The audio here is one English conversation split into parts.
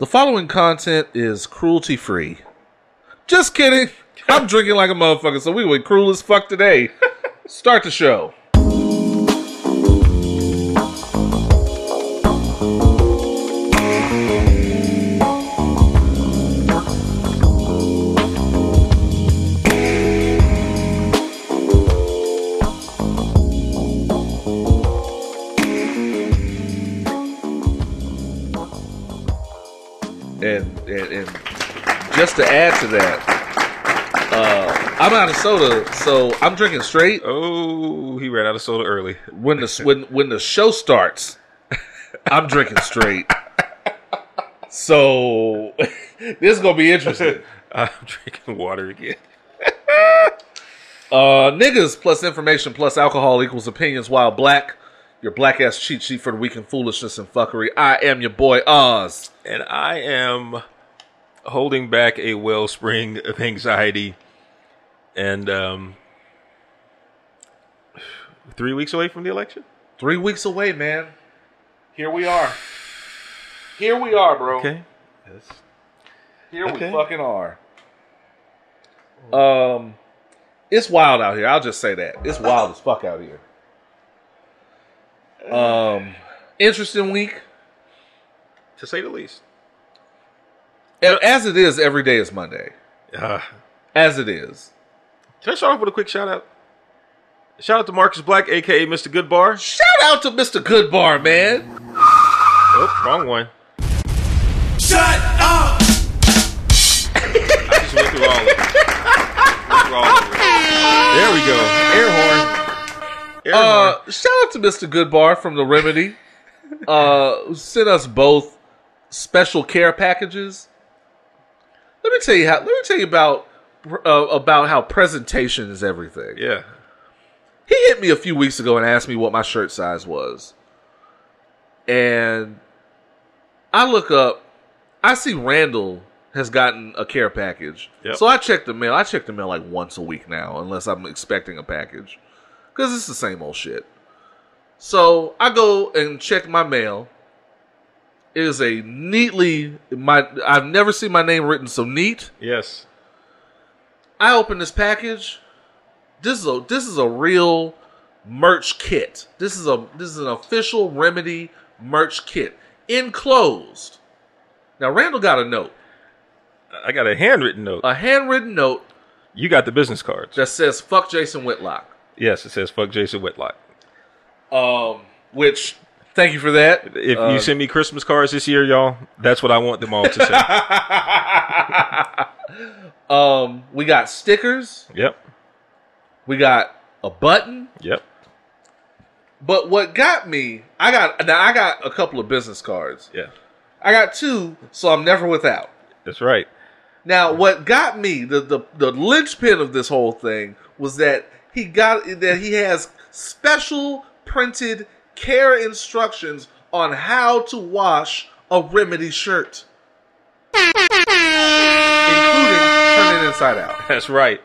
The following content is cruelty free. Just kidding. I'm drinking like a motherfucker, so we went cruel as fuck today. Start the show. Just to add to that, uh, I'm out of soda, so I'm drinking straight. Oh, he ran out of soda early. when the when when the show starts, I'm drinking straight. So this is gonna be interesting. I'm drinking water again. Uh, niggas plus information plus alcohol equals opinions. While black, your black ass cheat sheet for the week in foolishness and fuckery. I am your boy Oz. And I am holding back a wellspring of anxiety. And um, three weeks away from the election. Three weeks away, man. Here we are. Here we are, bro. Okay. Yes. Here Okay. we fucking are. Um, it's wild out here. I'll just say that it's wild as fuck out here. Um, interesting week. To say the least. A- As it is, every day is Monday. Uh, As it is. can I start off with a quick shout out? Shout out to Marcus Black, aka Mr. Goodbar. Shout out to Mr. Goodbar, man. Oh, wrong one. Shut up! I just went through all of them. All of them. There we go. Air horn. Air horn. Uh, shout out to Mr. Goodbar from the Remedy. Uh, who sent us both special care packages. Let me tell you how. Let me tell you about uh, about how presentation is everything. Yeah. He hit me a few weeks ago and asked me what my shirt size was. And I look up, I see Randall has gotten a care package. Yep. So I check the mail. I check the mail like once a week now, unless I'm expecting a package. Because it's the same old shit. So I go and check my mail. It is a neatly my I've never seen my name written so neat. Yes. I open this package. This is a this is a real merch kit. This is a this is an official remedy merch kit enclosed. Now Randall got a note, I got a handwritten note. a handwritten note You got the business cards. that says "fuck Jason Whitlock." yes, it says fuck Jason Whitlock. Um, which thank you for that. If Uh, you send me Christmas cards this year, y'all, that's what I want them all to say. um, we got stickers. yep. We got a button. Yep. But what got me, I got now I got a couple of business cards. Yeah. I got two, so I'm never without. That's right. Now, what got me the, the the linchpin of this whole thing was that he got that he has special printed care instructions on how to wash a remedy shirt, including turn it inside out. That's right.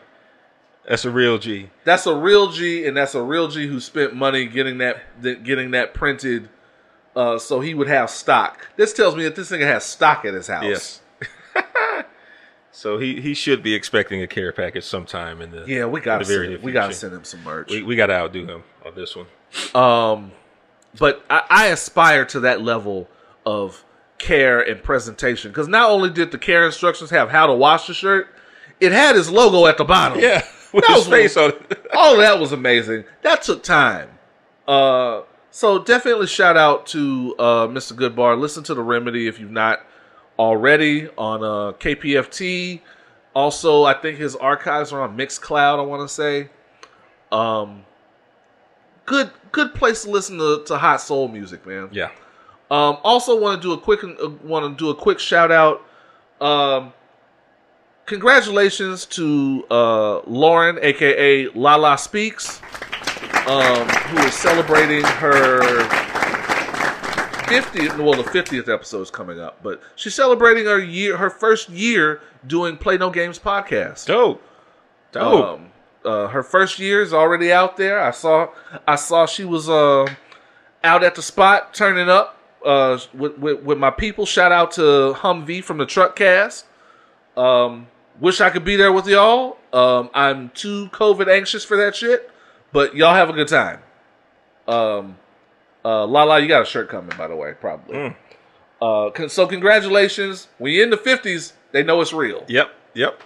That's a real G. That's a real G, and that's a real G who spent money getting that getting that printed, uh, so he would have stock. This tells me that this nigga has stock at his house. Yes. so he, he should be expecting a care package sometime in the Yeah, we gotta the very send, near we gotta send him some merch. We, we got to outdo him on this one. Um, but I, I aspire to that level of care and presentation because not only did the care instructions have how to wash the shirt, it had his logo at the bottom. Yeah, with That his was face on it. all of that was amazing. That took time. Uh, so definitely shout out to uh, Mr. Goodbar. Listen to the Remedy if you've not already on uh, KPFT. Also, I think his archives are on Mixcloud. I want to say, um, good good place to listen to, to hot soul music, man. Yeah. Um, also, want to do a quick uh, want to do a quick shout out. Um, congratulations to uh, Lauren, aka Lala Speaks, um, who is celebrating her 50th. Well, the 50th episode is coming up, but she's celebrating her year, her first year doing Play No Games podcast. Dope. Dope. Um, uh, her first year is already out there. I saw I saw she was uh, out at the spot turning up uh, with, with with my people. Shout out to Humvee from the Truck Cast. Um, wish I could be there with y'all. Um, I'm too COVID anxious for that shit, but y'all have a good time. Um, uh, Lala, you got a shirt coming, by the way, probably. Uh, con- so congratulations. When you're in the fifties, they know it's real. Yep, yep.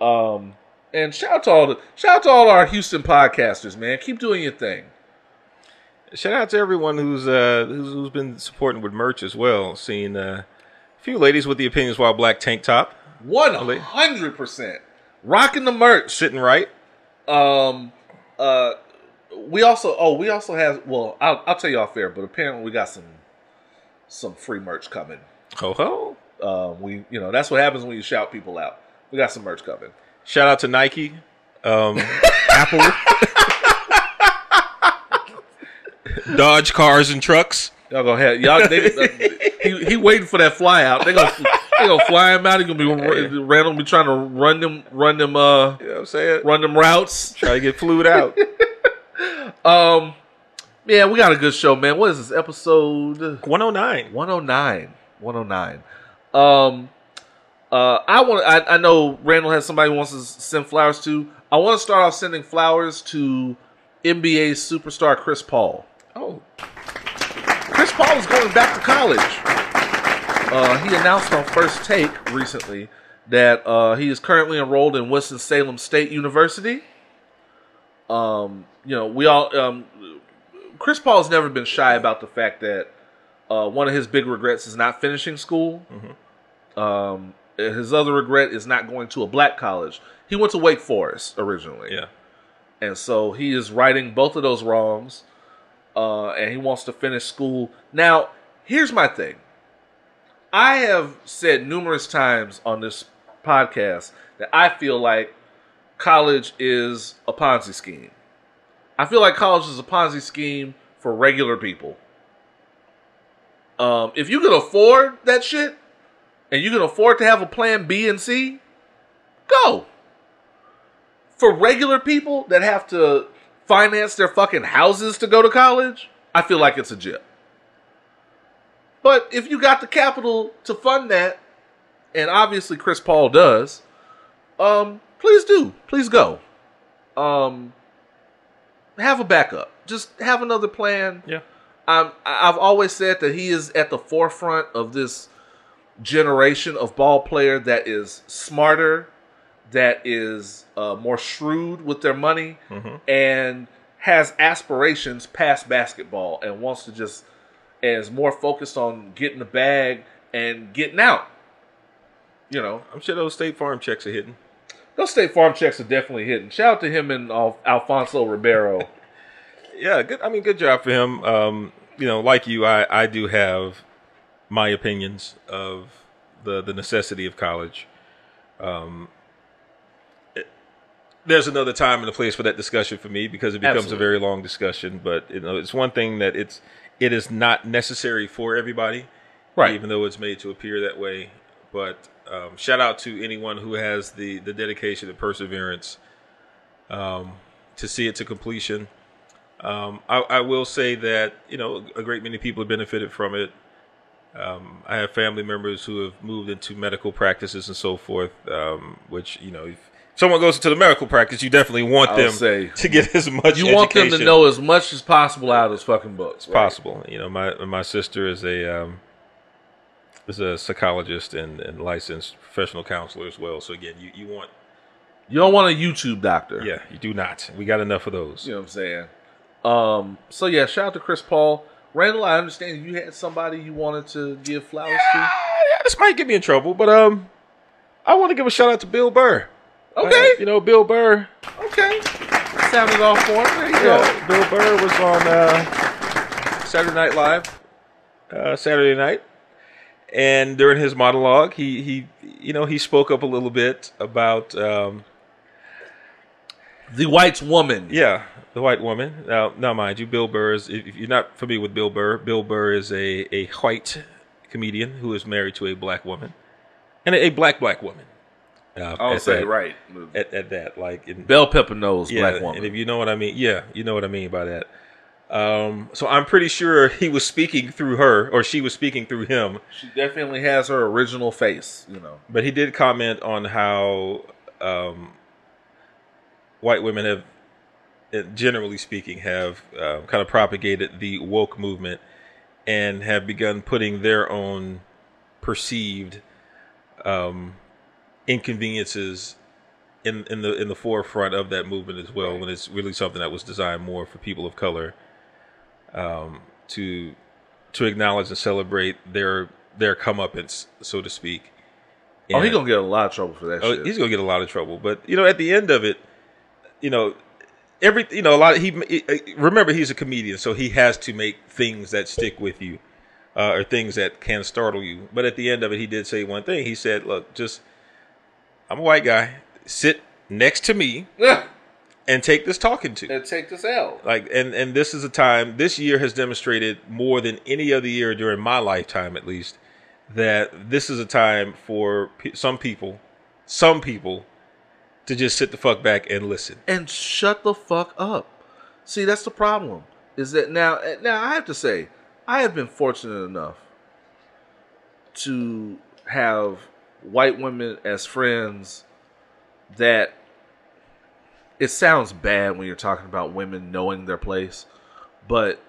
Um, and shout out to all the shout out to all our Houston podcasters, man. Keep doing your thing. Shout out to everyone who's uh who's, who's been supporting with merch as well. Seeing uh, a few ladies with the opinions while black tank top One hundred percent rocking the merch. sitting right. Um, uh, we also oh we also have well I'll I'll tell you off air, but apparently we got some some free merch coming. Ho ho. Um, we you know that's what happens when you shout people out. We got some merch coming. Shout out to Nike, um, Apple, Dodge cars and trucks. Y'all gonna have y'all. They, he he waiting for that fly out. They gonna they gonna fly him out. He gonna be Randall be trying to run them run them uh You know what I'm saying? run them routes. Try to get flued out. Um, yeah, we got a good show, man. What is this episode? 109. 109 109 um uh i want I, I know randall has somebody who wants to send flowers to. I want to start off sending flowers to nba superstar chris paul. Oh, chris paul is going back to college. Uh he announced on first take recently that uh he is currently enrolled in winston-salem state university. Um you know we all um chris paul's never been shy about the fact that uh, one of his big regrets is not finishing school. Um, his other regret is not going to a black college. He went to Wake Forest originally, yeah. and so he is righting both of those wrongs. Uh, and he wants to finish school. Now, here's my thing. I have said numerous times on this podcast that I feel like college is a Ponzi scheme. I feel like college is a Ponzi scheme for regular people. Um, if you can afford that shit and you can afford to have a plan B and C, go. For regular people that have to finance their fucking houses to go to college, I feel like it's a jip. But if you got the capital to fund that, and obviously Chris Paul does, um, please do. Please go. Um, have a backup. Just have another plan. Yeah. I'm, I've always said that he is at the forefront of this generation of ball player that is smarter, that is uh, more shrewd with their money, and has aspirations past basketball and wants to just and is more focused on getting the bag and getting out. You know, I'm sure those State Farm checks are hitting. those State Farm checks are definitely hitting. Shout out to him and Al- Alfonso Ribeiro. Yeah, good. I mean, good job for him. Um, you know, like you, I, I do have my opinions of the the necessity of college. Um, it- there's another time and a place for that discussion for me because it becomes Absolutely. a very long discussion. But you know, it's one thing that it's it is not necessary for everybody, Right. Even though it's made to appear that way. But um, shout out to anyone who has the the dedication and perseverance um, to see it to completion. Um, I, I will say that you know a great many people have benefited from it. Um, I have family members who have moved into medical practices and so forth. Um, which you know, if someone goes into the medical practice, you definitely want I would them say, to get as much. You want them to know as much as possible out of those fucking books. right? possible. You know, my my sister is a um, is a psychologist and, and licensed professional counselor as well. So again, you, you want You don't want a YouTube doctor. yeah, you do not. We got enough of those. You know what I'm saying? Um, so yeah, shout out to Chris Paul. Randall, I understand you had somebody you wanted to give flowers to. yeah, this might get me in trouble, but um, I want to give a shout out to Bill Burr. Okay, Uh, you know Bill Burr. okay. Sounded off for him. There you go. Bill Burr was on uh, Saturday Night Live uh, Saturday night, and during his monologue, he he you know he spoke up a little bit about um, The white woman. yeah the white woman. Now, now mind you, Bill Burr is if you're not familiar with Bill Burr, Bill Burr is a a white comedian who is married to a black woman, and a, a black black woman. Uh, I'll say that- right. at, at that like in, Bell pepper nose yeah, black woman. And if you know what I mean, yeah, you know what I mean by that. Um, so I'm pretty sure he was speaking through her, or she was speaking through him. She definitely has her original face, you know. But he did comment on how um, white women have, uh, generally speaking, have uh, kind of propagated the woke movement and have begun putting their own perceived um, inconveniences in in the in the forefront of that movement as well. When it's really something that was designed more for people of color um, to to acknowledge and celebrate their their comeuppance, so to speak. Oh, he's gonna get a lot of trouble for that Oh, shit. he's gonna get a lot of trouble. But you know, at the end of it, you know, every you know a lot. Of, he he- remember he's a comedian, so he has to make things that stick with you, uh, or things that can startle you. But at the end of it, he did say one thing. He said, "Look, just I'm a white guy. Sit next to me and take this talking to." And take this out Like, and and this is a time. This year has demonstrated more than any other year during my lifetime, at least, that this is a time for pe- some people, some people, to just sit the fuck back and listen. and shut the fuck up. See, that's the problem. Is that now? Eh, now I have to say, I have been fortunate enough to have white women as friends. That it sounds bad when you're talking about women knowing their place, but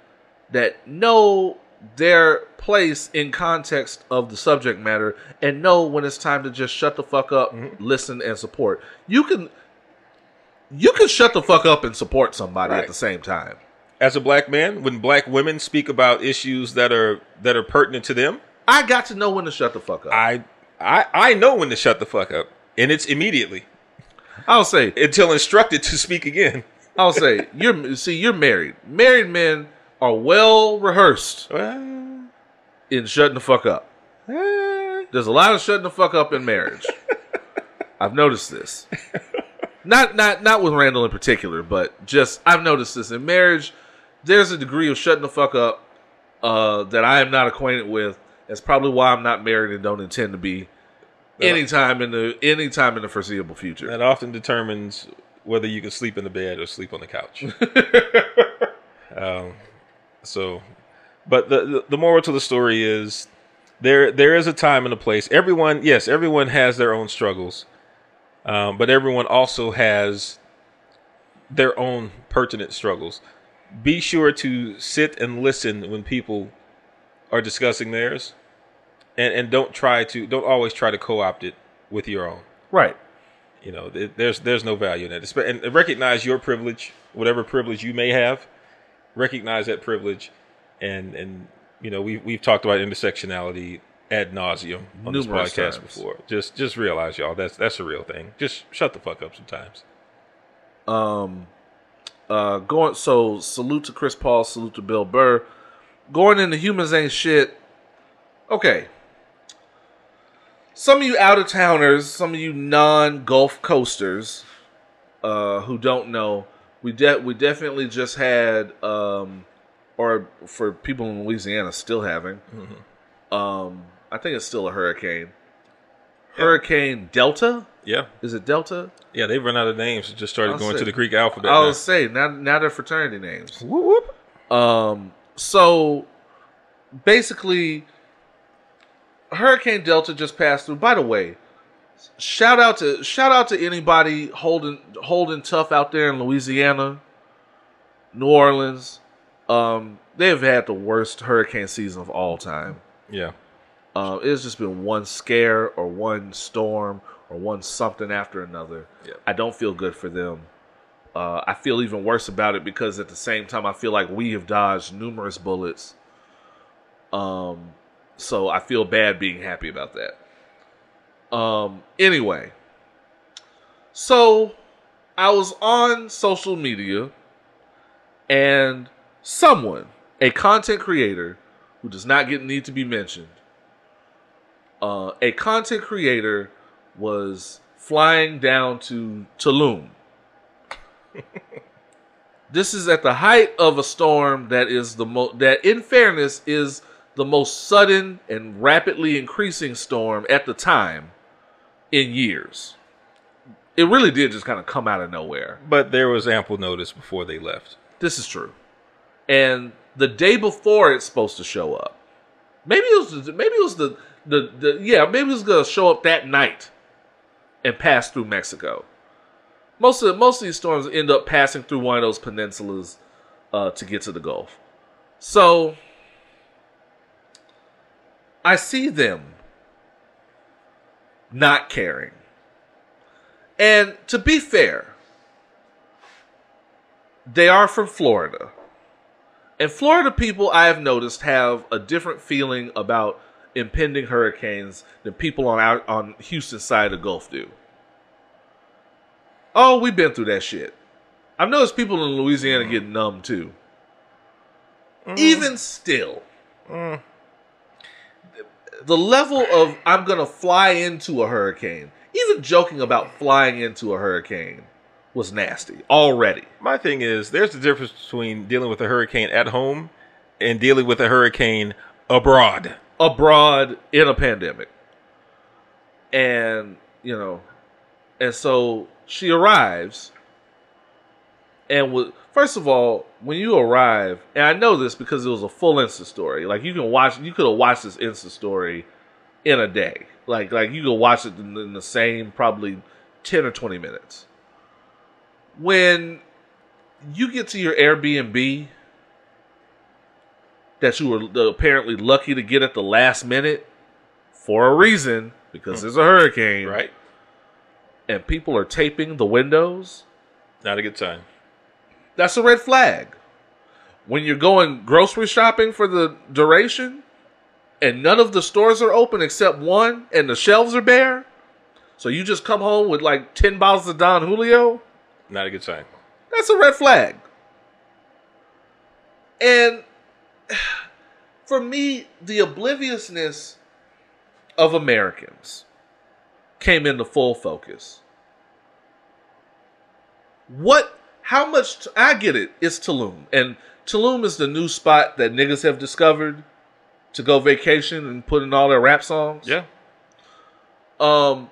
that know their place in context of the subject matter and know when it's time to just shut the fuck up, mm-hmm. listen and support. You can you can shut the fuck up and support somebody at the same time. As a black man, when black women speak about issues that are that are pertinent to them, I got to know when to shut the fuck up. I I I know when to shut the fuck up, and it's immediately I'll say, until instructed to speak again. I'll say, you're see, you're married. Married men are well rehearsed in shutting the fuck up. eh, There's a lot of shutting the fuck up in marriage. I've noticed this. Not not not with Randall in particular, but just I've noticed this in marriage. There's a degree of shutting the fuck up uh, that I am not acquainted with. That's probably why I'm not married and don't intend to be anytime in the anytime in the foreseeable future. that often determines whether you can sleep in the bed or sleep on the couch. um, so, but the, the the moral to the story is there there is a time and a place. Everyone, yes, everyone has their own struggles, um, but everyone also has their own pertinent struggles. Be sure to sit and listen when people are discussing theirs, and and don't try to don't always try to co-opt it with your own. Right. You know, there's there's no value in that. Espe- And recognize your privilege, whatever privilege you may have. Recognize that privilege, and and you know we we've talked about intersectionality ad nauseum on Numerous this podcast times. before. Just just realize, y'all, that's that's a real thing. Just shut the fuck up sometimes. Um, uh, going so salute to Chris Paul, salute to Bill Burr. Going into humans ain't shit. Okay. Some of you out of towners, some of you non Gulf coasters, uh, who don't know, we de- we definitely just had, um, or for people in Louisiana still having, um, I think it's still a hurricane. Hurricane Delta? Yeah, Is it Delta? yeah, they've run out of names. and Just started I'll going say- to the Greek alphabet. I was say now now they're fraternity names. Whoop, whoop. Um, so basically, Hurricane Delta just passed through. By the way, shout out to shout out to anybody holding holding tough out there in Louisiana, New Orleans. Um, they've had the worst hurricane season of all time. Yeah, Uh, it's just been one scare or one storm or one something after another. Yeah. I don't feel good for them. Uh, I feel even worse about it because at the same time, I feel like we have dodged numerous bullets. Um, so I feel bad being happy about that. Um, anyway, so I was on social media and someone, a content creator who does not get need to be mentioned, uh, a content creator was flying down to Tulum. this is at the height of a storm that is the most that in fairness is the most sudden and rapidly increasing storm at the time in years. It really did just kind of come out of nowhere. but there was ample notice before they left. This is true. and the day before it's supposed to show up. Maybe it was maybe it was the the, the yeah maybe it was gonna show up that night and pass through Mexico. Most of most of these storms end up passing through one of those peninsulas uh, to get to the Gulf. So I see them not caring. And to be fair, they are from Florida. And Florida people, I have noticed, have a different feeling about impending hurricanes than people on our, on Houston's side of the Gulf do. Oh, we've been through that shit. I've noticed people in Louisiana get numb too. Mm-hmm. Even still, mm. The level of I'm gonna fly into a hurricane, even joking about flying into a hurricane, was nasty already. My thing is, there's a difference between dealing with a hurricane at home and dealing with a hurricane abroad. abroad in a pandemic. And, you know, and so she arrives and was first of all, when you arrive, and I know this because it was a full Insta story. Like you can watch you could have watched this Insta story in a day. Like like you could watch it in, in the same probably 10 or 20 minutes. When you get to your Airbnb that you were uh, apparently lucky to get at the last minute for a reason because hmm. there's a hurricane, Right? And people are taping the windows. Not a good time. That's a red flag. When you're going grocery shopping for the duration and none of the stores are open except one and the shelves are bare, so you just come home with like 10 bottles of Don Julio, Not a good sign. that's a red flag. And for me, the obliviousness of Americans came into full focus. What, how much, I get it, it's Tulum. And Tulum is the new spot that niggas have discovered to go vacation and put in all their rap songs Yeah. um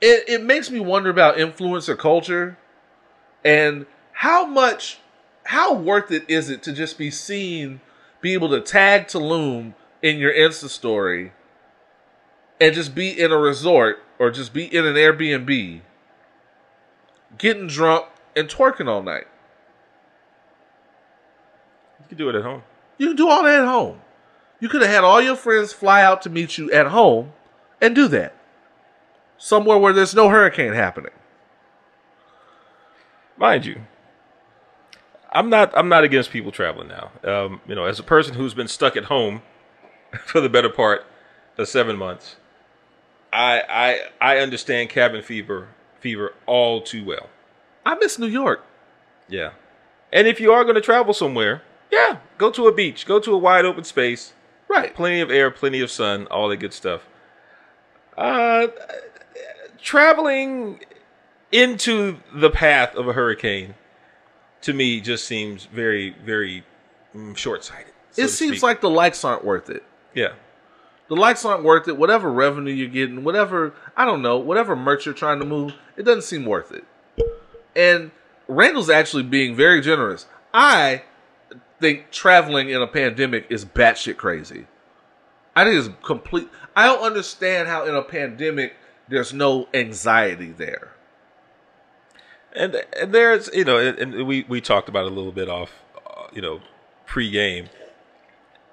it, it makes me wonder about influencer culture and how much how worth it is it to just be seen be able to tag Tulum in your Insta story and just be in a resort or just be in an Airbnb getting drunk and twerking all night. You can do it at home. You can do all that at home. You could have had all your friends fly out to meet you at home and do that. Somewhere where there's no hurricane happening. mind you i'm not i'm not against people traveling now um, you know as a person who's been stuck at home for the better part of seven months i i i understand cabin fever fever all too well I miss New York. yeah and if you are going to travel somewhere yeah go to a beach go to a wide open space Right. plenty of air plenty of sun all that good stuff uh traveling into the path of a hurricane to me just seems very very mm, short-sighted so it seems speak. like the likes aren't worth it. yeah The likes aren't worth it. Whatever revenue you're getting, whatever, I don't know, whatever merch you're trying to move, it doesn't seem worth it. And Randall's actually being very generous. I think traveling in a pandemic is batshit crazy. I think it's complete. I don't understand how in a pandemic there's no anxiety there. and and there's you know and, we we talked about it a little bit off uh, you know pre-game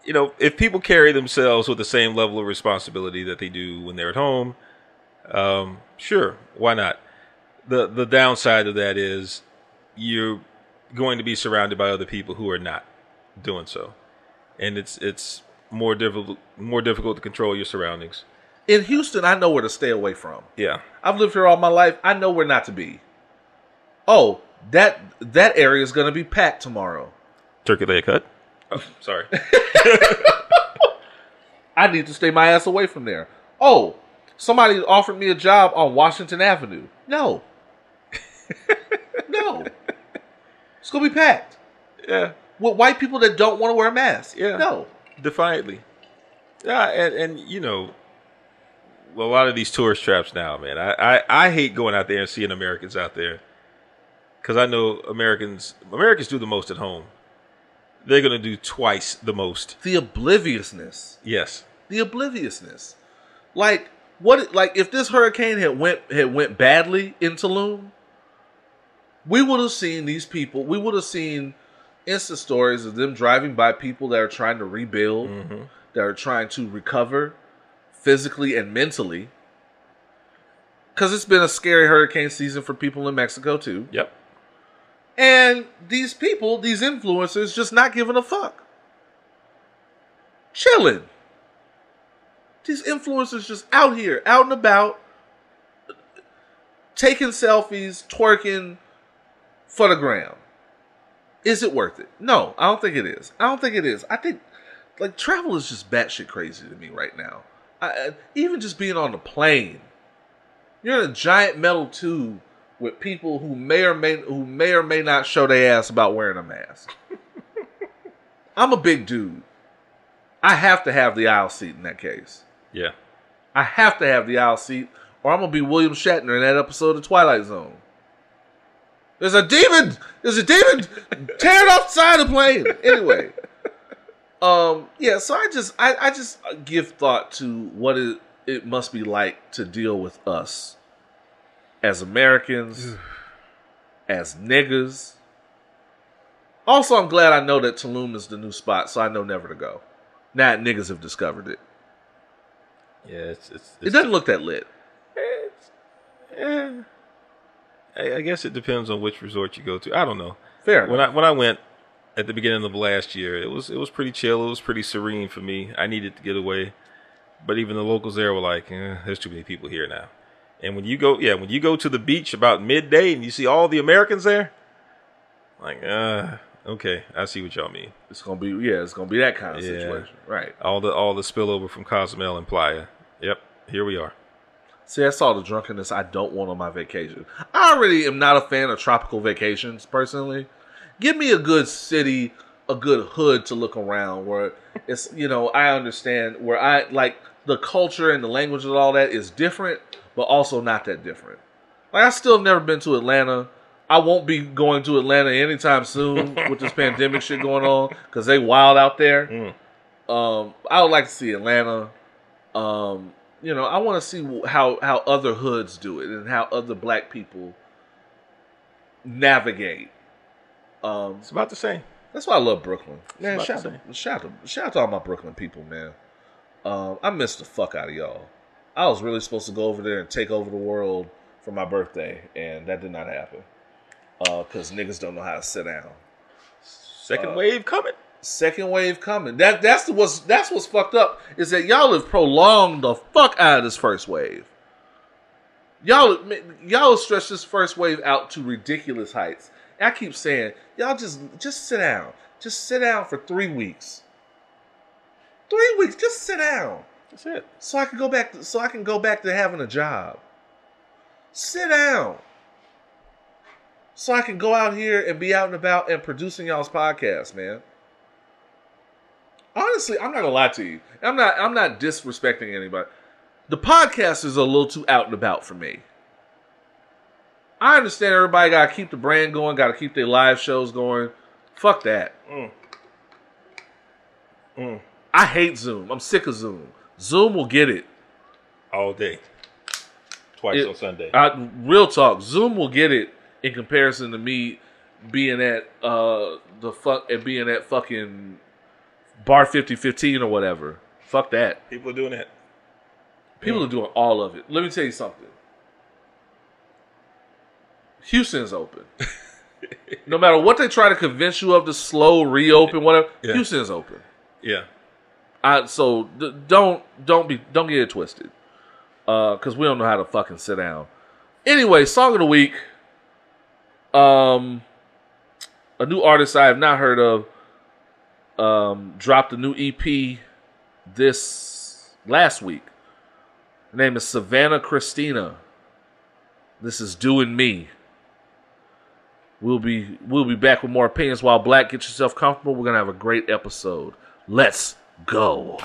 you know if people carry themselves with the same level of responsibility that they do when they're at home um sure why not the the downside of that is you're going to be surrounded by other people who are not doing so and it's it's more difficult more difficult to control your surroundings In Houston, I know where to stay away from. yeah I've lived here all my life. I know where not to be. Oh, that that area is going to be packed tomorrow. turkey leg cut oh, sorry I need to stay my ass away from there. Oh, somebody offered me a job on Washington Avenue. No. no. It's going to be packed yeah with white people that don't want to wear masks. Yeah. No. defiantly. Yeah, and, and you know, a lot of these tourist traps now, man. I, I, I hate going out there and seeing Americans out there. because I know Americans Americans do the most at home. They're gonna do twice the most. The obliviousness. Yes. The obliviousness. Like what like if this hurricane had went had went badly in Tulum, we would have seen these people, we would have seen Insta stories of them driving by people that are trying to rebuild, mm-hmm. that are trying to recover physically and mentally. Because it's been a scary hurricane season for people in Mexico too. Yep. And these people, these influencers, just not giving a fuck. Chilling. These influencers just out here, out and about, taking selfies, twerking for the gram. Is it worth it? No, I don't think it is. I don't think it is. I think like travel is just batshit crazy to me right now. I, even just being on the plane, you're in a giant metal tube with people who may or may who may or may not show their ass about wearing a mask. I'm a big dude. I have to have the aisle seat in that case. Yeah. I have to have the aisle seat, or I'm gonna be William Shatner in that episode of Twilight Zone. There's a demon. There's a demon tearing off the side of the plane. Anyway, um, yeah. So I just, I, I just give thought to what it it must be like to deal with us as Americans, as niggas. Also, I'm glad I know that Tulum is the new spot, so I know never to go. Now that niggas have discovered it. Yeah. It's it's, It doesn't look that lit. It's, eh. I, I guess it depends on which resort you go to. I don't know. Fair When I when I went at the beginning of last year, it was it was pretty chill. It was pretty serene for me. I needed to get away, but even the locals there were like, eh, "There's too many people here now." And when you go, yeah, when you go to the beach about midday and you see all the Americans there, like, uh, okay, I see what y'all mean. It's gonna be yeah, it's gonna be that kind of Yeah. situation, right? All the all the spillover from Cozumel and Playa. Yep, here we are. See, that's all the drunkenness I don't want on my vacation. I already am not a fan of tropical vacations personally. Give me a good city, a good hood to look around where it's you know I understand where I like the culture and the language and all that is different, but also not that different. Like I still have never been to Atlanta. I won't be going to Atlanta anytime soon with this pandemic shit going on because they wild out there. Um, I would like to see Atlanta. Um, you know, I want to see how how other hoods do it and how other black people navigate. Um, It's about the same. that's why I love Brooklyn. Man, shout out, to, shout out to shout out to all my Brooklyn people, man. Um, I missed the fuck out of y'all. I was really supposed to go over there and take over the world for my birthday, and that did not happen. Uh, cause niggas don't know how to sit down. Second wave coming. Second wave coming. That that's the, what's that's what's fucked up is that y'all have prolonged the fuck out of this first wave. Y'all y'all have stretched this first wave out to ridiculous heights. I keep saying, y'all just just sit down. Just sit down for three weeks. Three weeks, just sit down. That's it. So I can go back to, so I can go back to having a job. Sit down. So I can go out here and be out and about and producing y'all's podcast, man. Honestly, I'm not gonna lie to you. I'm not I'm not disrespecting anybody. The podcast is a little too out and about for me. I understand everybody gotta keep the brand going, gotta keep their live shows going. Fuck that. Mm. Mm. I hate Zoom. I'm sick of Zoom. Zoom will get it. All day. Twice It- on Sunday. I, real talk. Zoom will get it in comparison to me being at uh the fuck and being at fucking bar fifty fifteen or whatever. Fuck that. People are doing that. People are doing all of it. Let me tell you something. Houston's open. no matter what they try to convince you of the slow reopen, whatever, Yeah. Houston's open. Yeah. I so don't don't be don't get it twisted, Uh because we don't know how to fucking sit down. Anyway, song of the week. Um, a new artist I have not heard of. Um, dropped a new EP this last week. Her name is Savannah Cristina. This is doing me. We'll be we'll be back with more opinions while Black get yourself comfortable. We're gonna have a great episode. Let's go.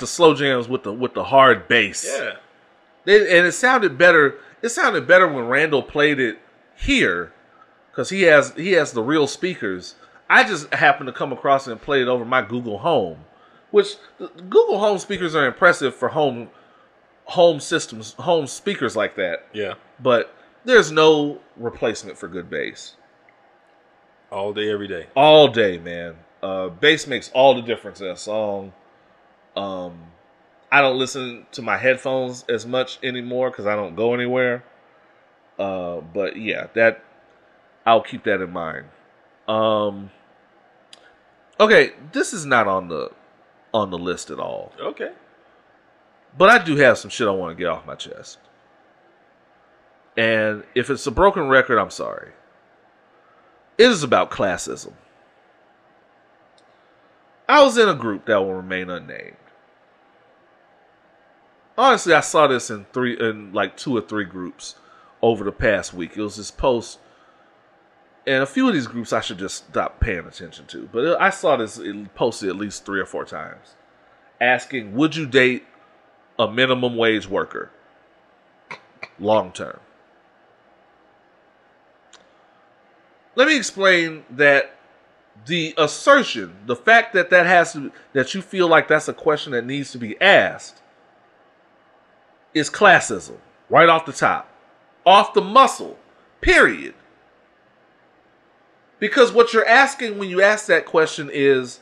Like the slow jams with the with the hard bass. Yeah. They- and it sounded better. It sounded better when Randall played it here because he has he has the real speakers. I just happened to come across it and play it over my Google Home, which the Google Home speakers are impressive for home home systems, home speakers like that. Yeah. But there's no replacement for good bass. All day, every day. All day, man. Uh, bass makes all the difference in a song. Um, I don't listen to my headphones as much anymore because I don't go anywhere. Uh, but yeah, that I'll keep that in mind. Um, okay, this is not on the on the list at all, Okay. but I do have some shit I want to get off my chest. And if it's a broken record, I'm sorry. It is about classism. I was in a group that will remain unnamed. Honestly, I saw this in three in like two or three groups over the past week. It was this post and a few of these groups I should just stop paying attention to. But I saw this posted at least three or four times asking, "Would you date a minimum wage worker long term?" Let me explain that the assertion, the fact that that has to that you feel like that's a question that needs to be asked is classism right off the top. Off the muscle. Period. Because what you're asking when you ask that question is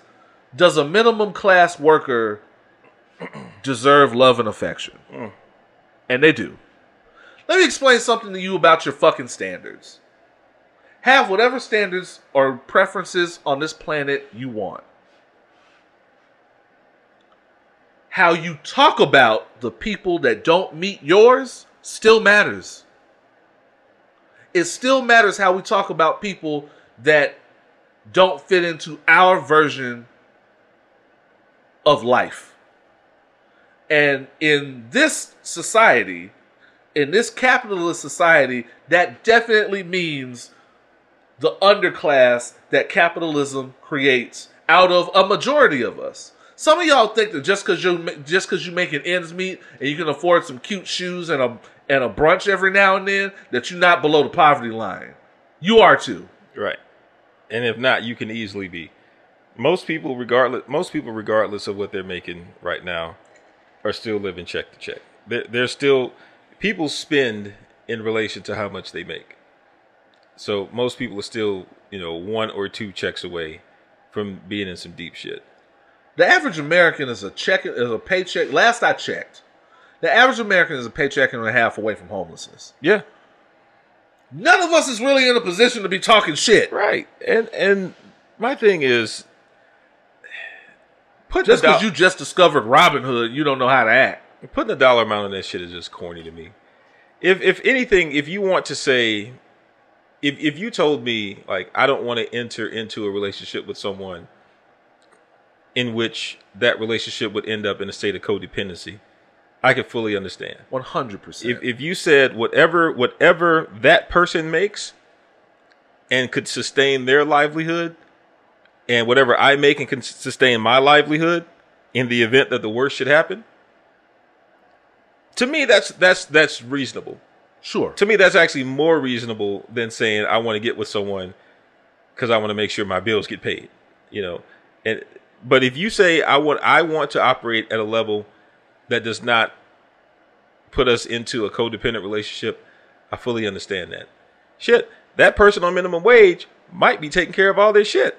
does a minimum class worker deserve love and affection? Mm. And they do. Let me explain something to you about your fucking standards. Have whatever standards or preferences on this planet you want. How you talk about the people that don't meet yours still matters. It still matters how we talk about people that don't fit into our version of life. And in this society, in this capitalist society, that definitely means the underclass that capitalism creates out of a majority of us. Some of y'all think that just because you just because you making ends meet and you can afford some cute shoes and a and a brunch every now and then that you're not below the poverty line. You are too. Right. And if not, you can easily be. Most people, regardless, most people, regardless of what they're making right now, are still living check to check. They're, they're still people spend in relation to how much they make. So most people are still, you know, one or two checks away from being in some deep shit. The average American is a check is a paycheck. Last I checked, the average American is a paycheck and a half away from homelessness. Yeah. None of us is really in a position to be talking shit. Right. And and my thing is put Just because you just discovered Robinhood, you don't know how to act. putting a dollar amount on that shit is just corny to me. If if anything, if you want to say if if you told me like I don't want to enter into a relationship with someone in which that relationship would end up in a state of codependency, I could fully understand. One hundred percent. If if you said whatever whatever that person makes and could sustain their livelihood and whatever I make and can sustain my livelihood in the event that the worst should happen, to me that's that's that's reasonable. Sure. To me that's actually more reasonable than saying I want to get with someone cuz I want to make sure my bills get paid, you know. And but if you say I want I want to operate at a level that does not put us into a codependent relationship, I fully understand that. Shit, that person on minimum wage might be taking care of all this shit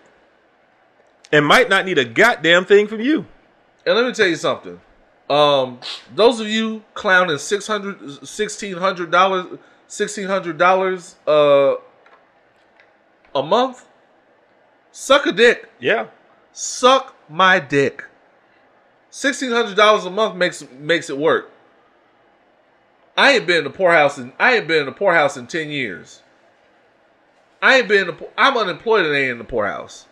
and might not need a goddamn thing from you. And let me tell you something. Um, those of you clowning six hundred, sixteen hundred dollars, sixteen hundred dollars uh a month, suck a dick. Yeah. Suck my dick. Sixteen hundred dollars a month makes makes it work. I ain't been in the poorhouse in I ain't been in the poorhouse in ten years. I ain't been in the, I'm unemployed and ain't in the poorhouse.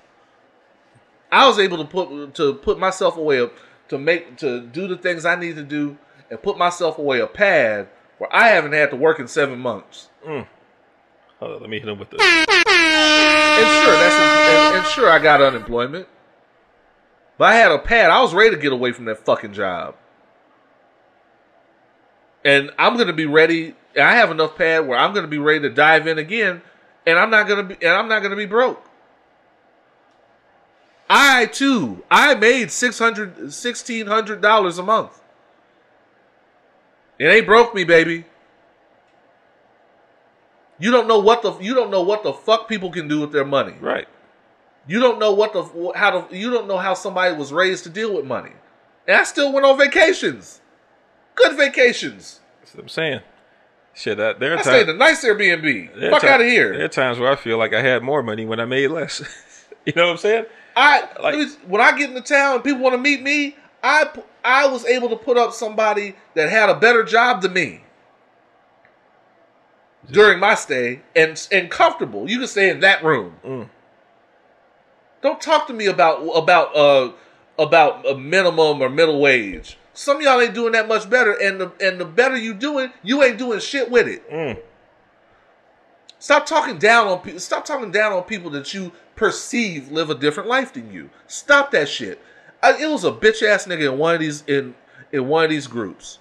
I was able to put to put myself away to make to do the things I need to do and put myself away a pad where I haven't had to work in seven months. Mm. Hold on, let me hit him with this. And sure, that's and, and sure I got unemployment, but I had a pad. I was ready to get away from that fucking job, and I'm gonna be ready. I have enough pad where I'm gonna be ready to dive in again, and I'm not gonna be and I'm not gonna be broke. I too, I made six hundred, sixteen hundred dollars a month. It ain't broke me, baby. You don't know what the you don't know what the fuck people can do with their money. right. You don't know what the how to you don't know how somebody was raised to deal with money. And I still went on vacations. Good vacations. That's what I'm saying. Shit, that there are I stayed in a nice Airbnb. Fuck out of here. There are times where I feel like I had more money when I made less. you know what I'm saying? I Like- me- when I get into town and people want to meet me, I I was able to put up somebody that had a better job than me during my stay and and comfortable. You can stay in that room. Mm. Don't talk to me about about uh about a minimum or middle wage. Some of y'all ain't doing that much better, and the and the better you do it, you ain't doing shit with it. Mm. Stop talking down on people. Stop talking down on people that you perceive live a different life than you. Stop that shit. I, it was a bitch ass nigga in one of these in in one of these groups.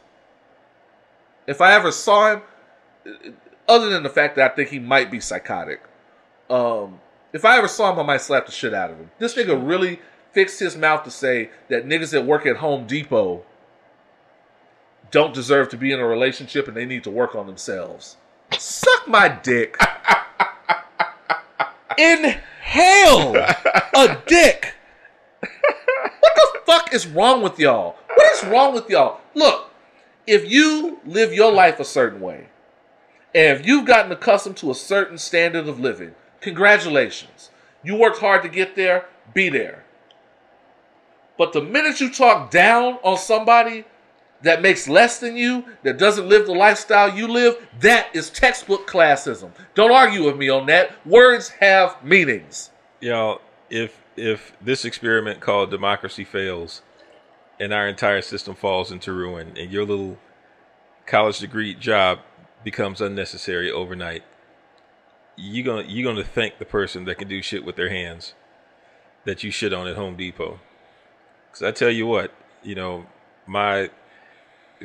If I ever saw him, other than the fact that I think he might be psychotic, um, if I ever saw him, I might slap the shit out of him. This nigga really fixed his mouth to say that niggas that work at Home Depot don't deserve to be in a relationship and they need to work on themselves. Suck my dick. In hell a dick. What the fuck is wrong with y'all? What is wrong with y'all? Look, if you live your life a certain way, and if you've gotten accustomed to a certain standard of living, congratulations. You worked hard to get there, be there. But the minute you talk down on somebody that makes less than you, that doesn't live the lifestyle you live, that is textbook classism. Don't argue with me on that. Words have meanings. Y'all, if if this experiment called democracy fails and our entire system falls into ruin and your little college degree job becomes unnecessary overnight, you gonna you gonna thank the person that can do shit with their hands that you shit on at Home Depot. Cause I tell you what, you know, my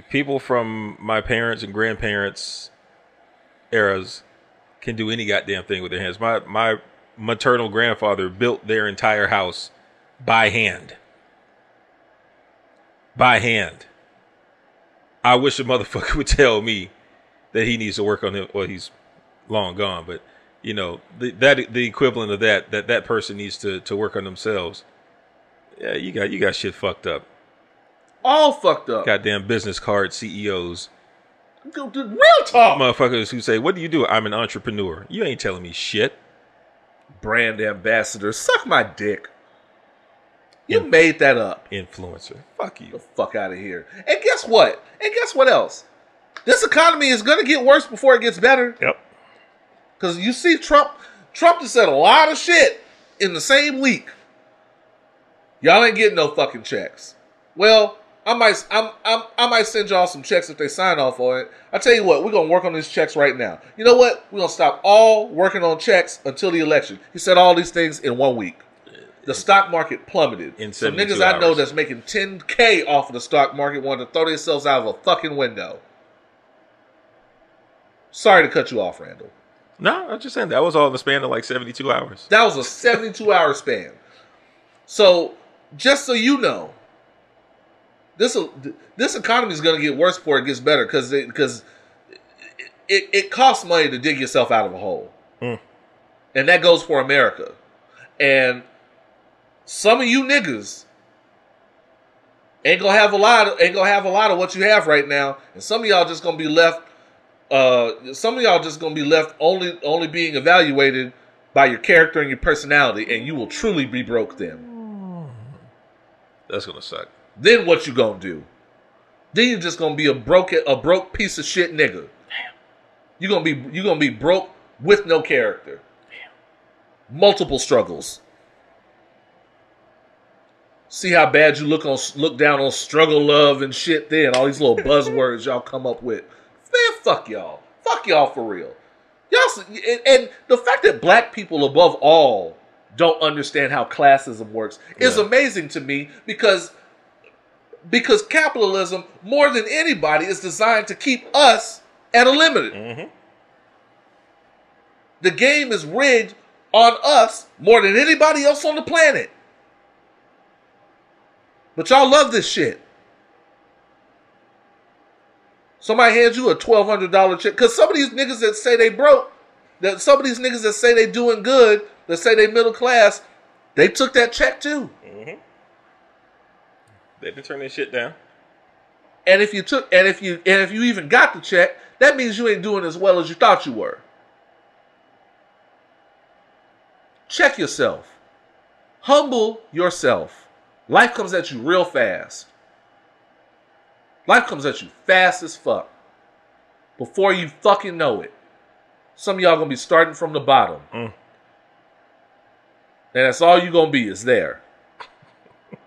people from my parents and grandparents eras can do any goddamn thing with their hands. My my maternal grandfather built their entire house by hand. By hand. I wish a motherfucker would tell me that he needs to work on it. Well, he's long gone, but you know the, that the equivalent of that that that person needs to to work on themselves. Yeah, you got you got shit fucked up. All fucked up. Goddamn business card CEOs, Go do Real talk. motherfuckers who say, "What do you do?" I'm an entrepreneur. You ain't telling me shit. Brand ambassador. Suck my dick. You made that up. Influencer. Fuck the you. fuck out of here. And guess what? And guess what else? This economy is going to get worse before it gets better. Yep. Because you see, Trump, Trump just said a lot of shit in the same week. Y'all ain't getting no fucking checks. Well, I might, I'm, I'm, I might send y'all some checks if they sign off on it. I tell you what, we're gonna work on these checks right now. You know what? We're gonna stop all working on checks until the election. He said all these things in one week. The stock market plummeted. In Some 72 niggas I know that's making 10k off of the stock market wanted to throw themselves out of a fucking window. Sorry to cut you off, Randle. No, I'm just saying that was all in the span of like 72 hours. That was a 72 hour span. So, just so you know, this this economy is going to get worse before it gets better because because it, it, it costs money to dig yourself out of a hole, Hmm. and that goes for America. And some of you niggas ain't gonna have a lot. Of, ain't gonna have a lot of what you have right now, and some of y'all just gonna be left. Uh, some of y'all just gonna be left only only being evaluated by your character and your personality, and you will truly be broke then. That's gonna suck. Then what you gonna do? Then you're just gonna be a broke a broke piece of shit nigga. You gonna be you gonna be broke with no character. Damn. Multiple struggles. See how bad you look on look down on struggle love and shit. Then all these little buzzwords y'all come up with. Man, fuck y'all. Fuck y'all for real. Y'all and, and the fact that black people above all don't understand how classism works is amazing to me because because capitalism more than anybody is designed to keep us at a limit. Mm-hmm. The game is rigged on us more than anybody else on the planet. But y'all love this shit. Somebody hands you a twelve hundred dollar check because some of these niggas that say they broke, that some of these niggas that say they doing good, that say they middle class, they took that check too. Mm-hmm. They didn't turn that shit down. And if you took and if you and if you even got the check, that means you ain't doing as well as you thought you were. Check yourself. Humble yourself. Life comes at you real fast. Life comes at you fast as fuck. Before you fucking know it. Some of y'all gonna be starting from the bottom. Mm. And that's all you gonna be is there.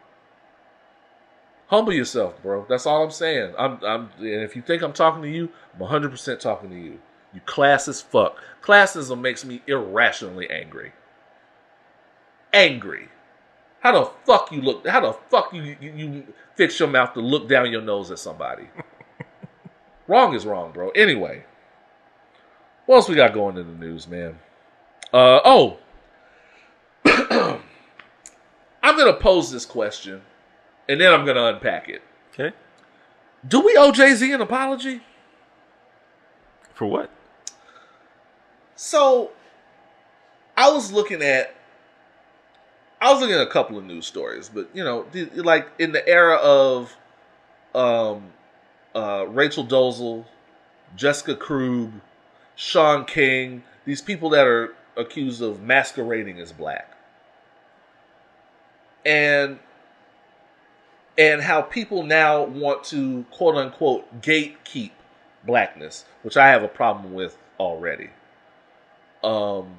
Humble yourself, bro. That's all I'm saying. I'm, I'm, and if you think I'm talking to you, I'm 100% talking to you. You class as fuck. Classism makes me irrationally angry. Angry. How the fuck you look? How the fuck you you, you fix your mouth to look down your nose at somebody? wrong is wrong, bro. Anyway, what else we got going in the news, man? Uh oh, I'm gonna pose this question, and then I'm gonna unpack it. Okay. Do we owe Jay Z an apology? For what? So, I was looking at I was looking at a couple of news stories, but you know, like in the era of um, uh, Rachel Dolezal, Jessica Krug, Shaun King, these people that are accused of masquerading as black, and and how people now want to quote unquote gatekeep blackness, which I have a problem with already. Um,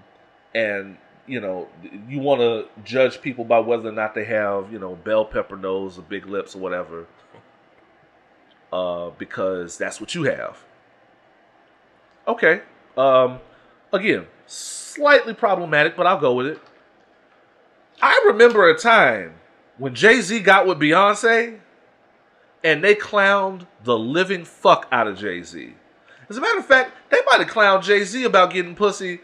and you know, you want to judge people by whether or not they have you know bell pepper nose or big lips or whatever, uh, because that's what you have. Okay. Um, again, slightly problematic, but I'll go with it. I remember a time when Jay Z got with Beyonce and they clowned the living fuck out of Jay Z. As a matter of fact, they might have clowned Jay Z about getting pussy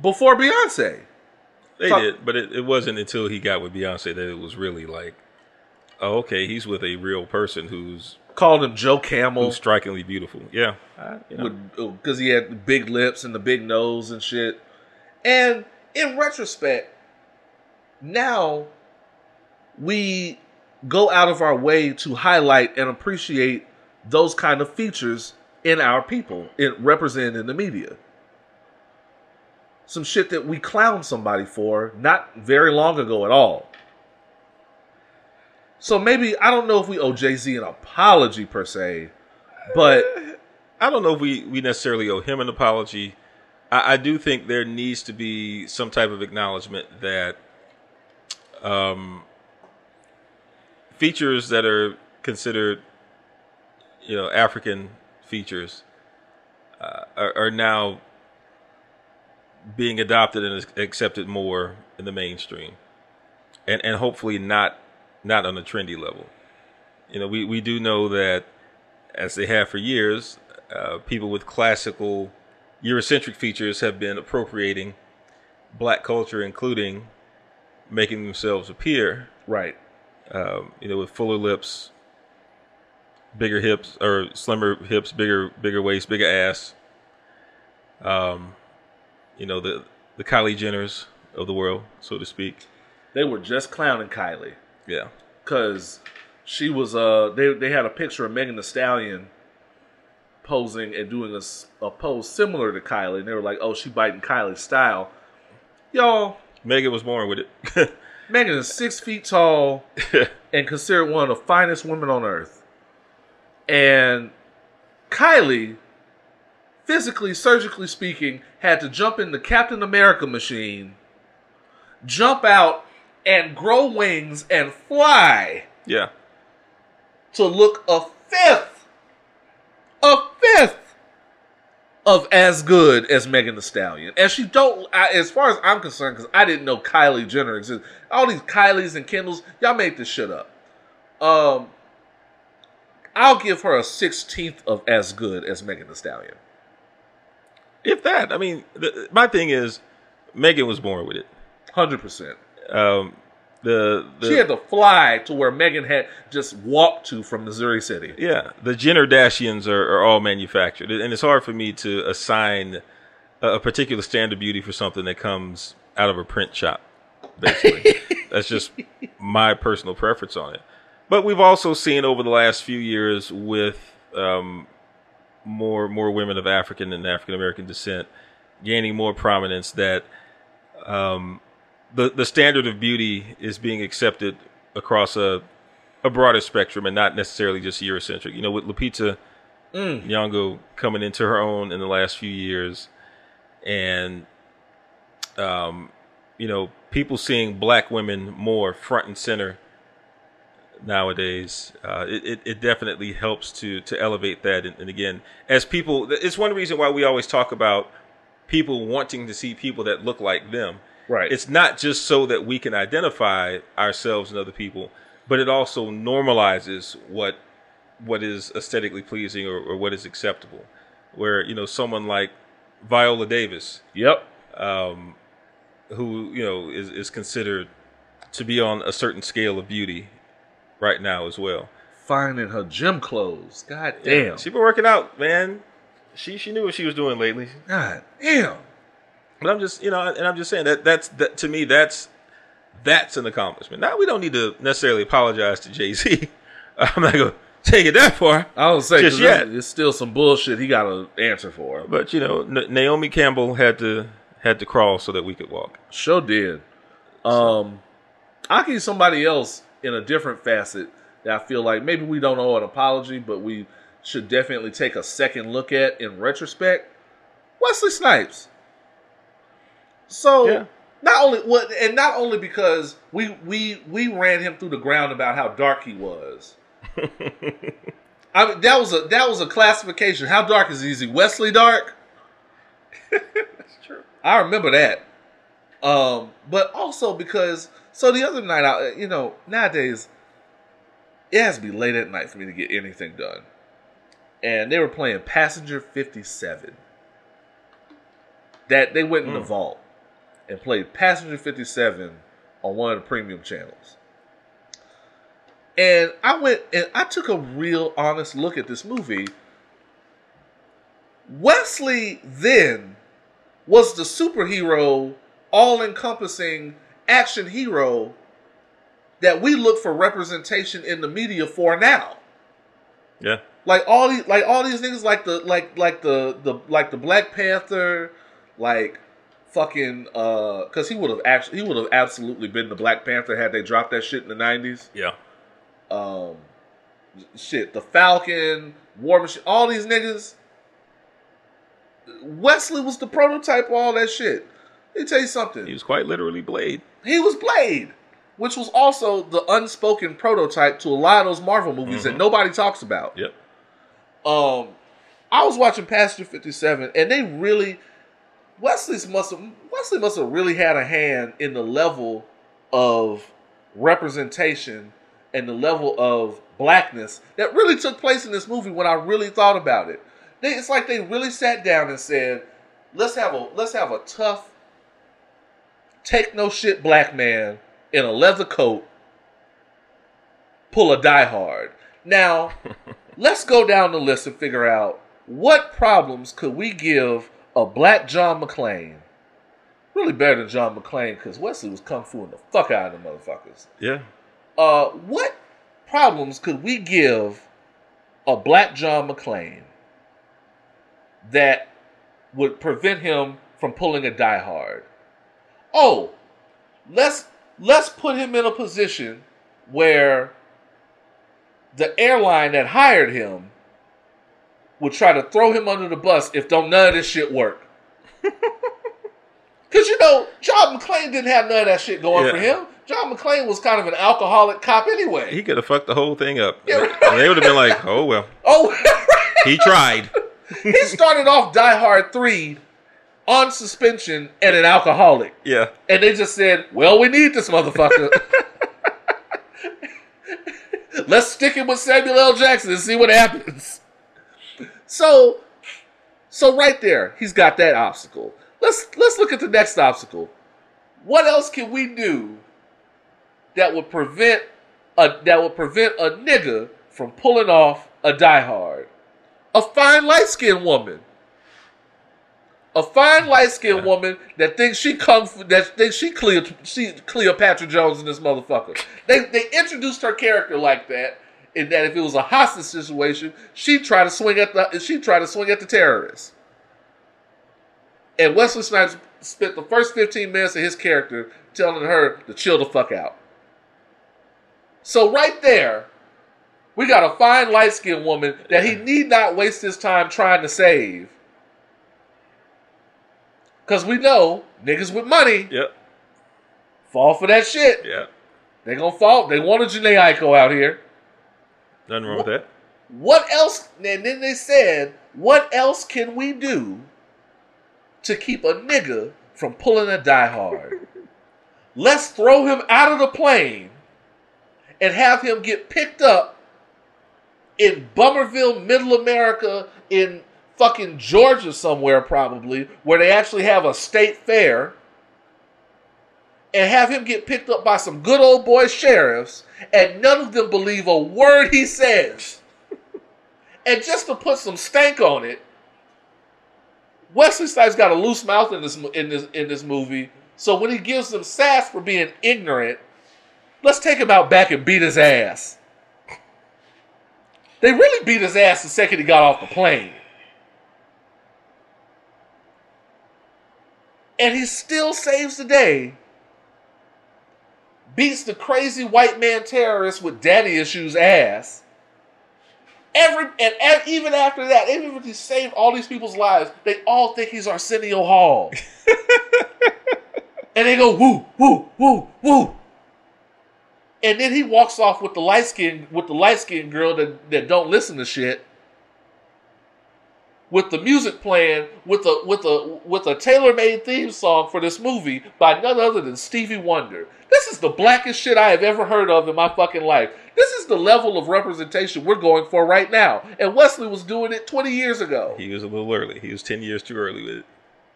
before Beyonce. They Talk- did, but it, it wasn't until he got with Beyonce that it was really like, oh, okay, he's with a real person who's Called him Joe Camel who's strikingly beautiful. Yeah, I, you know, because he had the big lips and the big nose and shit. And in retrospect, now we go out of our way to highlight and appreciate those kind of features in our people, in represented in the media. Some shit that we clown somebody for not very long ago at all. So maybe I don't know if we owe Jay Z an apology per se, but I don't know if we, we necessarily owe him an apology. I, I do think there needs to be some type of acknowledgement that um, features that are considered, you know, African features uh, are, are now being adopted and accepted more in the mainstream, and and hopefully not not on a trendy level. You know, we, we do know that as they have for years, uh, people with classical Eurocentric features have been appropriating black culture, including making themselves appear, right. um, you know, with fuller lips, bigger hips or slimmer hips, bigger bigger waist, bigger ass. Um, you know the the Kylie Jenners of the world, so to speak. They were just clowning Kylie. Yeah, because she was uh they they had a picture of Megan Thee Stallion posing and doing a pose similar to Kylie, and they were like, "Oh, she biting Kylie's style." Y'all, Megan was born with it. Megan is six feet tall and considered one of the finest women on earth, and Kylie, physically, surgically speaking, had to jump in the Captain America machine, jump out, and grow wings and fly yeah, to look a fifth, a fifth of as good as Megan Thee Stallion. And she don't, I, as far as I'm concerned, because I didn't know Kylie Jenner existed. All these Kylies and Kendalls, y'all made this shit up. Um, I'll give her a sixteenth of as good as Megan Thee Stallion. If that. I mean, the, my thing is, Megan was born with it. Hundred percent. Um, the, the She had to fly to where Megan had just walked to from Missouri City. Yeah, the Jenner Dashians are, are all manufactured, and it's hard for me to assign a, a particular standard beauty for something that comes out of a print shop. Basically, that's just my personal preference on it. But we've also seen over the last few years with um, more more women of African and African American descent gaining more prominence that um, the the standard of beauty is being accepted across a a broader spectrum and not necessarily just Eurocentric. You know, with Lupita Nyong'o coming into her own in the last few years, and um, you know, people seeing black women more front and center nowadays. Uh, it, it it definitely helps to to elevate that. And, and again, as people, it's one reason why we always talk about people wanting to see people that look like them. Right. It's not just so that we can identify ourselves and other people, but it also normalizes what what is aesthetically pleasing or, or what is acceptable. Where you know someone like Viola Davis, Yep. um, who you know is is considered to be on a certain scale of beauty right now as well. Finding her gym clothes. God damn. she been working out, man. She she knew what she was doing lately. God damn. But I'm just, you know, and I'm just saying that that's that to me that's that's an accomplishment. Now we don't need to necessarily apologize to Jay Z. I'm not gonna take it that far, I don't say Just yet. it's, still some bullshit he got to answer for. but you know, Naomi Campbell had to had to crawl so that we could walk. Sure did. Um, I'll give somebody else in a different facet that I feel like maybe we don't owe an apology, but we should definitely take a second look at in retrospect. Wesley Snipes. So Yeah. not only what, and not only because we we we ran him through the ground about how dark he was. I mean, that was a that was a classification. How dark is he Wesley dark? That's true. I remember that. Um, but also because so the other night, I you know nowadays it has to be late at night for me to get anything done, and they were playing Passenger Fifty Seven. That they went in the mm. vault and played Passenger Fifty Seven on one of the premium channels. And I went and I took a real honest look at this movie. Wesley then was the superhero, all encompassing action hero that we look for representation in the media for now. Yeah. Like all these like all these niggas like the like like the the like the Black Panther, like fucking uh cause he would have actually he would have absolutely been the Black Panther had they dropped that shit in the nineties Yeah. um, shit, the Falcon, War Machine, all these niggas. Wesley was the prototype of all that shit. Let me tell you something. He was quite literally Blade. He was Blade, which was also the unspoken prototype to a lot of those Marvel movies that nobody talks about. Yep. Um, I was watching Passenger Fifty Seven, and they really Wesley's must have Wesley must have really had a hand in the level of representation and the level of blackness that really took place in this movie when I really thought about it. They, it's like they really sat down and said, "Let's have a let's have a tough, take no shit black man in a leather coat pull a Die Hard." Now, let's go down the list and figure out what problems could we give a black John McClane. Really better than John McClane because Wesley was kung fuing the fuck out of the motherfuckers Yeah. uh, what problems could we give a black John McClane that would prevent him from pulling a Die Hard? Oh, let's let's put him in a position where the airline that hired him would try to throw him under the bus if don't none of this shit work. Cause you know, John McClane didn't have none of that shit going for him. John McClane was kind of an alcoholic cop anyway. He could have fucked the whole thing up. Yeah, And they would have been like, oh, well, oh, he tried. he started off Die Hard 3 on suspension and an alcoholic. Yeah. And they just said, well, we need this motherfucker. Let's stick him with Samuel L. Jackson and see what happens. So, so right there, he's got that obstacle. Let's let's look at the next obstacle. What else can we do that would prevent a that would prevent a nigga from pulling off a Die Hard? A fine light skinned woman. A fine light skinned woman that thinks she fu, that thinks she Cleo, she Cleopatra Jones in this motherfucker. They they introduced her character like that, in that if it was a hostage situation, she try to swing at the she try to swing at the terrorists. And Wesley Snipes spent the first 15 minutes of his character telling her to chill the fuck out. So right there, we got a fine light skinned woman that he need not waste his time trying to save. Cause we know niggas with money Yep. fall for that shit. Yeah. They gonna fall. They want a Jhené Aiko out here. Nothing wrong with that. What else? And then they said, what else can we do to keep a nigga from pulling a diehard? Let's throw him out of the plane and have him get picked up in Bummerville, Middle America, in fucking Georgia somewhere, probably, where they actually have a state fair, and have him get picked up by some good old boy sheriffs, and none of them believe a word he says. and just to put some stank on it, Wesley Snipes got a loose mouth in this in this in this movie So when he gives them sass for being ignorant, let's take him out back and beat his ass. They really beat his ass the second he got off the plane. And he still saves the day. Beats the crazy white man terrorist with daddy issues ass. Every and, and even after that, even if he saved all these people's lives, they all think he's Arsenio Hall. and they go woo, woo, woo, woo. And then he walks off with the light skin with the light skinned girl that, that don't listen to shit. With the music playing with a with a with a tailor made theme song for this movie by none other than Stevie Wonder. This is the blackest shit I have ever heard of in my fucking life. This is the level of representation we're going for right now. And Wesley was doing it 20 years ago. He was a little early. He was 10 years too early with it.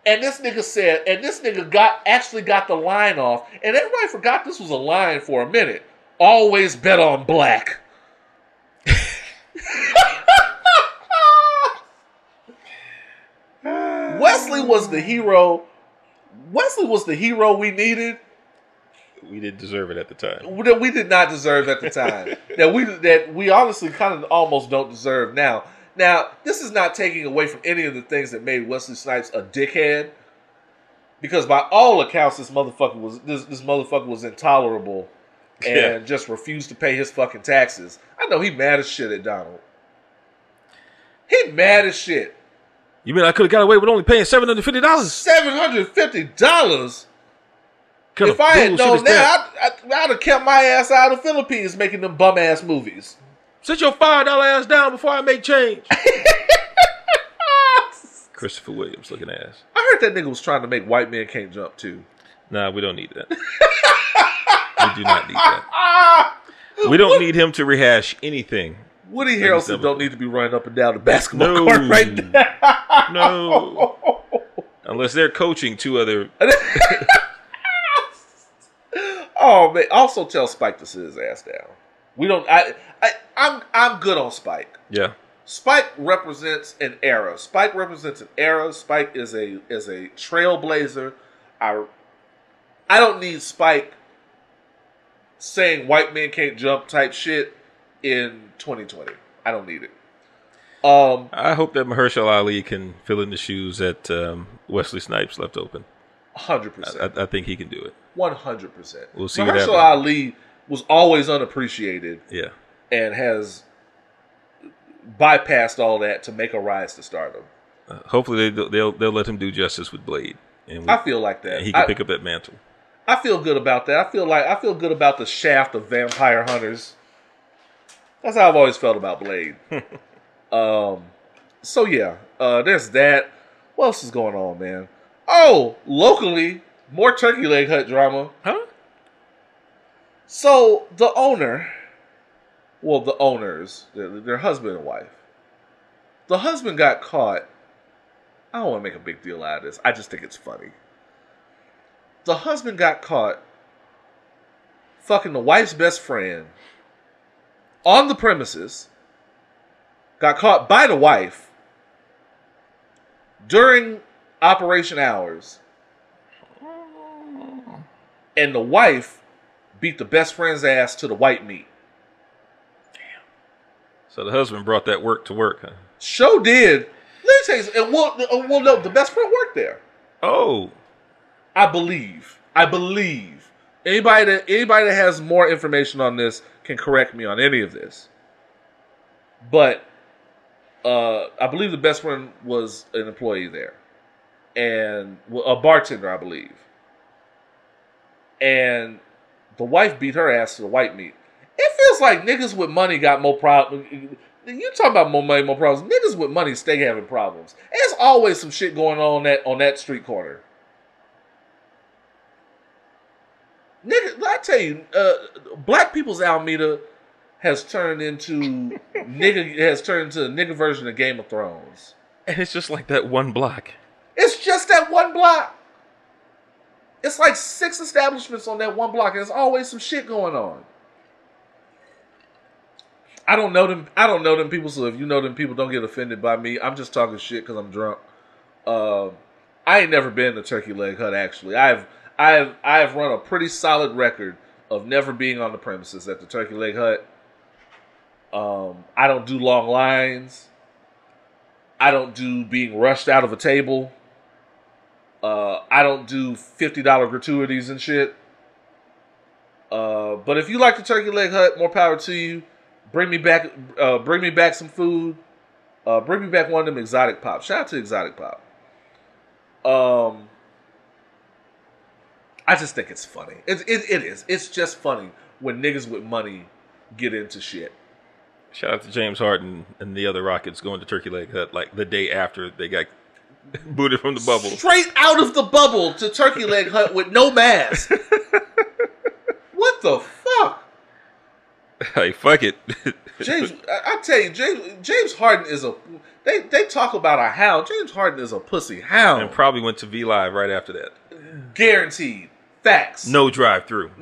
And this nigga said, and this nigga got actually got the line off, and everybody forgot this was a line for a minute. Always bet on black. Wesley was the hero. Wesley was the hero we needed We didn't deserve it at the time. that we did not deserve at the time. that we that we honestly kind of almost don't deserve now. Now, this is not taking away from any of the things that made Wesley Snipes a dickhead. Because by all accounts, this motherfucker was this, this motherfucker was intolerable and Yeah. just refused to pay his fucking taxes. I know he mad as shit at Donald. He mad as shit. You mean I could have got away with only paying seven hundred fifty dollars? Seven hundred fifty dollars. If I had known that, I'd, I'd, I'd have kept my ass out of the Philippines making them bum ass movies. sit your five dollar ass down before I make change. Christopher Williams looking ass. I heard that nigga was trying to make white men can't jump too. Nah, we don't need that. we do not need that. We don't need him to rehash anything. Woody Harrelson don't need to be running up and down the basketball No. court right now. No. Unless they're coaching two other. Oh man! Also tell Spike to sit his ass down. We don't. I. I. I'm. I'm good on Spike. Yeah. Spike represents an era. Spike represents an era. Spike is a is a trailblazer. I. I don't need Spike saying white men can't jump type shit in 2020. I don't need it. Um, I hope that Mahershala Ali can fill in the shoes that um, Wesley Snipes left open. hundred I, percent. I, I think he can do it. One hundred percent. We'll see Mahershala. Ali was always unappreciated Yeah. and has bypassed all that to make a rise to stardom. Uh, hopefully they, they'll they'll let him do justice with Blade, and we, I feel like that. and he can I, pick up that mantle. I feel good about that. I feel like I feel good about the shaft of vampire hunters. That's how I've always felt about Blade. um, so yeah, uh, there's that. What else is going on, man? Oh, locally, more turkey leg hut drama. Huh? So the owner, well, the owners, their, their husband and wife. The husband got caught. I don't want to make a big deal out of this. I just think it's funny. The husband got caught fucking the wife's best friend on the premises. Got caught by the wife during operation hours. And the wife beat the best friend's ass to the white meat. Damn. So the husband brought that work to work, huh? Show did. Let me tell you, and well, well, no, the best friend worked there. Oh, I believe. I believe. Anybody that anybody that has more information on this can correct me on any of this. But uh, I believe the best friend was an employee there, and a bartender, I believe. And the wife beat her ass to the white meat. It feels like niggas with money got more problems. You talk about more money, more problems? Niggas with money stay having problems. There's always some shit going on that on that street corner. Nigga, I tell you, uh, Black People's Almeda has turned into nigga has turned into a nigga version of Game of Thrones. and it's just like that one block. It's just that one block. It's like six establishments on that one block, and there's always some shit going on. I don't know them. I don't know them people. So if you know them people, don't get offended by me. I'm just talking shit because I'm drunk. Um, I ain't never been to Turkey Leg Hut. Actually, I've I have I have run a pretty solid record of never being on the premises at the Turkey Leg Hut. Um, I don't do long lines. I don't do being rushed out of a table. Uh, I don't do fifty dollar gratuities and shit. Uh, but if you like the Turkey Leg Hut, more power to you. Bring me back, uh, bring me back some food. Uh, bring me back one of them exotic pops. Shout out to exotic pop. Um, I just think it's funny. It, it, it is. It's just funny when niggas with money get into shit. Shout out to James Harden and the other Rockets going to Turkey Leg Hut uh, like the day after they got booted from the bubble. Straight out of the bubble to Turkey Leg Hut with no mask. what the fuck? Hey, fuck it. James, I, I tell you, James James Harden is a. They they talk about a hound. James Harden is a pussy hound. and probably went to V Live right after that. Guaranteed. Facts. No drive through.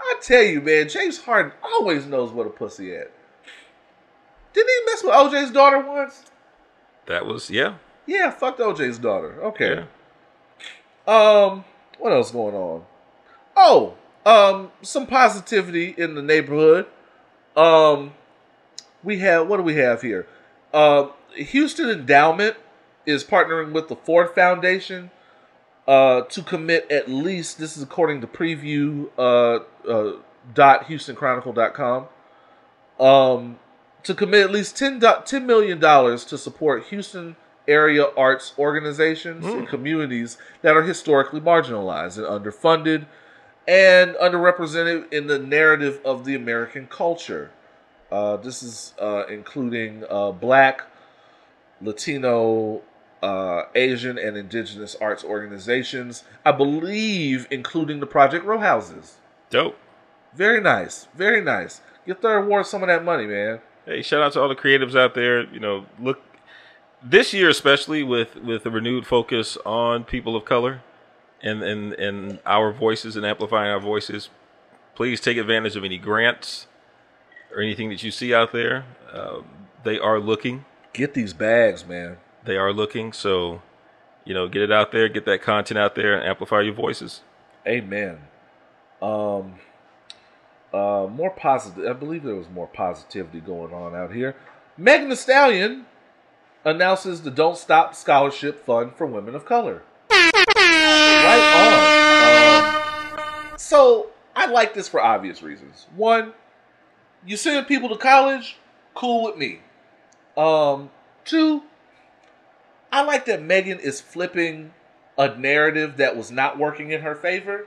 I tell you, man, James Harden always knows what a pussy at. Didn't he mess with OJ's daughter once? That was yeah. Yeah, fucked OJ's daughter. Okay. Yeah. Um, what else going on? Oh, um, some positivity in the neighborhood. Um, we have what do we have here? Uh, Houston Endowment is partnering with the Ford Foundation uh, to commit at least this is according to preview uh, uh, dot HoustonChronicle.com um, to commit at least 10, do- $10 million to support Houston area arts organizations and communities that are historically marginalized and underfunded and underrepresented in the narrative of the American culture. Uh, this is uh, including uh, black, Latino, uh, Asian, and indigenous arts organizations. I believe, including the Project Row Houses. Dope. Very nice. Very nice. Get third ward some of that money, man. Hey, shout out to all the creatives out there. You know, look this year especially with with a renewed focus on people of color and and and our voices and amplifying our voices. Please take advantage of any grants or anything that you see out there. Um, they are looking. Get these bags, man. They are looking. So, you know, get it out there, get that content out there, and amplify your voices. Amen. Um, uh, more positive. I believe there was more positivity going on out here. Megan Thee Stallion announces the Don't Stop Scholarship Fund for Women of Color. Right on. Um, so I like this for obvious reasons. One, you sending people to college, cool with me. Um, two, I like that Megan is flipping a narrative that was not working in her favor.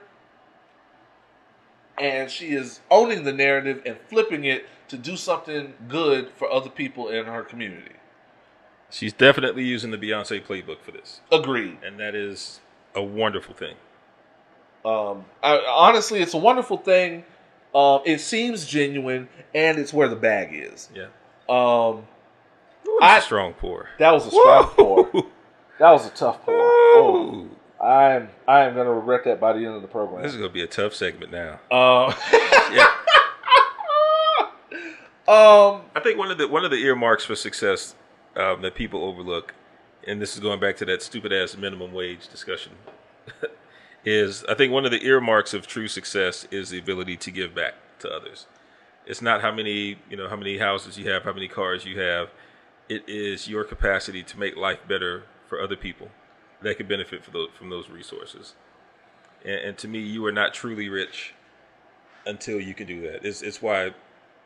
And she is owning the narrative and flipping it to do something good for other people in her community. She's definitely using the Beyonce playbook for this, Agreed. and that is a wonderful thing. Um, I, honestly, it's a wonderful thing. Um, it seems genuine, and it's where the bag is. Yeah, Um, I- strong pour. that was a strong pour. That was a tough pour. Oh, I'm I am gonna regret that by the end of the program. This is gonna be a tough segment now. Um, Yeah. um, I think one of the one of the earmarks for success um, that people overlook, and this is going back to that stupid ass minimum wage discussion, is I think one of the earmarks of true success is the ability to give back to others. It's not how many you know how many houses you have, how many cars you have. It is your capacity to make life better for other people that could benefit for those, from those resources. And, and to me, you are not truly rich until you can do that. It's, it's why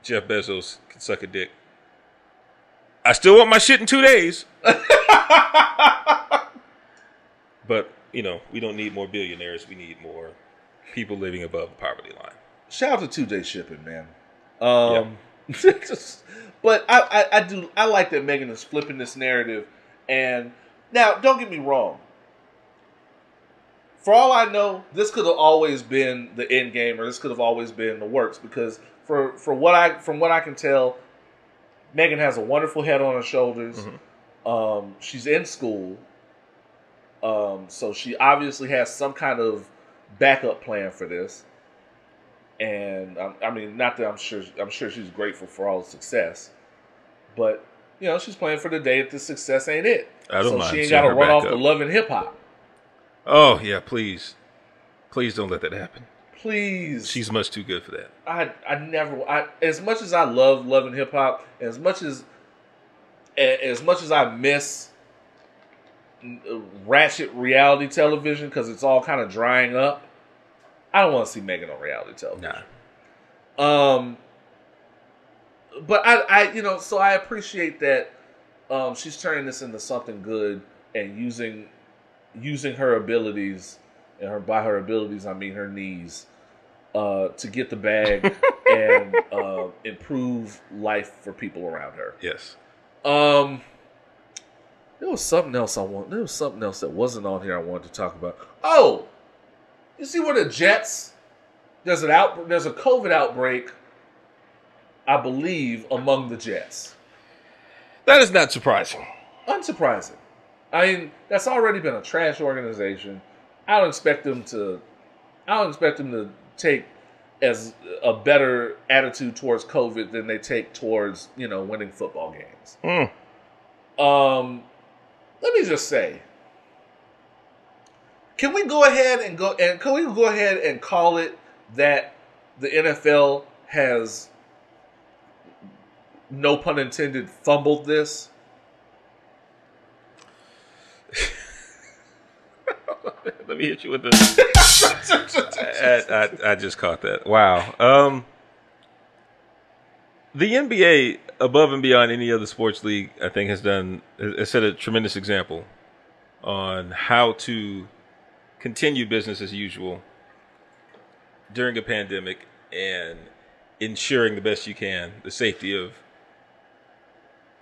Jeff Bezos can suck a dick. I still want my shit in two days. but, you know, we don't need more billionaires. We need more people living above the poverty line. shout out to two day shipping, man. Um, just- but I, I, I do I like that Megan is flipping this narrative, and now don't get me wrong. For all I know, this could have always been the end game, or this could have always been the works. Because for for what I from what I can tell, Megan has a wonderful head on her shoulders. Um, she's in school, um, so she obviously has some kind of backup plan for this and um, I mean, not that I'm sure I'm sure she's grateful for all the success, but you know, she's playing for the day that the success ain't it. I don't so mind she ain't got to run off up. the love and hip hop. Oh yeah, please, please don't let that happen. Please, She's much too good for that. I I never I as much as I love loving hip hop, as much as as much as I miss uh, ratchet reality television because it's all kind of drying up. I don't want to see Megan on reality television. Nah. Um, but I, I, you know, so I appreciate that um, she's turning this into something good and using using her abilities and her by her abilities I mean her knees uh, to get the bag and uh, improve life for people around her. Yes. Um, there was something else I want. There was something else that wasn't on here I wanted to talk about. Oh, you see where the Jets? There's an out. There's a COVID outbreak. I believe among the Jets. That is not surprising. Unsurprising. I mean, that's already been a trash organization. I don't expect them to. I don't expect them to take as a better attitude towards COVID than they take towards you know winning football games. Hmm. Um, let me just say, can we go ahead and go and can we go ahead and call it that the NFL has no pun intended fumbled this? Let me hit you with this. I, I, I just caught that. Wow. Um, the NBA, above and beyond any other sports league, I think has done has set a tremendous example on how to continue business as usual during a pandemic and ensuring the best you can the safety of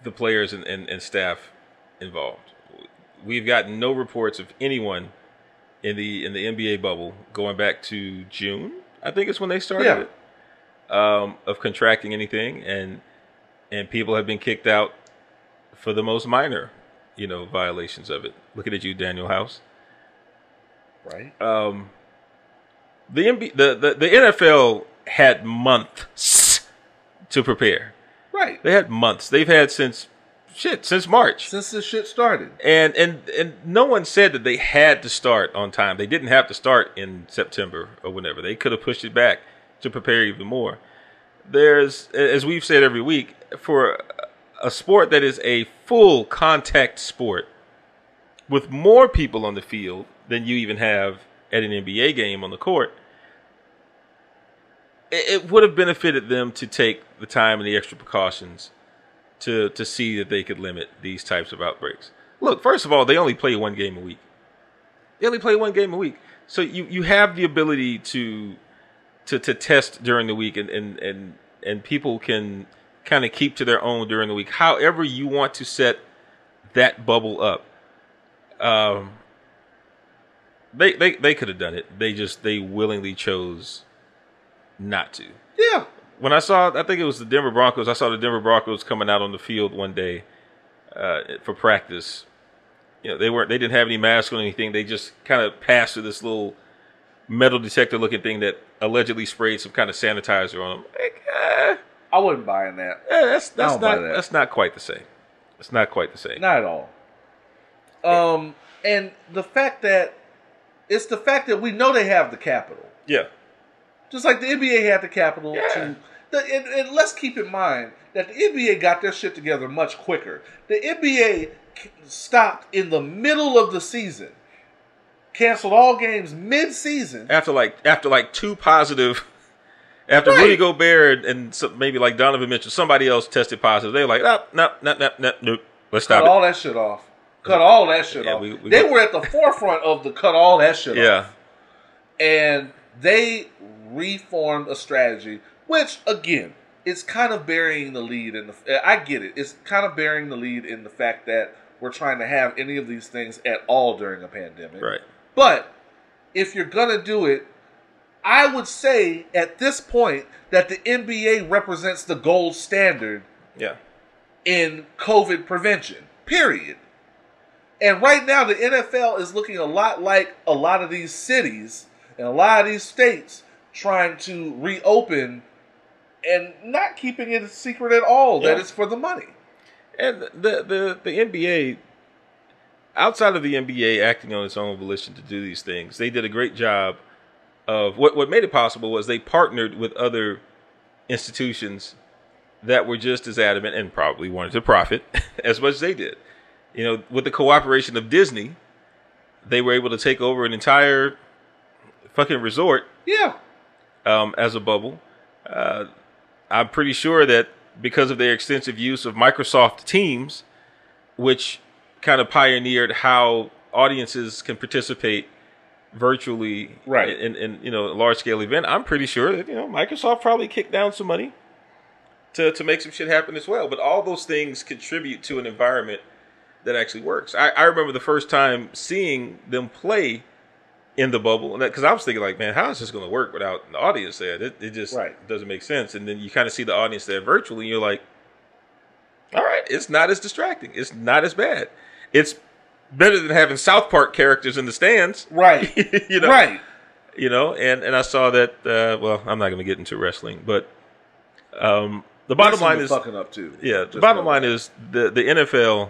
the players and, and, and staff involved. We've gotten no reports of anyone in the in the NBA bubble going back to June. I think it's when they started Yeah. it. Um, of contracting anything, and and people have been kicked out for the most minor, you know, violations of it. Looking at you, Danuel House. Right. Um, the, NBA, the the the NFL had months to prepare. Right. They had months. They've had since shit since March. Since this shit started. And and and no one said that they had to start on time. They didn't have to start in September or whenever. They could have pushed it back to prepare even more. There's as we've said every week for a sport that is a full contact sport with more people on the field than you even have at an NBA game on the court. It, it would have benefited them to take the time and the extra precautions to to see that they could limit these types of outbreaks. Look, first of all, they only play one game a week. They only play one game a week, so you you have the ability to to to test during the week, and and and and people can kind of keep to their own during the week. However, you want to set that bubble up. Um, they they they could have done it. They just they willingly chose not to Yeah. when I saw, I think it was the Denver Broncos. I saw the Denver Broncos coming out on the field one day uh, for practice. You know, they weren't, they didn't have any mask or anything. They just kind of passed through this little metal detector looking thing that allegedly sprayed some kind of sanitizer on them. Like, eh, I wasn't buying that. eh, that's that's don't not that. that's not quite the same. It's not quite the same. Not at all. Um, and the fact that it's the fact that we know they have the capital, Yeah, just like the NBA had the capital Yeah. to. The, and, and let's keep in mind that the NBA got their shit together much quicker. The NBA stopped in the middle of the season, canceled all games mid-season. after like after like two positive. After Right. Rudy Gobert and, some, maybe like Donovan Mitchell, somebody else tested positive. They were like, oh, no, no, no, no, no, nope. Let's Cut stop it. all that shit off. Cut all that shit Yeah, off. we- we they were at the forefront of the cut all that shit off. Yeah, and they reformed a strategy, which again is kind of burying the lead in the. I get it. It's kind of burying the lead in the fact that we're trying to have any of these things at all during a pandemic. right. But if you're gonna do it, I would say at this point that the NBA represents the gold standard Yeah. in COVID prevention. Period. And right now, the NFL is looking a lot like a lot of these cities and a lot of these states trying to reopen and not keeping it a secret at all that it's for the money. And the the the NBA, outside of the NBA acting on its own volition to do these things, they did a great job of what what made it possible was they partnered with other institutions that were just as adamant and probably wanted to profit as much as they did. You know, with the cooperation of Disney, they were able to take over an entire fucking resort Yeah. um, as a bubble. Uh, I'm pretty sure that because of their extensive use of Microsoft Teams, which kind of pioneered how audiences can participate virtually Right. in, in, you know a large scale event, I'm pretty sure that you know Microsoft probably kicked down some money to to make some shit happen as well. But all those things contribute to an environment that actually works. I, I remember the first time seeing them play in the bubble, and because I was thinking like, man, how is this going to work without the audience there? It, it just Right. doesn't make sense. And then you kind of see the audience there virtually, and you're like, all right, it's not as distracting. It's not as bad. It's better than having South Park characters in the stands, Right. you know, Right. you know. And and I saw that. Uh, well, I'm not going to get into wrestling, but um, the bottom Wrestling line is fucking up too. yeah, the bottom know line is the the NFL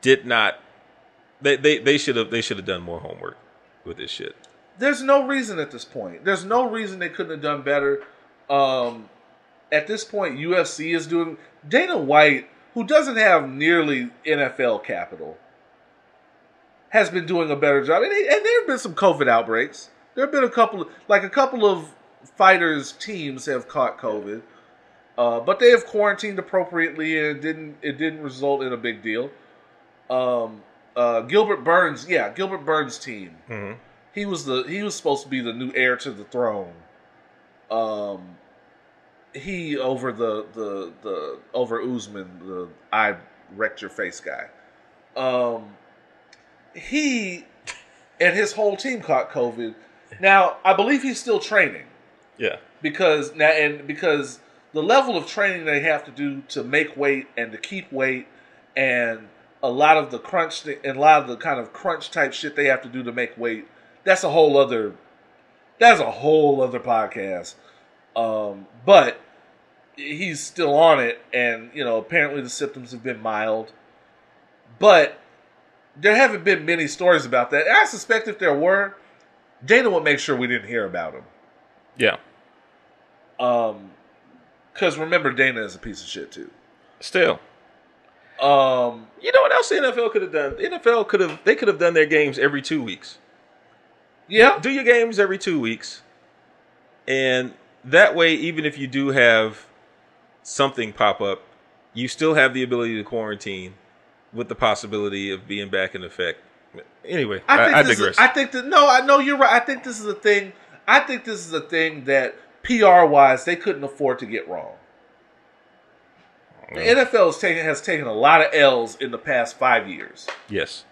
did not. They they they should have they should have done more homework with this shit. there's no reason at this point. There's no reason they couldn't have done better. Um, at this point, UFC is doing. Dana White, who doesn't have nearly NFL capital, has been doing a better job. And, and there have been some COVID outbreaks. There have been a couple, of, like a couple of fighters' teams have caught COVID, uh, but they have quarantined appropriately, and it didn't. It didn't result in a big deal. Um, uh, Gilbert Burns, yeah, Gilbert Burns' team he was the he was supposed to be the new heir to the throne. Um, he over the the the over Usman, the I wrecked your face guy. Um, he and his whole team caught COVID. Now I believe he's still training Yeah, because now and because the level of training they have to do to make weight and to keep weight and a lot of the crunch th- and a lot of the kind of crunch type shit they have to do to make weight that's a whole other that's a whole other podcast um but he's still on it and you know apparently the symptoms have been mild but there haven't been many stories about that and i suspect if there were dana would make sure we didn't hear about him. yeah. um, because remember, Dana is a piece of shit too. Still, Um, you know what else the NFL could have done? The NFL could have they could have done their games every two weeks. yeah, Do your games every two weeks, and that way, even if you do have something pop up, you still have the ability to quarantine with the possibility of being back in effect. Anyway, I I, think I, this digress. Is, I think that no, I know you're right. I think this is a thing. I think this is a thing that PR wise they couldn't afford to get wrong. The NFL has taken has taken a lot of L's in the past five years, yes,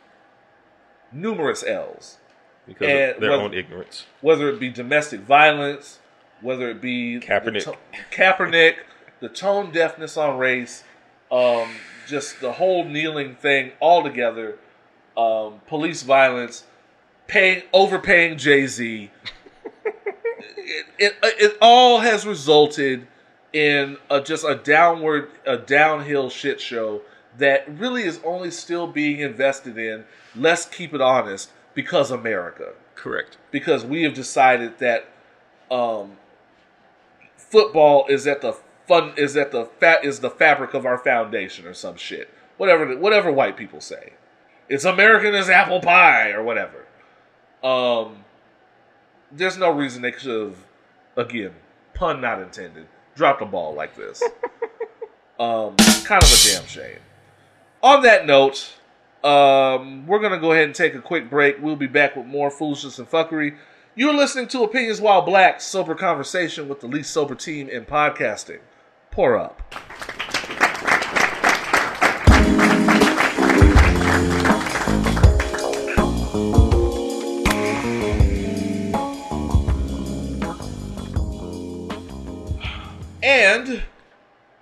numerous L's. because And of their whether- own ignorance. whether it be domestic violence, whether it be the Kaepernick. to- Kaepernick, the tone deafness on race, um, just the whole kneeling thing altogether, um, police violence, paying overpaying Jay Z. it, it it all has resulted in a, just a downward a downhill shit show that really is only still being invested in. Let's keep it honest because America Correct. because we have decided that um, football is at the fun is at the fat is the fabric of our foundation or some shit. Whatever whatever white people say. It's American as apple pie or whatever. Um, there's no reason they should have again pun not intended dropped a ball like this. um, kind of a damn shame. On that note, um, we're gonna go ahead and take a quick break. We'll be back with more foolishness and fuckery. You're listening to Opinions While Black, sober conversation with the least sober team in podcasting. Pour up.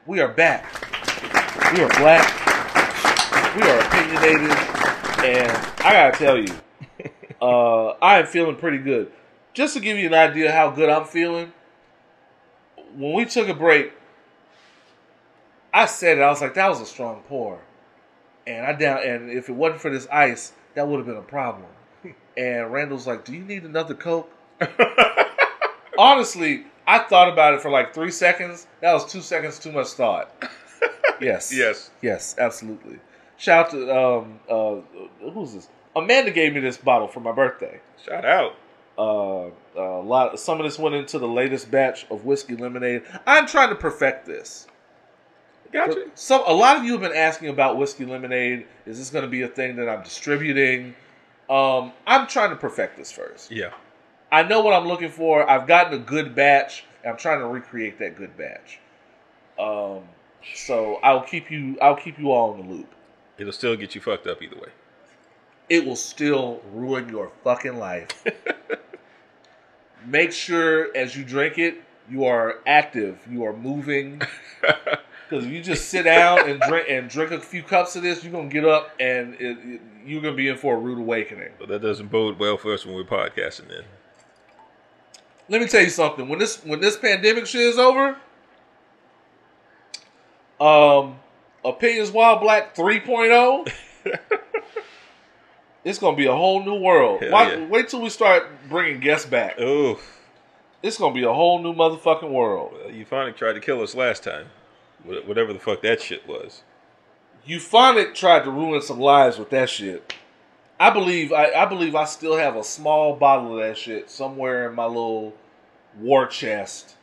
We are back. We are black. We are opinionated. And I gotta tell you, uh, I am feeling pretty good. Just to give you an idea how good I'm feeling, when we took a break, I said it. I was like, that was a strong pour. and I down and if it wasn't for this ice, that would have been a problem. And Randle's like, "Do you need another coke?" Honestly, I thought about it for like three seconds. That was two seconds too much thought. Yes. Yes. Yes. Absolutely. Shout out to um uh who's this? Amanda gave me this bottle for my birthday. Shout out. Uh, a lot. Some of this went into the latest batch of whiskey lemonade. I'm trying to perfect this. Gotcha. Some a lot of you have been asking about whiskey lemonade. Is this going to be a thing that I'm distributing? Um, I'm trying to perfect this first. Yeah. I know what I'm looking for. I've gotten a good batch. And I'm trying to recreate that good batch. Um, so I'll keep you. I'll keep you all in the loop. It'll still get you fucked up either way. It will still ruin your fucking life. Make sure as you drink it, you are active. You are moving. Because if you just sit down and drink and drink a few cups of this, you're gonna get up and it, it- you're gonna be in for a rude awakening. But that doesn't bode well for us when we're podcasting then. Let me tell you something. When this when this pandemic shit is over, um, opinions while black 3.0, it's gonna be a whole new world. Why- yeah. Wait till we start bringing guests back. Oh, It's gonna be a whole new motherfucking world. well, you finally tried to kill us last time. Whatever the fuck that shit was. Euphonic tried to ruin some lives with that shit. I believe I, I believe I still have a small bottle of that shit somewhere in my little war chest,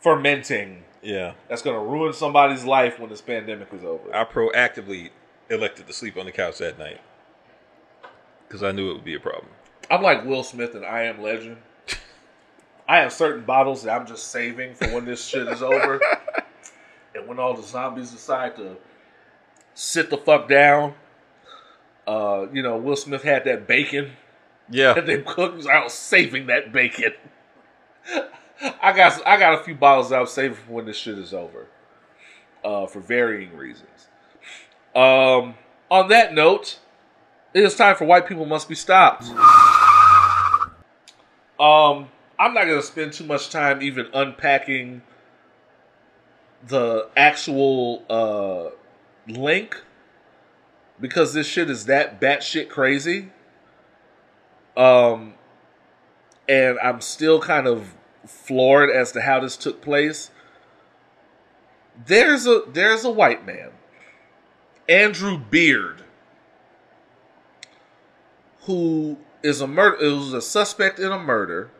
fermenting. Yeah. That's gonna ruin somebody's life when this pandemic is over. I proactively elected to sleep on the couch that night because I knew it would be a problem. I'm like Will Smith and I Am Legend. I have certain bottles that I'm just saving for when this shit is over, and when all the zombies decide to sit the fuck down. Uh, you know, Will Smith had that bacon Yeah. that they cooked. I was saving that bacon. I got I got a few bottles I'm saving for when this shit is over, uh, for varying reasons. Um, on that note, it is time for white people must be stopped. Um, I'm not gonna spend too much time even unpacking the actual uh, link because this shit is that batshit crazy. Um, and I'm still kind of floored as to how this took place. There's a there's a white man, Andrew Beard, who is a murder who's a suspect in a murder.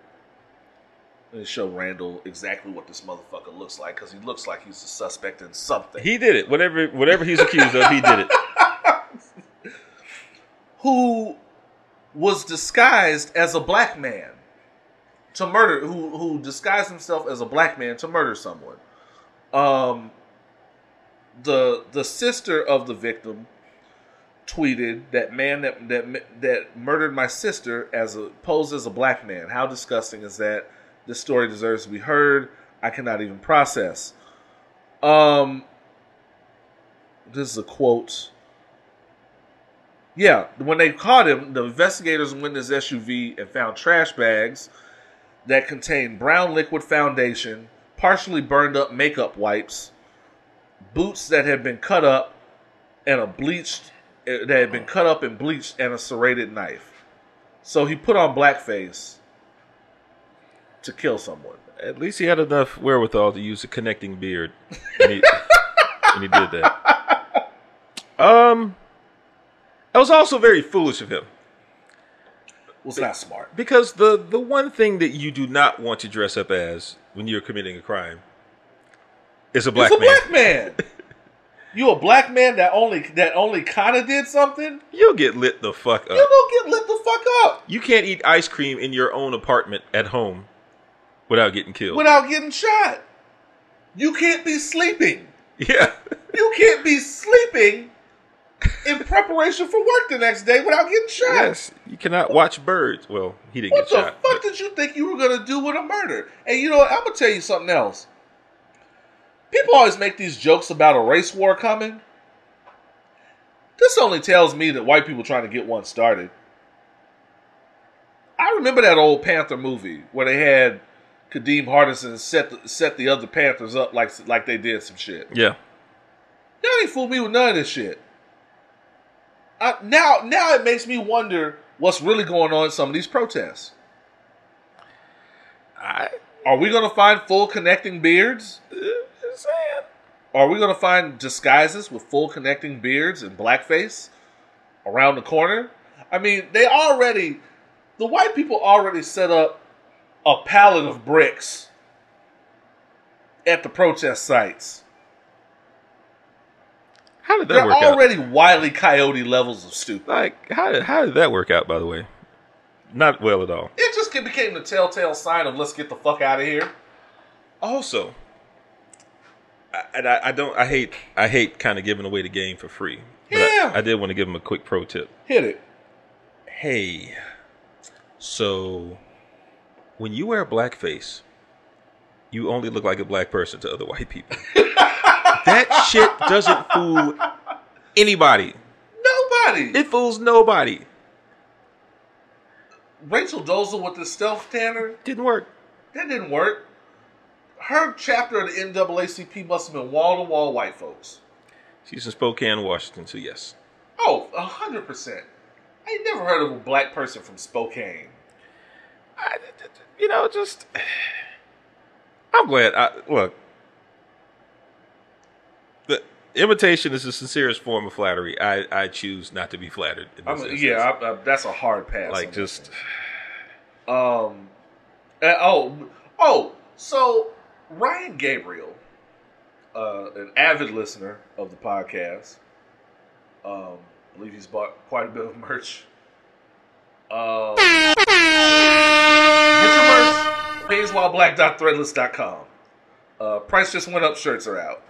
Let me show Randle exactly what this motherfucker looks like because he looks like he's a suspect in something. He did it. Whatever whatever he's accused of, he did it. who was disguised as a black man to murder who who disguised himself as a black man to murder someone. Um the the sister of the victim tweeted that man that that that murdered my sister as a posed as a black man. How disgusting is that? This story deserves to be heard. I cannot even process. Um this is a quote yeah, when they caught him, the investigators went in his SUV and found trash bags that contained brown liquid foundation, partially burned up makeup wipes, boots that had been cut up, and a bleached eh, that had been cut up and bleached, and a serrated knife. So he put on blackface to kill someone. At least he had enough wherewithal to use a connecting beard. And he, and he did that. Um, that was also very foolish of him Was not smart. because the the one thing that you do not want to dress up as when you're committing a crime is a black man. It's a man. black man. You a black man that only that only kind of did something? You'll get lit the fuck up. don't get lit the fuck up. You can't eat ice cream in your own apartment at home without getting killed. without getting shot. You can't be sleeping. yeah. You can't be sleeping in preparation for work the next day without getting shot. Yes, you cannot watch birds. Well, he didn't What get shot. What the fuck did you think you were gonna do with a murder? And you know what? I'm gonna tell you something else. People always make these jokes about a race war coming. This only tells me that white people trying to get one started. I remember that old Panther movie where they had Kadeem Hardison set the, set the other Panthers up like like they did some shit. Yeah. Y'all ain't fool me with none of this shit. I, now now it makes me wonder what's really going on in some of these protests. I Are we going to find full connecting beards? Uh, just saying. Are we going to find disguises with full connecting beards and blackface around the corner? I mean, they already, the white people already set up a pallet of bricks at the protest sites. How did that They're work out? already wily coyote levels of stupid. Like how did how did that work out? By the way, not well at all. It just became the telltale sign of let's get the fuck out of here. Also, I, and I, I don't. I hate. I hate kind of giving away the game for free. But I- Yeah. I, did want to give him a quick pro tip. Hit it. Hey, so when you wear a blackface, you only look like a black person to other white people. that shit doesn't fool anybody. Nobody. It fools nobody. Rachel Dolezal with the stealth tanner, Didn't work. that didn't work. Her chapter of the NAACP must have been wall to wall white folks. She's in Spokane, Washington, so yes. Oh, a hundred percent. I ain't never heard of a black person from Spokane. I, you know, just I'm glad. I, look, imitation is the sincerest form of flattery. I, I choose not to be flattered. In this mean, instance. yeah, I, I, that's a hard pass. like just um, uh, oh, oh, so Ryan Gabriel, uh, an avid listener of the podcast, um, I believe he's bought quite a bit of merch. Um, get your merch, payswhileblack.threadless.com. Uh, price just went up, shirts are out.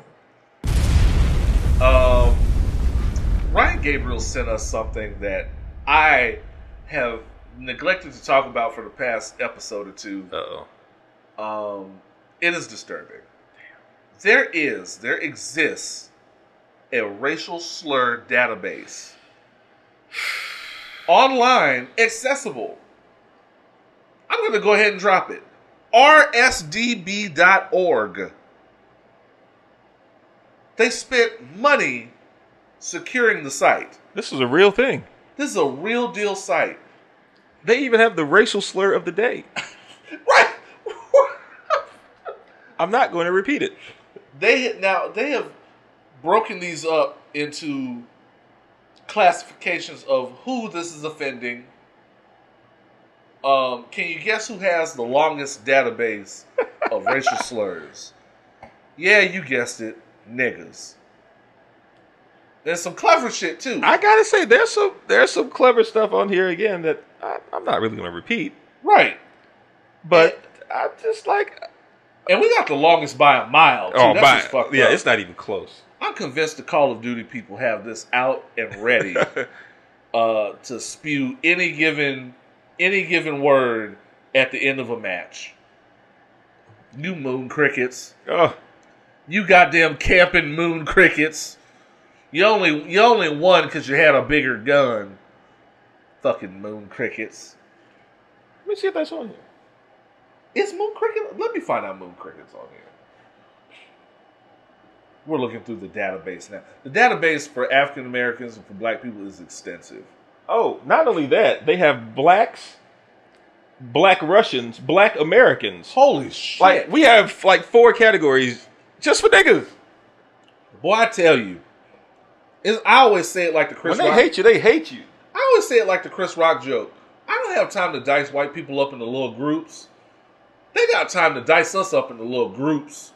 Gabriel sent us something that I have neglected to talk about for the past episode or two. uh oh. Um, it is disturbing. There is, there exists a racial slur database online, accessible. I'm going to go ahead and drop it. RSDB.org. They spent money securing the site. This is a real thing. This is a real deal site. They even have the racial slur of the day. Right. I'm not going to repeat it. they now they have broken these up into classifications of who this is offending. Um, can you guess who has the longest database of racial slurs? Yeah, you guessed it, niggas. There's some clever shit too. I gotta say, there's some there's some clever stuff on here again that I, I'm not really to repeat. right. But I'm just like, And we got the longest by a mile. Too. oh, That's fucked yeah, up. it's not even close. I'm convinced the Call of Duty people have this out and ready uh, to spew any given any given word at the end of a match. New moon crickets. Oh, You goddamn camping moon crickets. You only you only won because you had a bigger gun. Fucking moon crickets. let me see if that's on here. Is moon cricket? Let me find out moon crickets on here. We're looking through the database now. The database for African Americans and for Black people is extensive. Oh, not only that, they have blacks, black Russians, black Americans. Holy shit! Like we have like four categories just for niggas. boy, I tell you, it's, I always say it like the Chris. When they Rock, hate you, they hate you. I always say it like the Chris Rock joke. I don't have time to dice white people up into little groups. They got time to dice us up into little groups.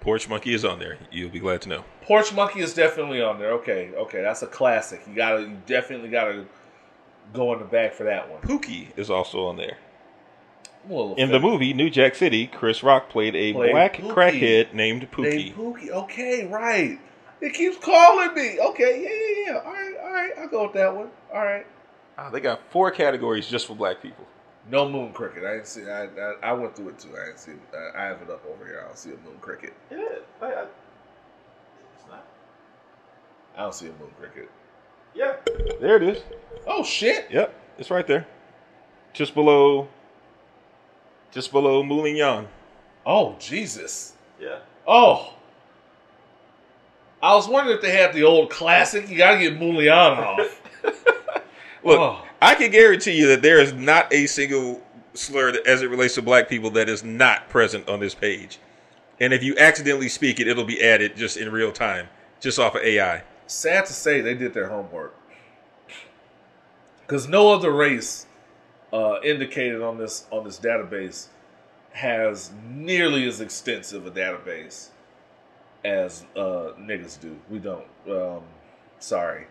Porch Monkey is on there. You'll be glad to know. Porch Monkey is definitely on there. Okay, okay, that's a classic. You gotta, you definitely gotta go in the bag for that one. Pookie is also on there. I'm a little In the movie New Jack City, Chris Rock played a Played black Pookie. crackhead named Pookie. Named Pookie. Okay, right. It keeps calling me. Okay, yeah, yeah, yeah. All right, all right. I'll go with that one. All right. Ah, they got four categories just for black people. No moon cricket. I didn't see. I, I, I went through it too. I didn't see. I, I have it up over here. I don't see a moon cricket. Yeah, it's not. I don't see a moon cricket. Yeah, there it is. Oh shit! Yep, it's right there, just below, just below Moulin Yan. Oh Jesus! Yeah. Oh. I was wondering if they had the old classic. You gotta get Mulian off. Look, Oh. I can guarantee you that there is not a single slur that, as it relates to black people that is not present on this page. And if you accidentally speak it, it'll be added just in real time, just off of AI. Sad to say, they did their homework because no other race uh, indicated on this on this database has nearly as extensive a database as uh, niggas do. We don't. Um, sorry.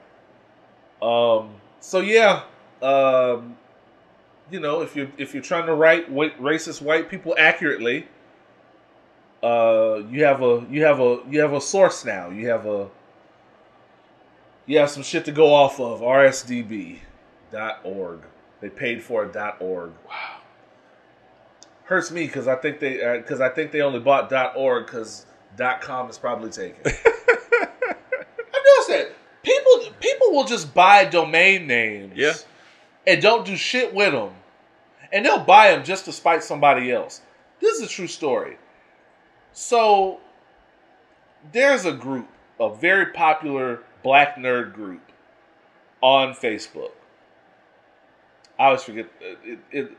Um, so yeah, um, you know, if you're if you're trying to write white, racist white people accurately, uh, you have a you have a you have a source now. You have a you have some shit to go off of. RSDB.org. They paid for a .org. Wow. Hurts me because I think they because I think they only bought .org because .com is probably taken. I noticed that people people will just buy domain names. Yeah. And don't do shit with them, and they'll buy them just to spite somebody else. This is a true story. So there's a group, a very popular black nerd group on Facebook. I always forget uh, it. it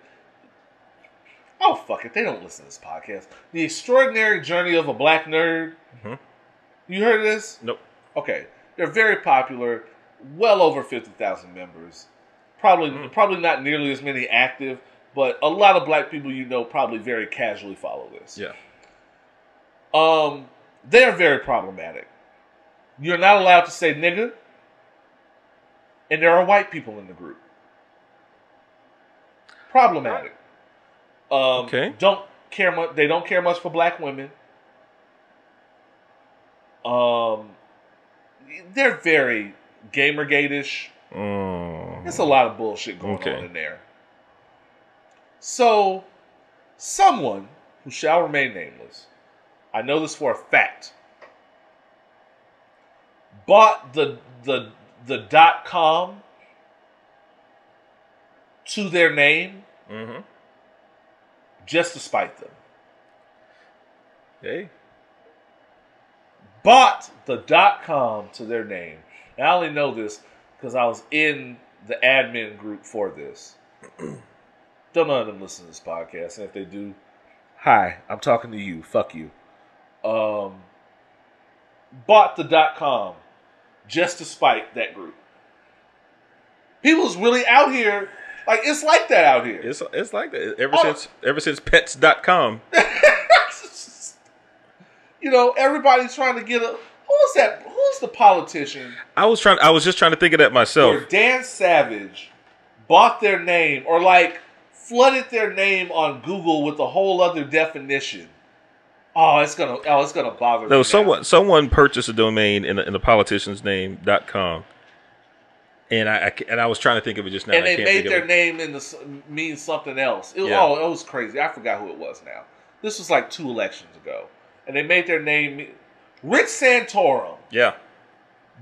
oh fuck it, they don't listen to this podcast. The Extraordinary Journey of a Black Nerd. Mhm. You heard of this? Nope. Okay, they're very popular, well over fifty thousand members. Probably, probably not nearly as many active, but a lot of black people you know probably very casually follow this. Yeah. Um, they're very problematic. You're not allowed to say nigga, and there are white people in the group. Problematic. Um, Okay. Don't care much. They don't care much for black women. Um, they're very gamergate-ish. Mm. It's a lot of bullshit going Okay. on in there. So, someone who shall remain nameless, I know this for a fact, bought the the the dot com to their name hmm just to spite them. Hey. Bought the dot com to their name. And I only know this because I was in the admin group for this. Don't none of them listen to this podcast, and if they do, hi, I'm talking to you. Fuck you. Um, bought the dot com just to spite that group. People's really out here, like it's like that out here. It's it's like that ever Oh. since ever since pets.com. you know, everybody's trying to get a. Who's that? Who's the politician I was trying I was just trying to think of that myself. where Dan Savage bought their name or like flooded their name on Google with a whole other definition? Oh, it's gonna. Oh, it's gonna bother me. No, now. someone someone purchased a domain in the, in the politician's name dot com, and I, I and I was trying to think of it just now. and they made their name in the mean something else. It, Yeah. Oh, it was crazy. I forgot who it was now. This was like two elections ago, and they made their name Rick Santorum. Yeah,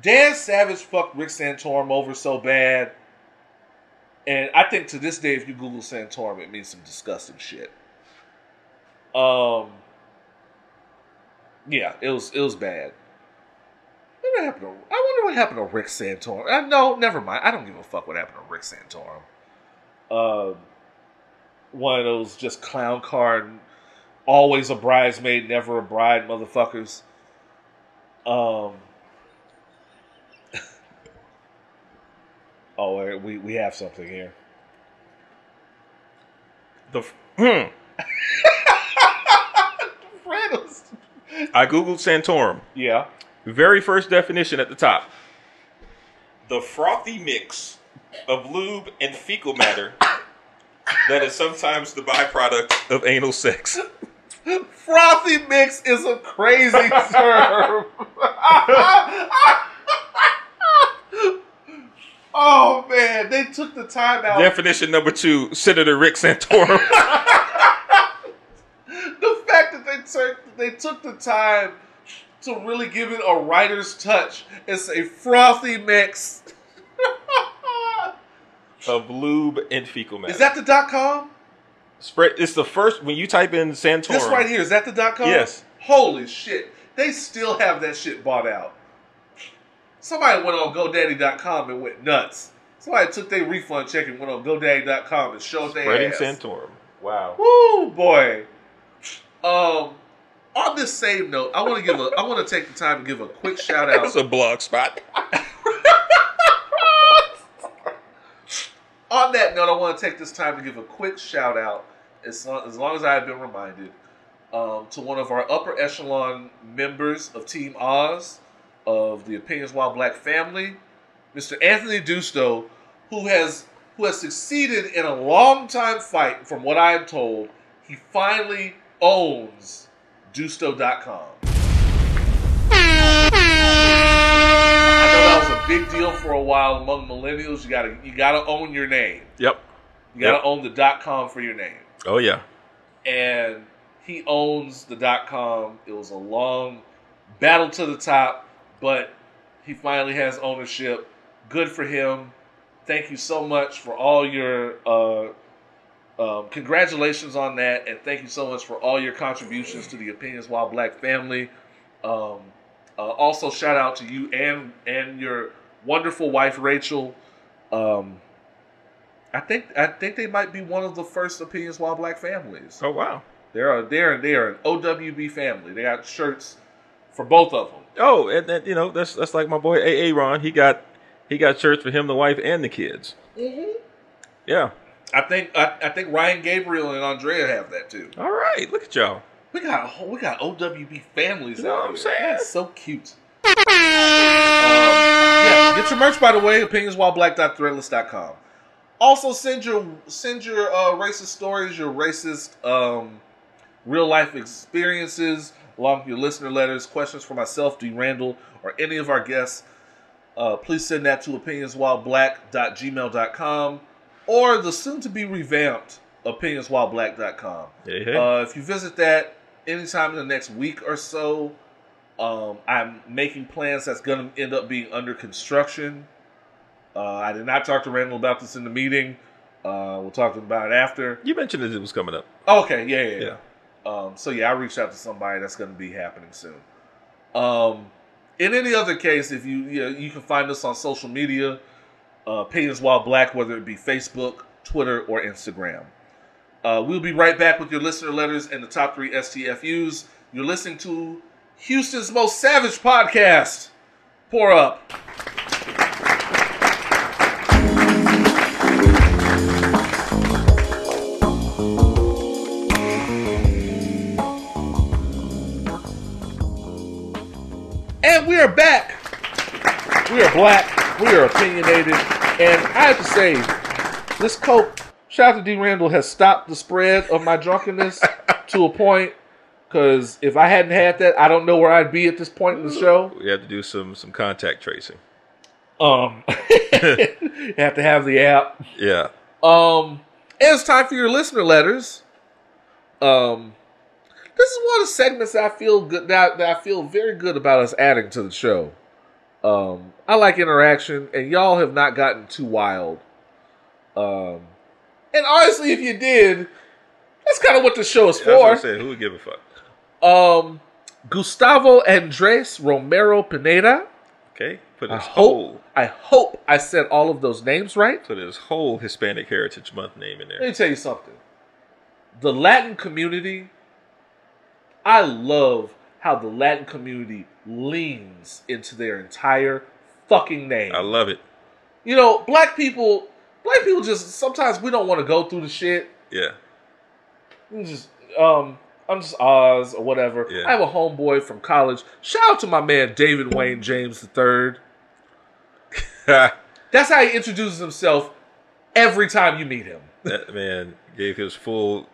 Dan Savage fucked Rick Santorum over so bad. And I think to this day, if you Google Santorum, it means some disgusting shit. Um, yeah, it was it was bad. What happened? To, I wonder what happened to Rick Santorum. Uh, no, never mind. I don't give a fuck what happened to Rick Santorum. Um, one of those just clown card, always a bridesmaid, never a bride, motherfuckers. Um. oh, we we have something here. the hmm. I googled Santorum. yeah. Very first definition at the top: the frothy mix of lube and fecal matter that is sometimes the byproduct of anal sex. Frothy mix is a crazy term. oh man, they took the time out. Definition number two: Senator Rick Santorum. the fact that they took they took the time to really give it a writer's touch It's a frothy mix. of lube and fecal matter. Is that the dot com? spread? It's the first when you type in Santorum. This right here is that the dot com? Yes. Holy shit! They still have that shit bought out. somebody went on GoDaddy.com and went nuts. Somebody took their refund check and went on GoDaddy.com and showed their Spreading ass. Santorum. Wow. Woo, boy. Um, on this same note, I want to give a. I want to take the time to give a quick shout out. That's a blog spot. on that note, I want to take this time to give a quick shout out, as long as, long as I have been reminded, um, to one of our upper echelon members of Team Oz of the Opinions While Black family, Mr. Anthony Dusto, who has who has succeeded in a long time fight. From what I am told, he finally owns Dusto.com. I know that was a big deal for a while among millennials. You gotta you gotta own your name. Yep. You gotta Yep. own the dot com for your name. Oh yeah. And he owns the dot com. It was a long battle to the top, but he finally has ownership. Good for him. Thank you so much for all your uh, um, congratulations on that, and thank you so much for all your contributions to the Opinions While Black family. Um, uh, also, shout out to you and and your wonderful wife Rachel. Um, I think I think they might be one of the first Opinions While Black families. Oh wow. They're a, they're they're an OWB family. They got shirts for both of them. Oh, and, and you know that's that's like my boy AA Ron. He got he got shirts for him, the wife, and the kids. Mm-hmm. Yeah. I think I, I think Ryan Gabriel and Andrea have that too. All right. Look at y'all. We got a whole, we got OWB families. You know out what I'm here. saying? That's so cute. Um, yeah, get your merch by the way. Opinionswhileblack.threadless.com. Also send your send your uh, racist stories, your racist um, real life experiences, along with your listener letters, questions for myself, D. Randle, or any of our guests. Uh, please send that to opinionswhileblack.gmail.com or the soon to be revamped opinionswhileblack.com. Hey, hey. Uh, if you visit that anytime in the next week or so, um, I'm making plans that's going to end up being under construction. Uh, I did not talk to Randle about this in the meeting. Uh, we'll talk about it after. you mentioned that it was coming up. Okay, yeah, yeah, yeah. Yeah. Um, so yeah, I reached out to somebody that's going to be happening soon. Um, in any other case, if you you, know, you can find us on social media, uh, Opinions While Black, whether it be Facebook, Twitter, or Instagram. Uh, we'll be right back with your listener letters and the top three STFUs. You're listening to Houston's most savage podcast. Pour up. And we are back. We are black. We are opinionated. And I have to say, this Coke, shout out to D. Randle, has stopped the spread of my drunkenness to a point. Because if I hadn't had that, I don't know where I'd be at this point in the show. We have to do some some contact tracing. Um, you have to have the app. Yeah. Um, and it's time for your listener letters. Um, this is one of the segments I feel good that, that I feel very good about us adding to the show. Um, I like interaction, and y'all have not gotten too wild. Um, and honestly, if you did, that's kind of what the show is I for. said. Who would give a fuck? Um, Gustavo Andres Romero Pineda. Okay. Put I his hope whole I hope I said all of those names right. put his whole Hispanic Heritage Month name in there. Let me tell you something. The Latin community, I love how the Latin community leans into their entire fucking name. I love it. you know, black people, black people just sometimes we don't want to go through the shit. Yeah. We just, um, I'm just Oz or whatever. Yeah. I have a homeboy from college. Shout out to my man David Wayne James III. That's how he introduces himself every time you meet him. that man gave his full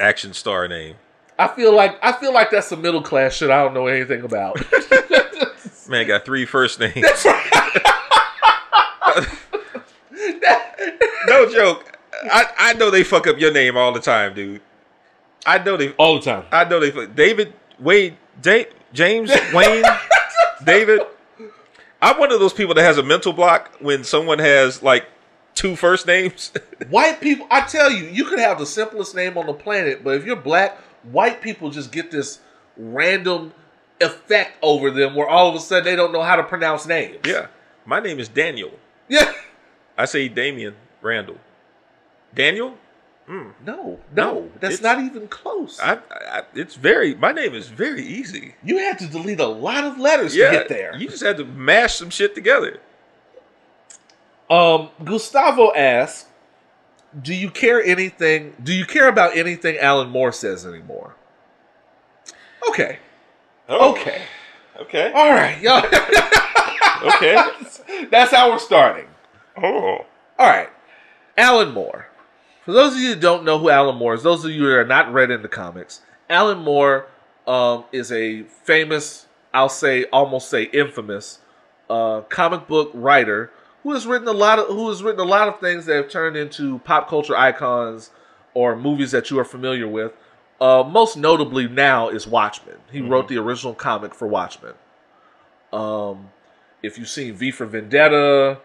action star name. I feel like I feel like that's some middle class shit I don't know anything about. Man got three first names. no joke. I, I know they fuck up your name all the time, dude. I know they. All the time. I know they. fuck- David Wade, da- James Wayne, David. I'm one of those people that has a mental block when someone has like two first names. White people, I tell you, you could have the simplest name on the planet, but if you're black, white people just get this random effect over them where all of a sudden they don't know how to pronounce names. Yeah. My name is Daniel. Yeah. I say Damian Randle. Daniel? No, no, No, that's not even close. I, I, it's very. My name is very easy. you had to delete a lot of letters Yeah, to get there. you just had to mash some shit together. Um, Gustavo asks, "Do you care anything? Do you care about anything Alan Moore says anymore?" Okay, okay, Okay. all right, y'all. Okay. That's how we're starting. oh. All right, Alan Moore. For those of you who don't know who Alan Moore is, those of you that are not read in the comics, Alan Moore um, is a famous, I'll say, almost say infamous, uh, comic book writer who has written a lot of who has written a lot of things that have turned into pop culture icons or movies that you are familiar with. Uh, most notably now is Watchmen. He wrote the original comic for Watchmen. Um, if you've seen V for Vendetta,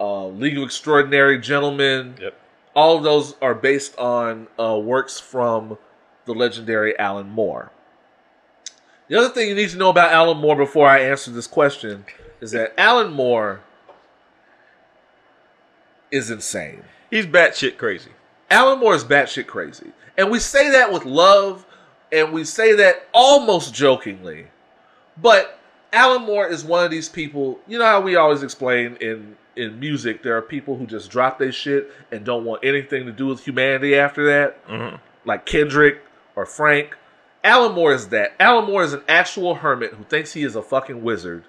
uh, League of Extraordinary Gentlemen, Yep. all of those are based on uh, works from the legendary Alan Moore. The other thing you need to know about Alan Moore before I answer this question is that Alan Moore is insane. He's batshit crazy. Alan Moore is batshit crazy. And we say that with love, and we say that almost jokingly. But Alan Moore is one of these people, you know how we always explain in, in music, there are people who just drop their shit and don't want anything to do with humanity after that, mm-hmm. like Kendrick or Frank. Alan Moore is that. Alan Moore is an actual hermit who thinks he is a fucking wizard,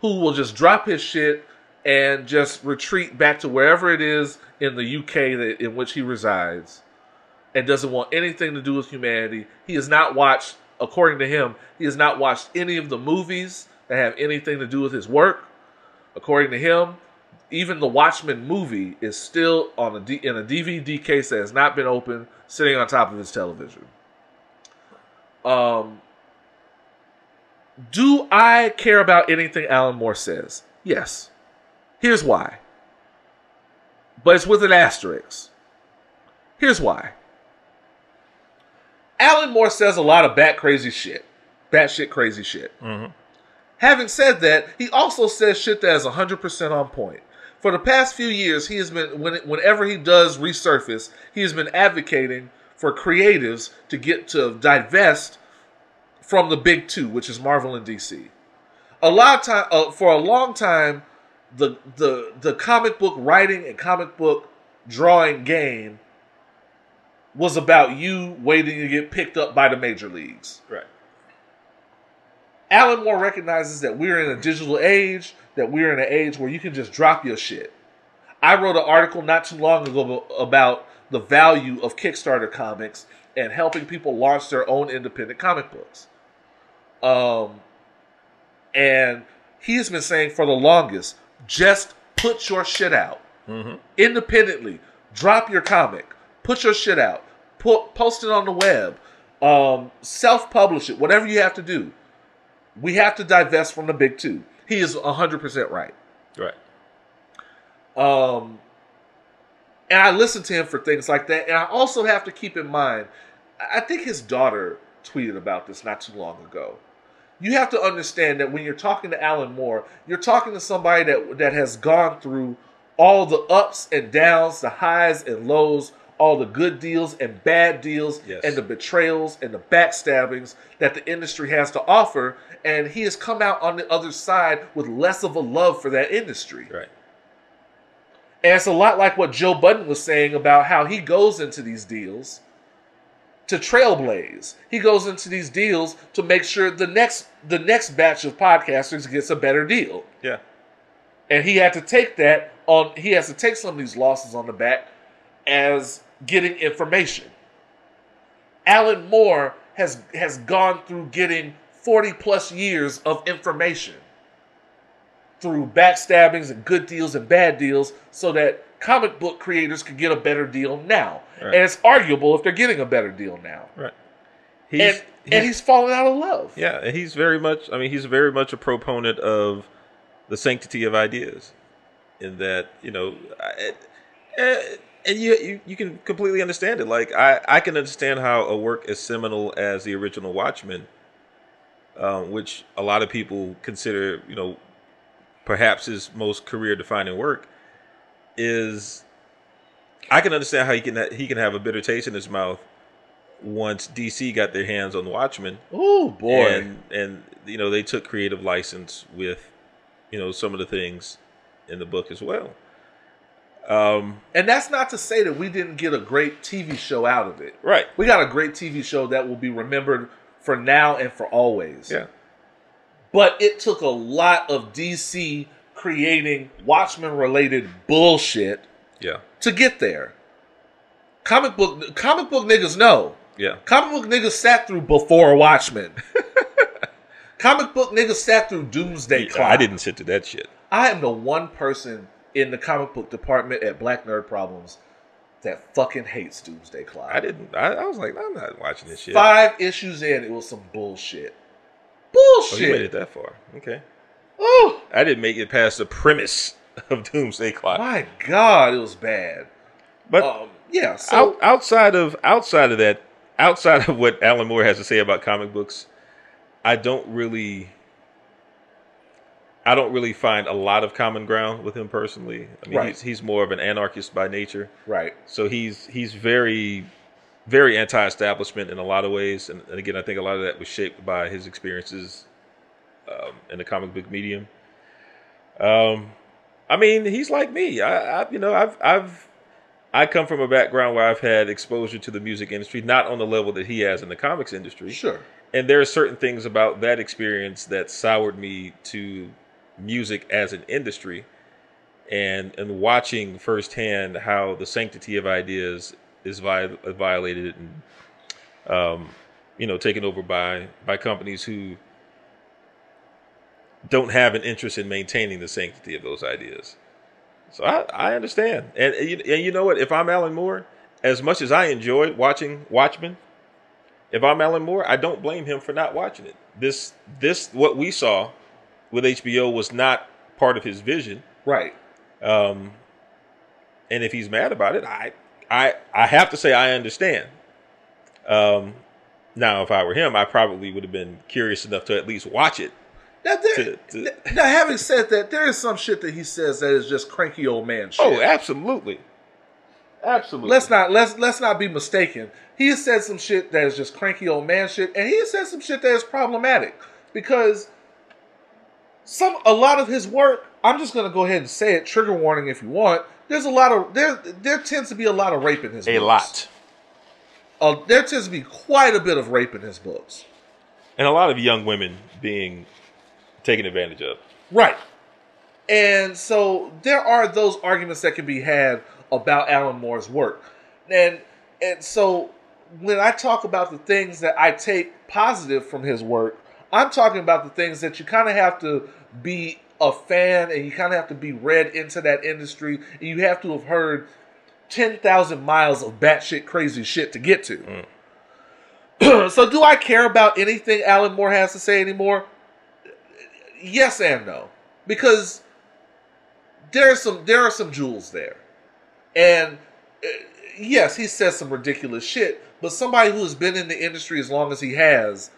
who will just drop his shit and just retreat back to wherever it is in the UK that, in which he resides and doesn't want anything to do with humanity. He has not watched, according to him, he has not watched any of the movies that have anything to do with his work. According to him, even the Watchmen movie is still on a D, in a DVD case that has not been opened, sitting on top of his television. Um, do I care about anything Alan Moore says? Yes. Here's why. But it's with an asterisk. Here's why. Alan Moore says a lot of bat crazy shit. Bat shit crazy shit. Having said that, he also says shit that is 100% on point. For the past few years, he has been, when, whenever he does resurface, he has been advocating for creatives to get to divest from the big two, which is Marvel and DC. A lot of time, uh, for a long time, the the the comic book writing and comic book drawing game was about you waiting to get picked up by the major leagues. Right. Alan Moore recognizes that we're in a digital age, that we're in an age where you can just drop your shit. I wrote an article not too long ago about the value of Kickstarter comics and helping people launch their own independent comic books. Um, and he has been saying for the longest, just put your shit out independently. Drop your comic, put your shit out, put post it on the web, um, self-publish it, whatever you have to do. We have to divest from the big two. He is hundred percent right. Right. Um, and I listen to him for things like that. And I also have to keep in mind, I think his daughter tweeted about this not too long ago. You have to understand that when you're talking to Alan Moore, you're talking to somebody that that has gone through all the ups and downs, the highs and lows, all the good deals and bad deals, Yes. and the betrayals and the backstabbings that the industry has to offer. And he has come out on the other side with less of a love for that industry. Right. And it's a lot like what Joe Budden was saying about how he goes into these deals to trailblaze. He goes into these deals to make sure the next the next batch of podcasters gets a better deal. Yeah. And he had to take that on he has to take some of these losses on the back as getting information. Alan Moore has has gone through getting 40 plus years of information through backstabbings and good deals and bad deals so that comic book creators could get a better deal now. Right. And it's arguable if they're getting a better deal now. Right. and and he's fallen out of love. Yeah, and he's very much. I mean, he's very much a proponent of the sanctity of ideas, in that you know, I, eh, and you, you you can completely understand it. Like I I can understand how a work as seminal as the original Watchmen um, which a lot of people consider, you know, perhaps his most career-defining work, is I can understand how he can he can have a bitter taste in his mouth once DC got their hands on Watchmen, Oh boy. and and you know they took creative license with, you know, some of the things in the book as well. Um, And that's not to say that we didn't get a great TV show out of it. right. We got a great TV show that will be remembered for now and for always. Yeah. But it took a lot of DC creating Watchmen related bullshit Yeah. to get there. Comic book comic book niggas know. Yeah. Comic book niggas sat through before Watchmen. comic book niggas sat through Doomsday Clock. I didn't sit to that shit. I am the one person in the comic book department at Black Nerd Problems that fucking hates Doomsday Clock. I didn't. I, I was like, I'm not watching this shit. Five issues in, it was some bullshit. Oh, you made it that far. Okay. Oh, I didn't make it past the premise of Doomsday Clock. my God, it was bad. But Um, yeah, so out, outside of outside of that, outside of what Alan Moore has to say about comic books, I don't really. I don't really find a lot of common ground with him personally. I mean, Right. he's, he's more of an anarchist by nature. right, So he's he's very very anti-establishment in a lot of ways, and, and again, I think a lot of that was shaped by his experiences um, in the comic book medium. Um, I mean, he's like me. I, I you know I've I've I come from a background where I've had exposure to the music industry, not on the level that he has in the comics industry. sure, And there are certain things about that experience that soured me to music as an industry and and watching firsthand how the sanctity of ideas is vi- violated and um, you know taken over by by companies who don't have an interest in maintaining the sanctity of those ideas. So I, I understand, and, and you, know what? If I'm Alan Moore, as much as I enjoyed watching Watchmen, if I'm Alan Moore, I don't blame him for not watching it. This this what we saw with HBO was not part of his vision. right, Um, and if he's mad about it, I I I have to say I understand. Um, now, if I were him, I probably would have been curious enough to at least watch it. Now, there, To- to- now, having said that, there is some shit that he says that is just cranky old man shit. Oh, absolutely, absolutely. let's not let's let's not be mistaken. He has said some shit that is just cranky old man shit, and he has said some shit that is problematic because some a lot of his work. I'm just gonna go ahead and say it. Trigger warning if you want. There's a lot of there. There tends to be a lot of rape in his books. a books. lot, Uh, there tends to be quite a bit of rape in his books. and a lot of young women being taken advantage of. Right. And so there are those arguments that can be had about Alan Moore's work. And and so when I talk about the things that I take positive from his work, I'm talking about the things that you kind of have to be a fan and you kind of have to be read into that industry and you have to have heard 10,000 miles of batshit crazy shit to get to. Mm. so do I care about anything Alan Moore has to say anymore? Yes and no. Because there are some there are some jewels there. And uh, yes he says some ridiculous shit but somebody who has been in the industry as long as he has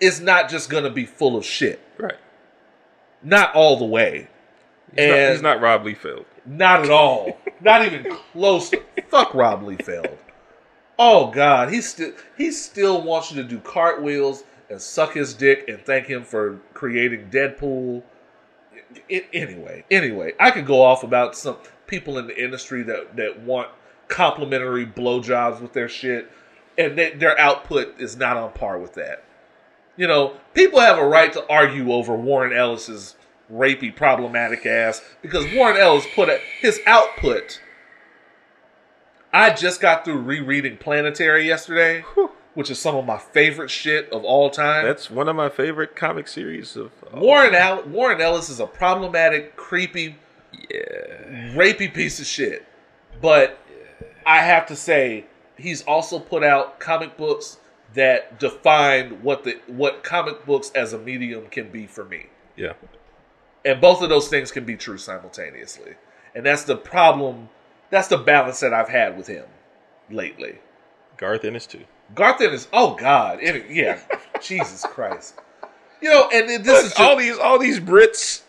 is not just going to be full of shit. Right. not all the way. He's, not, he's not Rob Liefeld. not at all. Not even close to. Fuck rob liefeld oh god. He still he still wants you to do cartwheels and suck his dick and thank him for creating deadpool. It, anyway anyway i could go off about some people in the industry that that want complimentary blowjobs with their shit and they, their output is not on par with that. You know people have a right to argue over warren ellis's rapey problematic ass because warren ellis put a, his output. I just got through rereading planetary yesterday which is some of my favorite shit of all time That's one of my favorite comic series of. Warren Al- Warren Ellis is a problematic, creepy, yeah. rapey piece of shit. But I have to say, he's also put out comic books that define what the what comic books as a medium can be for me. Yeah. And both of those things can be true simultaneously. And that's the problem. That's the balance that I've had with him lately. Garth Ennis too. Garth Ennis. Oh God, yeah, Jesus Christ. You know, and this is just, all these all these Brits.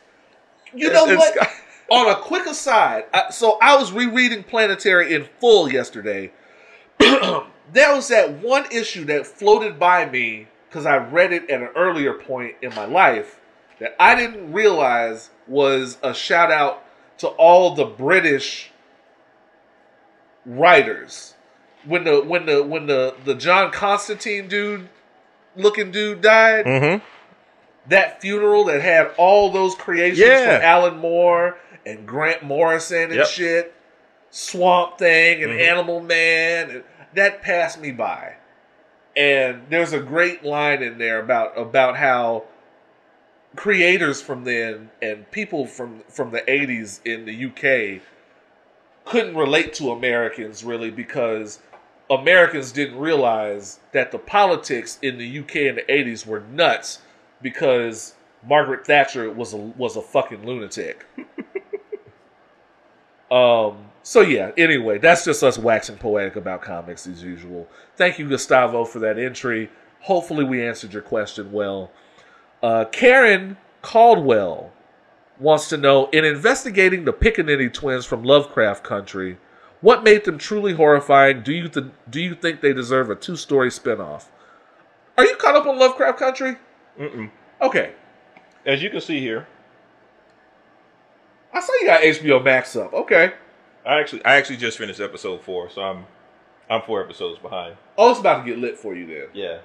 you know what? On a quick aside, I, so I was rereading Planetary in full yesterday. there was that one issue that floated by me because I read it at an earlier point in my life that I didn't realize was a shout out to all the British writers. When the when the when the the John Constantine dude looking dude died, Mhm. that funeral that had all those creations Yeah. from Alan Moore and Grant Morrison and Yep. shit, Swamp Thing and Mhm. Animal Man, and that passed me by. And there's a great line in there about about how creators from then and people from from the 80s in the UK couldn't relate to Americans really because Americans didn't realize that the politics in the UK in the 80s were nuts because Margaret Thatcher was a was a fucking lunatic. um so yeah, anyway, that's just us waxing poetic about comics as usual. Thank you Gustavo for that entry. Hopefully we answered your question well. Uh, Karen Caldwell wants to know in investigating the Pickaninny twins from Lovecraft Country, what made them truly horrifying? Do you th- do you think they deserve a two story spinoff? Are you caught up on Lovecraft Country? Mm-mm. Okay, As you can see here, I saw you got HBO Max up. Okay, I actually I actually just finished episode four, so I'm I'm four episodes behind. oh, it's about to get lit for you then. Yeah,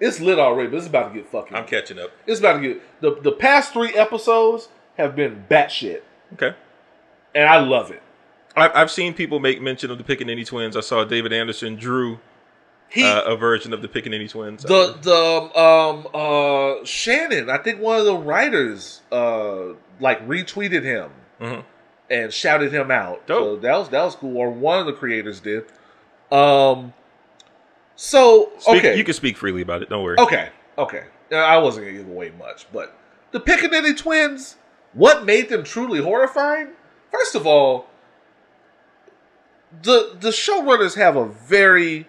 It's lit already, but it's about to get fucking. I'm catching up. it's about to get the the past three episodes have been batshit, Okay. and I love it. I've, I've seen people make mention of the Pickaninny twins. I saw David Anderson drew He uh, a version of the Pickaninny twins. the the um uh Shannon, I think one of the writers uh like retweeted him Mhm. and shouted him out. So that was that was cool. Or one of the creators did. Um so Speak- okay. You can speak freely about it. Don't worry. Okay, okay. Uh, I wasn't gonna give away much, but the Pickaninny twins, what made them truly horrifying? First of all, the the showrunners have a very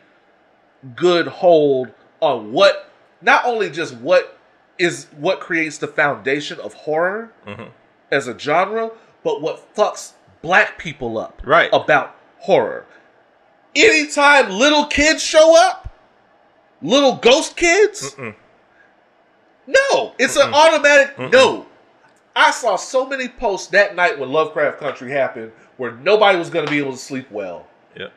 good hold on what not only just what is what creates the foundation of horror Mhm. as a genre, but what fucks black people up Right. about horror. Anytime little kids show up, little ghost kids, Mm-mm. no, it's an automatic no. I saw so many posts that night when Lovecraft Country happened where nobody was going to be able to sleep well. Yeah.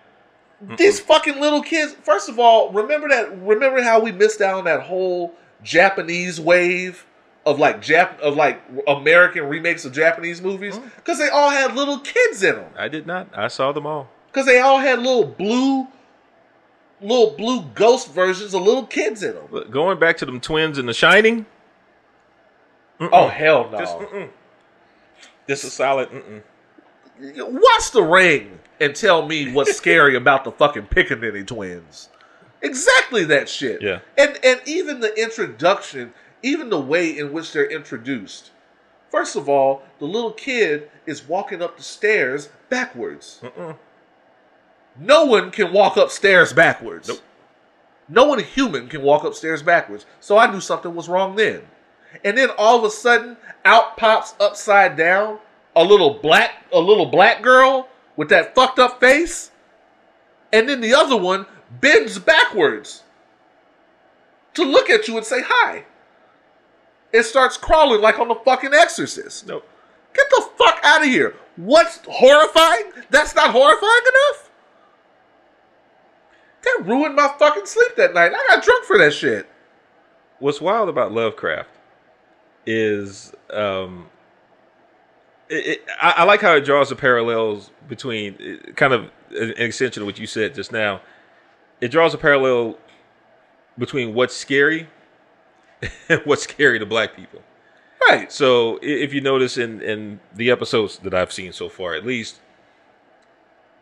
These fucking little kids. First of all, remember that. Remember how we missed out on that whole Japanese wave of like Jap of like American remakes of Japanese movies mm. because they all had little kids in them. I did not. I saw them all. Because they all had little blue, little blue ghost versions of little kids in them. But going back to them twins in The Shining. Oh hell no! Just, mm-mm. This is solid. Mm-mm. Watch The Ring and tell me what's scary about the fucking Pickaninny twins. Exactly that shit. Yeah. And and even the introduction, even the way in which they're introduced. First of all, the little kid is walking up the stairs backwards. No one can walk upstairs backwards. Nope. No one human can walk upstairs backwards. So I knew something was wrong then. And then all of a sudden, out pops upside down a little black, a little black girl with that fucked up face, and then the other one bends backwards to look at you and say hi. It starts crawling like on the fucking Exorcist. Nope. Get the fuck out of here. What's horrifying? That's not horrifying enough? That ruined my fucking sleep that night. I got drunk for that shit. What's wild about Lovecraft is um, it, I, I like how it draws the parallels between uh, kind of an extension of what you said just now. It draws a parallel between what's scary and what's scary to black people. Right. So if you notice in in the episodes that I've seen so far, at least,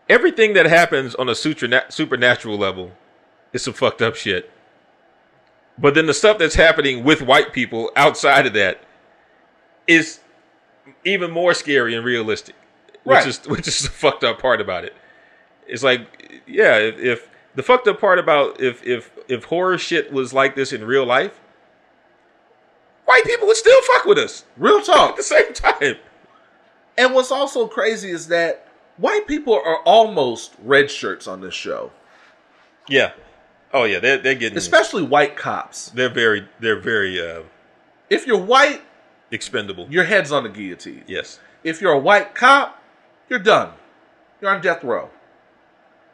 everything that happens on a sutra- supernatural level is some fucked up shit. But then the stuff that's happening with white people outside of that is even more scary and realistic, which Right. is which is the fucked up part about it. It's like, yeah, if, if The fucked up part about if if if horror shit was like this in real life, white people would still fuck with us Real talk. at the same time. And what's also crazy is that white people are almost red shirts on this show, Yeah. Oh yeah, they're they're getting. especially white cops. they're very they're very uh, If you're white, expendable. your head's on the guillotine. Yes. If you're a white cop, you're done. You're on death row.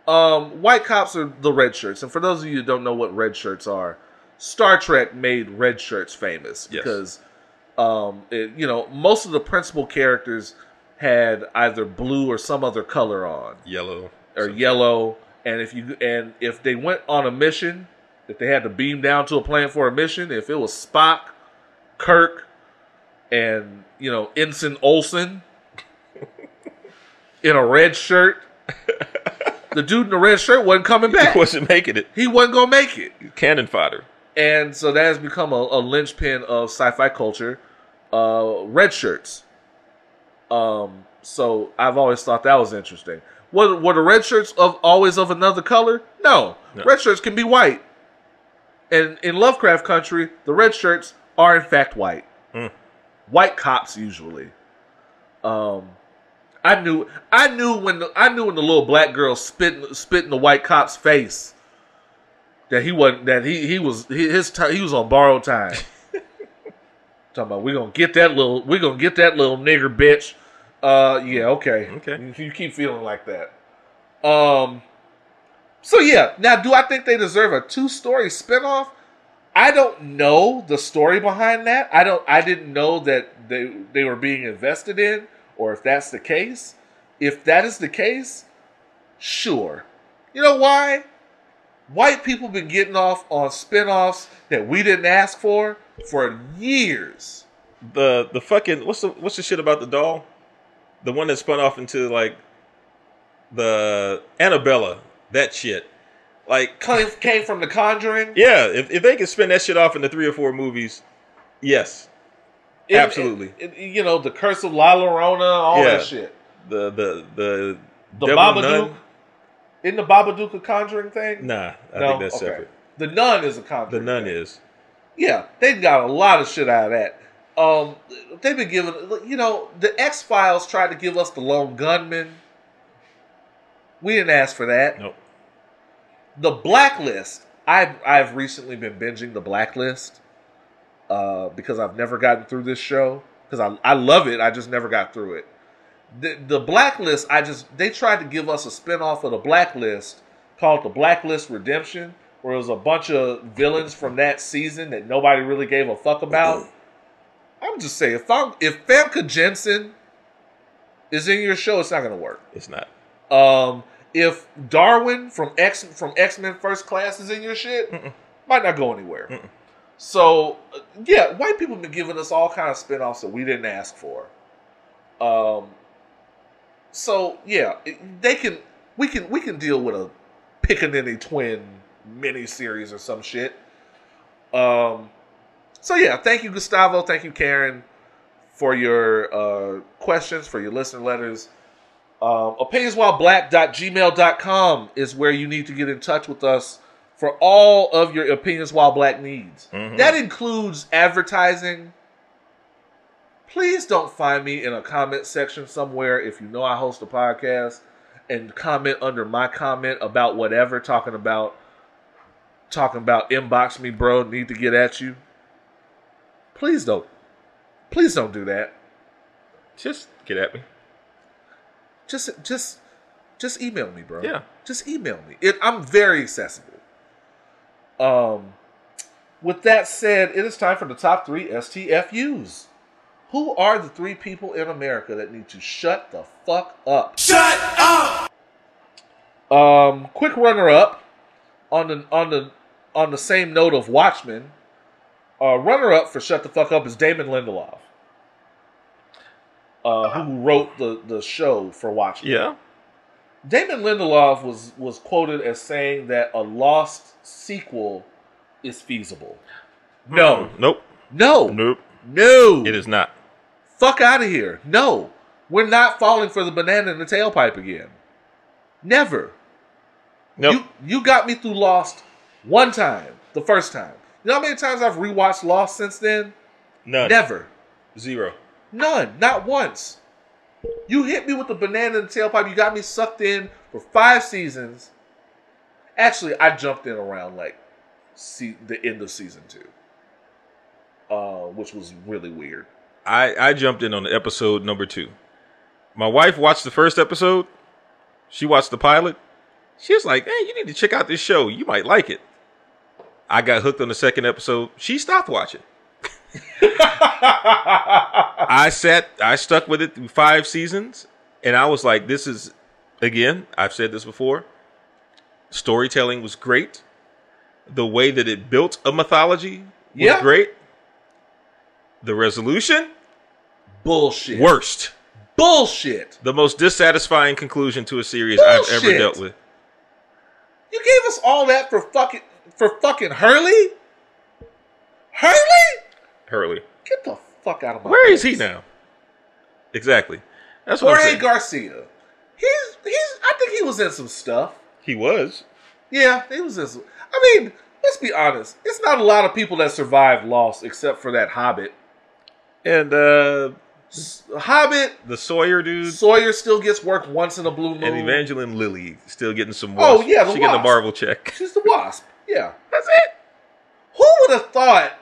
Um, white cops are the red shirts, and for those of you who don't know what red shirts are, Star Trek made red shirts famous Yes. because, um, it, you know, most of the principal characters had either blue or some other color on, Yellow. or So- yellow. And if you and if they went on a mission, if they had to beam down to a planet for a mission, if it was Spock, Kirk, and you know Ensign Olson in a red shirt, the dude in the red shirt wasn't coming back. wasn't making it. He wasn't gonna make it, Cannon fodder. and so that has become a, a linchpin of sci-fi culture. Uh, red shirts. Um, so I've always thought that was interesting. Were, were the red shirts of always of another color? No. No. Red shirts can be white. And in Lovecraft country, the red shirts are in fact white. Mm. White cops usually. Um, I knew I knew when the, I knew when the little black girl spit spit in the white cop's face that he wasn't that he he was he, his ti he was on borrowed time. Talking about we gonna get that little we gonna get that little nigger bitch. Uh, yeah, okay, Okay. You, you keep feeling like that. Um, so yeah. Now, do I think they deserve a two story spinoff? I don't know the story behind that. I don't. I didn't know that they they were being invested in, or if that's the case. If that is the case, sure. You know why? White people been getting off on spinoffs that we didn't ask for for years. The the fucking what's the what's the shit about the doll? The one that spun off into like the Annabella, that shit. Like Came, came from The Conjuring. yeah, if if they can spin that shit off into three or four movies, yes. It- Absolutely. it- it- you know, The Curse of La Llorona, all Yeah. that shit. The the the The Devil Babadook. Isn't the Babadook a Conjuring thing? Nah, I No? think that's Okay. separate. The Nun is a Conjuring. The nun thing. is. Yeah, they got a lot of shit out of that. Um, they've been giving, you know, the X Files tried to give us the lone gunman. We didn't ask for that. Nope. The Blacklist. I've I've recently been binging the Blacklist uh, because I've never gotten through this show because I I love it. I just never got through it. The the Blacklist. I just they tried to give us a spinoff of the Blacklist called the Blacklist Redemption, where it was a bunch of villains from that season that nobody really gave a fuck about. I'm just saying, if I'm, if Famke Janssen is in your show, it's not gonna work. It's not. Um, if Darwin from X from X Men First Class is in your shit, might not go anywhere. So uh, yeah, white people have been giving us all kind of spinoffs that we didn't ask for. Um, so yeah, it- they can we can we can deal with a Pickaninny twin mini series or some shit. Um, so yeah, thank you Gustavo, thank you Karen for your uh, questions, for your listener letters. Um, opinionswhileblack.gmail.com is where you need to get in touch with us for all of your opinions while black needs. That includes advertising. Please don't find me in a comment section somewhere if you know I host a podcast and comment under my comment about whatever talking about talking about inbox me bro need to get at you. Please don't. Please don't do that. Just get at me. Just just just email me bro. Yeah. just email me. It, i'm very accessible. Um with that said it is time for the top three stfus who are the three people in america that need to shut the fuck up? Shut up! um quick runner up on the on the on the same note of watchmen. Uh runner up for shut the fuck up is damon lindelof uh, who wrote the, the show for Watchmen? Yeah. Damon Lindelof was was quoted as saying that a lost sequel is feasible. No, Nope. no, Nope. no. It is not. Fuck out of here. No, we're not falling for the banana in the tailpipe again. Never. Nope. You you got me through Lost one time, the first time. You know how many times I've rewatched Lost since then? None. Never. Zero. None. Not once. You hit me with the banana in the tailpipe. You got me sucked in for five seasons. Actually, I jumped in around like see the end of season two, uh, which was really weird. I, I jumped in on the episode number two. My wife watched the first episode. She watched the pilot. She was like, "Hey, you need to check out this show. You might like it." I got hooked on the second episode. She stopped watching. I sat, I stuck with it through five seasons, and I was like, "This is again." I've said this before. Storytelling was great. The way that it built a mythology was Yeah. great. The resolution Bullshit. worst. Bullshit. The most dissatisfying conclusion to a series I've ever dealt with. You gave us all that for fucking for fucking Hurley. Hurley, Hurley. get the fuck out of my. Where is he now? Exactly. That's what I'm Jorge saying. Garcia. He's he's. I think he was in some stuff. he was. Yeah, he was in some. I mean, let's be honest. It's not a lot of people that survived loss, except for that Hobbit. And uh Hobbit. the Sawyer dude Sawyer still gets work once in a blue moon. and Evangeline Lilly still getting some Oh, yeah, the she getting the. Marvel check. She's the Wasp. Yeah. That's it. Who would have thought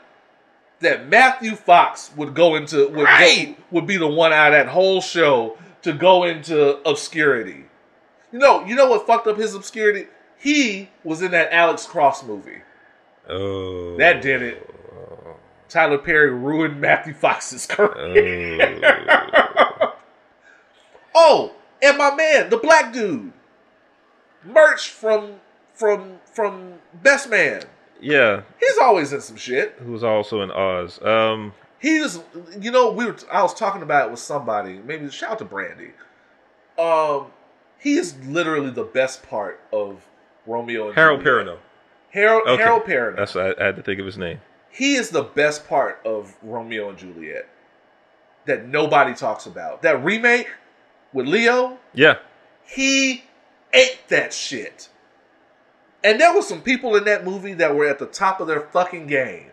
that Matthew Fox would go into would, Right. go, would be the one out of that whole show to go into obscurity? You know, you know what fucked up his obscurity? He was in that Alex Cross movie. Oh. That did it. Tyler Perry ruined Matthew Fox's career. Oh. Oh, and my man, the black dude, Murch from from from Best Man. Yeah. He's always in some shit. Who was also in Oz. Um He just, you know, we were. I was talking about it with somebody. Maybe shout out to Brandy. Um, he is literally the best part of Romeo and Harold Juliet. Perrineau. Harold Okay. Harold Perrineau. That's I, I had to think of his name. he is the best part of Romeo and Juliet that nobody talks about. That remake with Leo, Yeah. he ate that shit. And there were some people in that movie that were at the top of their fucking game.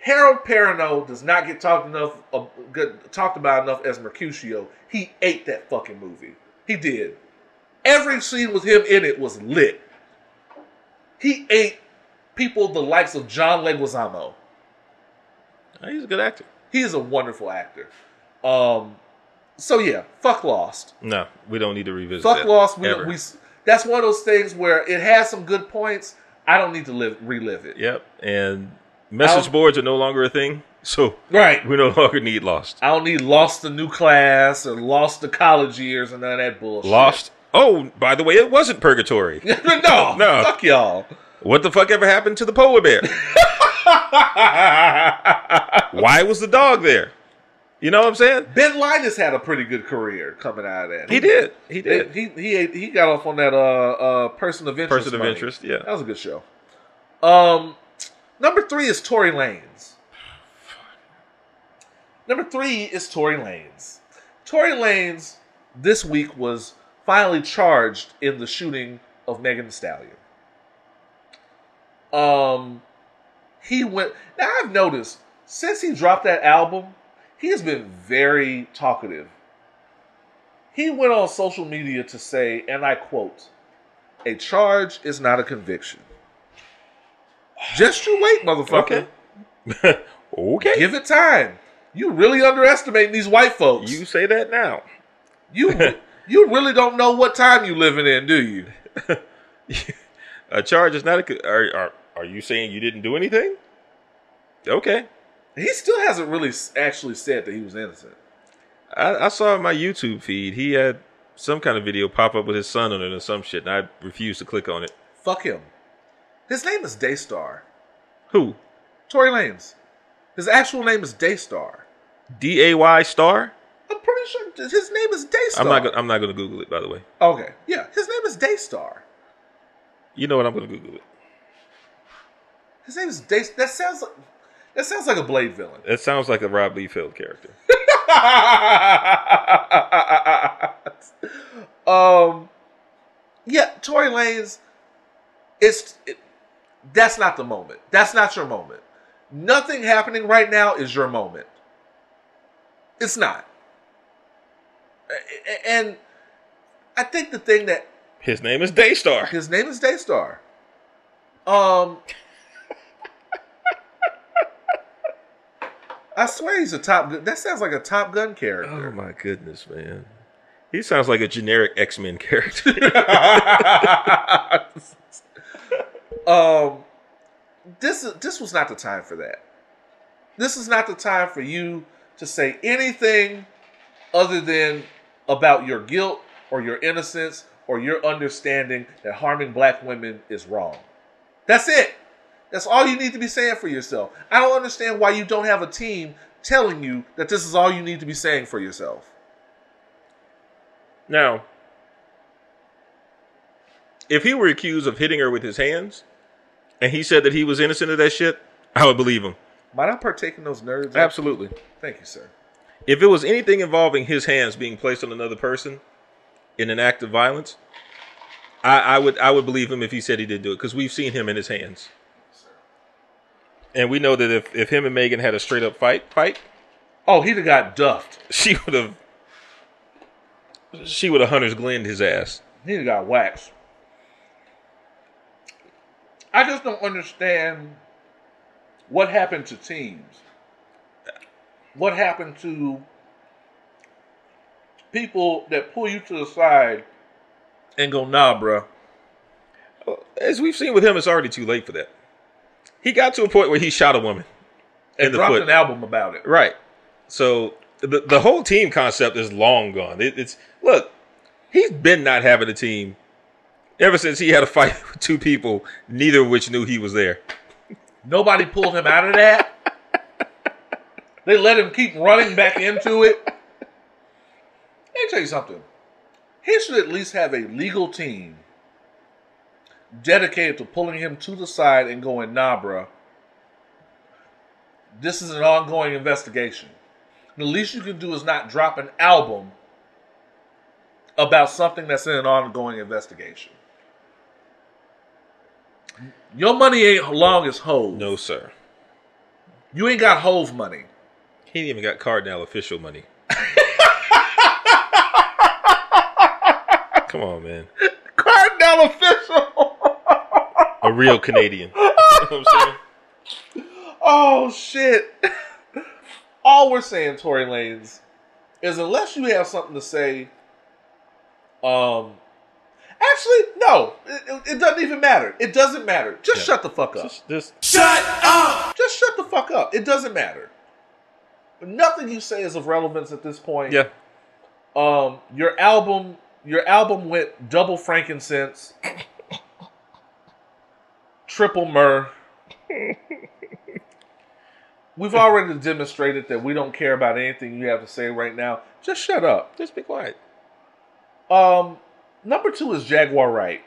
Harold Perrineau does not get talked enough uh, get talked about enough as Mercutio. He ate that fucking movie. He did. Every scene with him in it was lit. He ate people the likes of John Leguizamo. He's a good actor. He is a wonderful actor. Um, so yeah, fuck Lost. No, we don't need to revisit Fuck. Lost. We, we that's one of those things where it has some good points. I don't need to live relive it. Yep. And message boards are no longer a thing. So Right. we no longer need Lost. I don't need lost the new class or lost the college years and none of that bullshit. Lost. Oh, by the way, it wasn't purgatory. no, No. fuck y'all. what the fuck ever happened to the polar bear? Why was the dog there? You know what I'm saying? Ben Linus had a pretty good career coming out of that. He did. He did. He he he got off on that uh uh person of interest. Person of money. interest, yeah. that was a good show. Um, number three is Tory Lanez. Number three is Tory Lanez. Tory Lanez this week was finally charged in the shooting of Megan Thee Stallion. Um, he went. Now I've noticed since he dropped that album, he has been very talkative. He went on social media to say, and I quote, "A charge is not a conviction." Just you wait, motherfucker. Okay. okay. Give it time. You really underestimating these white folks. You say that now. you you really don't know what time you living in, do you? A charge is not a. Are, are, are you saying you didn't do anything? Okay. He still hasn't really actually said that he was innocent. I, I saw in my YouTube feed he had some kind of video pop up with his son on it or some shit, and I refused to click on it. Fuck him. His name is Daystar. Who? Tory Lanez. His actual name is Daystar. D A Y Star? I'm pretty sure his name is Daystar. I'm not. Gonna, I'm not going to Google it. By the way, Okay. Yeah, his name is Daystar. you know what? I'm going to Google it. His name is Daystar. That sounds like that sounds like a Blade villain. It sounds like a Rob Liefeld character. um. yeah, Tory Lanez, it's it, that's not the moment. That's not your moment. Nothing happening right now is your moment. It's not. And I think the thing that His name is Daystar. his name is Daystar. Um, I swear he's a top. Gun. That sounds like a Top Gun character. Oh my goodness, man. He sounds like a generic X Men character. um, this is this was not the time for that. This is not the time for you to say anything other than about your guilt or your innocence or your understanding that harming black women is wrong. That's it. That's all you need to be saying for yourself. I don't understand why you don't have a team telling you that this is all you need to be saying for yourself. now, if he were accused of hitting her with his hands, and he said that he was innocent of that shit, I would believe him. Might I partake in those nerds? Absolutely. Thank you, sir. If it was anything involving his hands being placed on another person in an act of violence, I, I would I would believe him if he said he did do it because we've seen him in his hands, and we know that if, if him and Megan had a straight up fight fight, Oh, he'd have got duffed. she would have she would have hunters glenned his ass. He'd have got waxed. I just don't understand what happened to teams. What happened to people that pull you to the side and go, nah, bruh. As we've seen with him, it's already too late for that. He got to a point where he shot a woman And in the dropped foot. an album about it. Right. So the the whole team concept is long gone. It, it's look, he's been not having a team ever since he had a fight with two people, neither of which knew he was there. Nobody pulled him out of that. they let him keep running back into it. Let me tell you something. He should at least have a legal team dedicated to pulling him to the side and going, nah, bruh. This is an ongoing investigation. The least you can do is not drop an album about something that's in an ongoing investigation. Your money ain't long as Hove. No, sir. You ain't got Hove money. He ain't even got Cardinal Offishall money. Come on, man. Cardinal Offishall. A real Canadian. You know what I'm saying? oh shit. All we're saying, Tory Lanez, is unless you have something to say, um, actually, no, it, it- it doesn't even matter. It doesn't matter. Just Yeah. shut the fuck up. Just, just Shut up! Just shut the fuck up. It doesn't matter. Nothing you say is of relevance at this point. yeah. Um, your album, your album went double frankincense, triple myrrh. We've already demonstrated that we don't care about anything you have to say right now. Just shut up. Just be quiet. Um, number two is Jaguar Wright.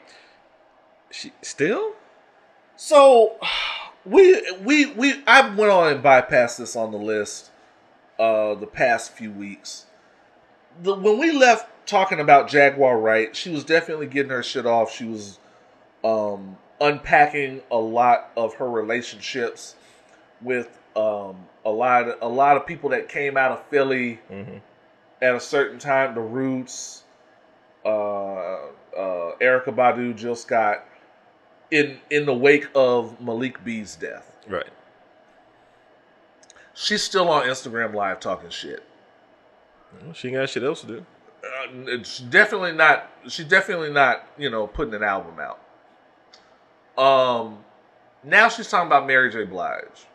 She still? So we we we I went on and bypassed this on the list uh the past few weeks. The, when we left talking about Jaguar Wright, she was definitely getting her shit off. She was um unpacking a lot of her relationships with um a lot of, a lot of people that came out of Philly Mhm. at a certain time, the Roots, uh uh Erykah Badu, Jill Scott in in the wake of Malik B's death. Right. She's still on Instagram live talking shit. Well, she ain't got shit else to do. Uh, it's definitely not. She's definitely not. You know, putting an album out. Um, now she's talking about Mary J. Blige.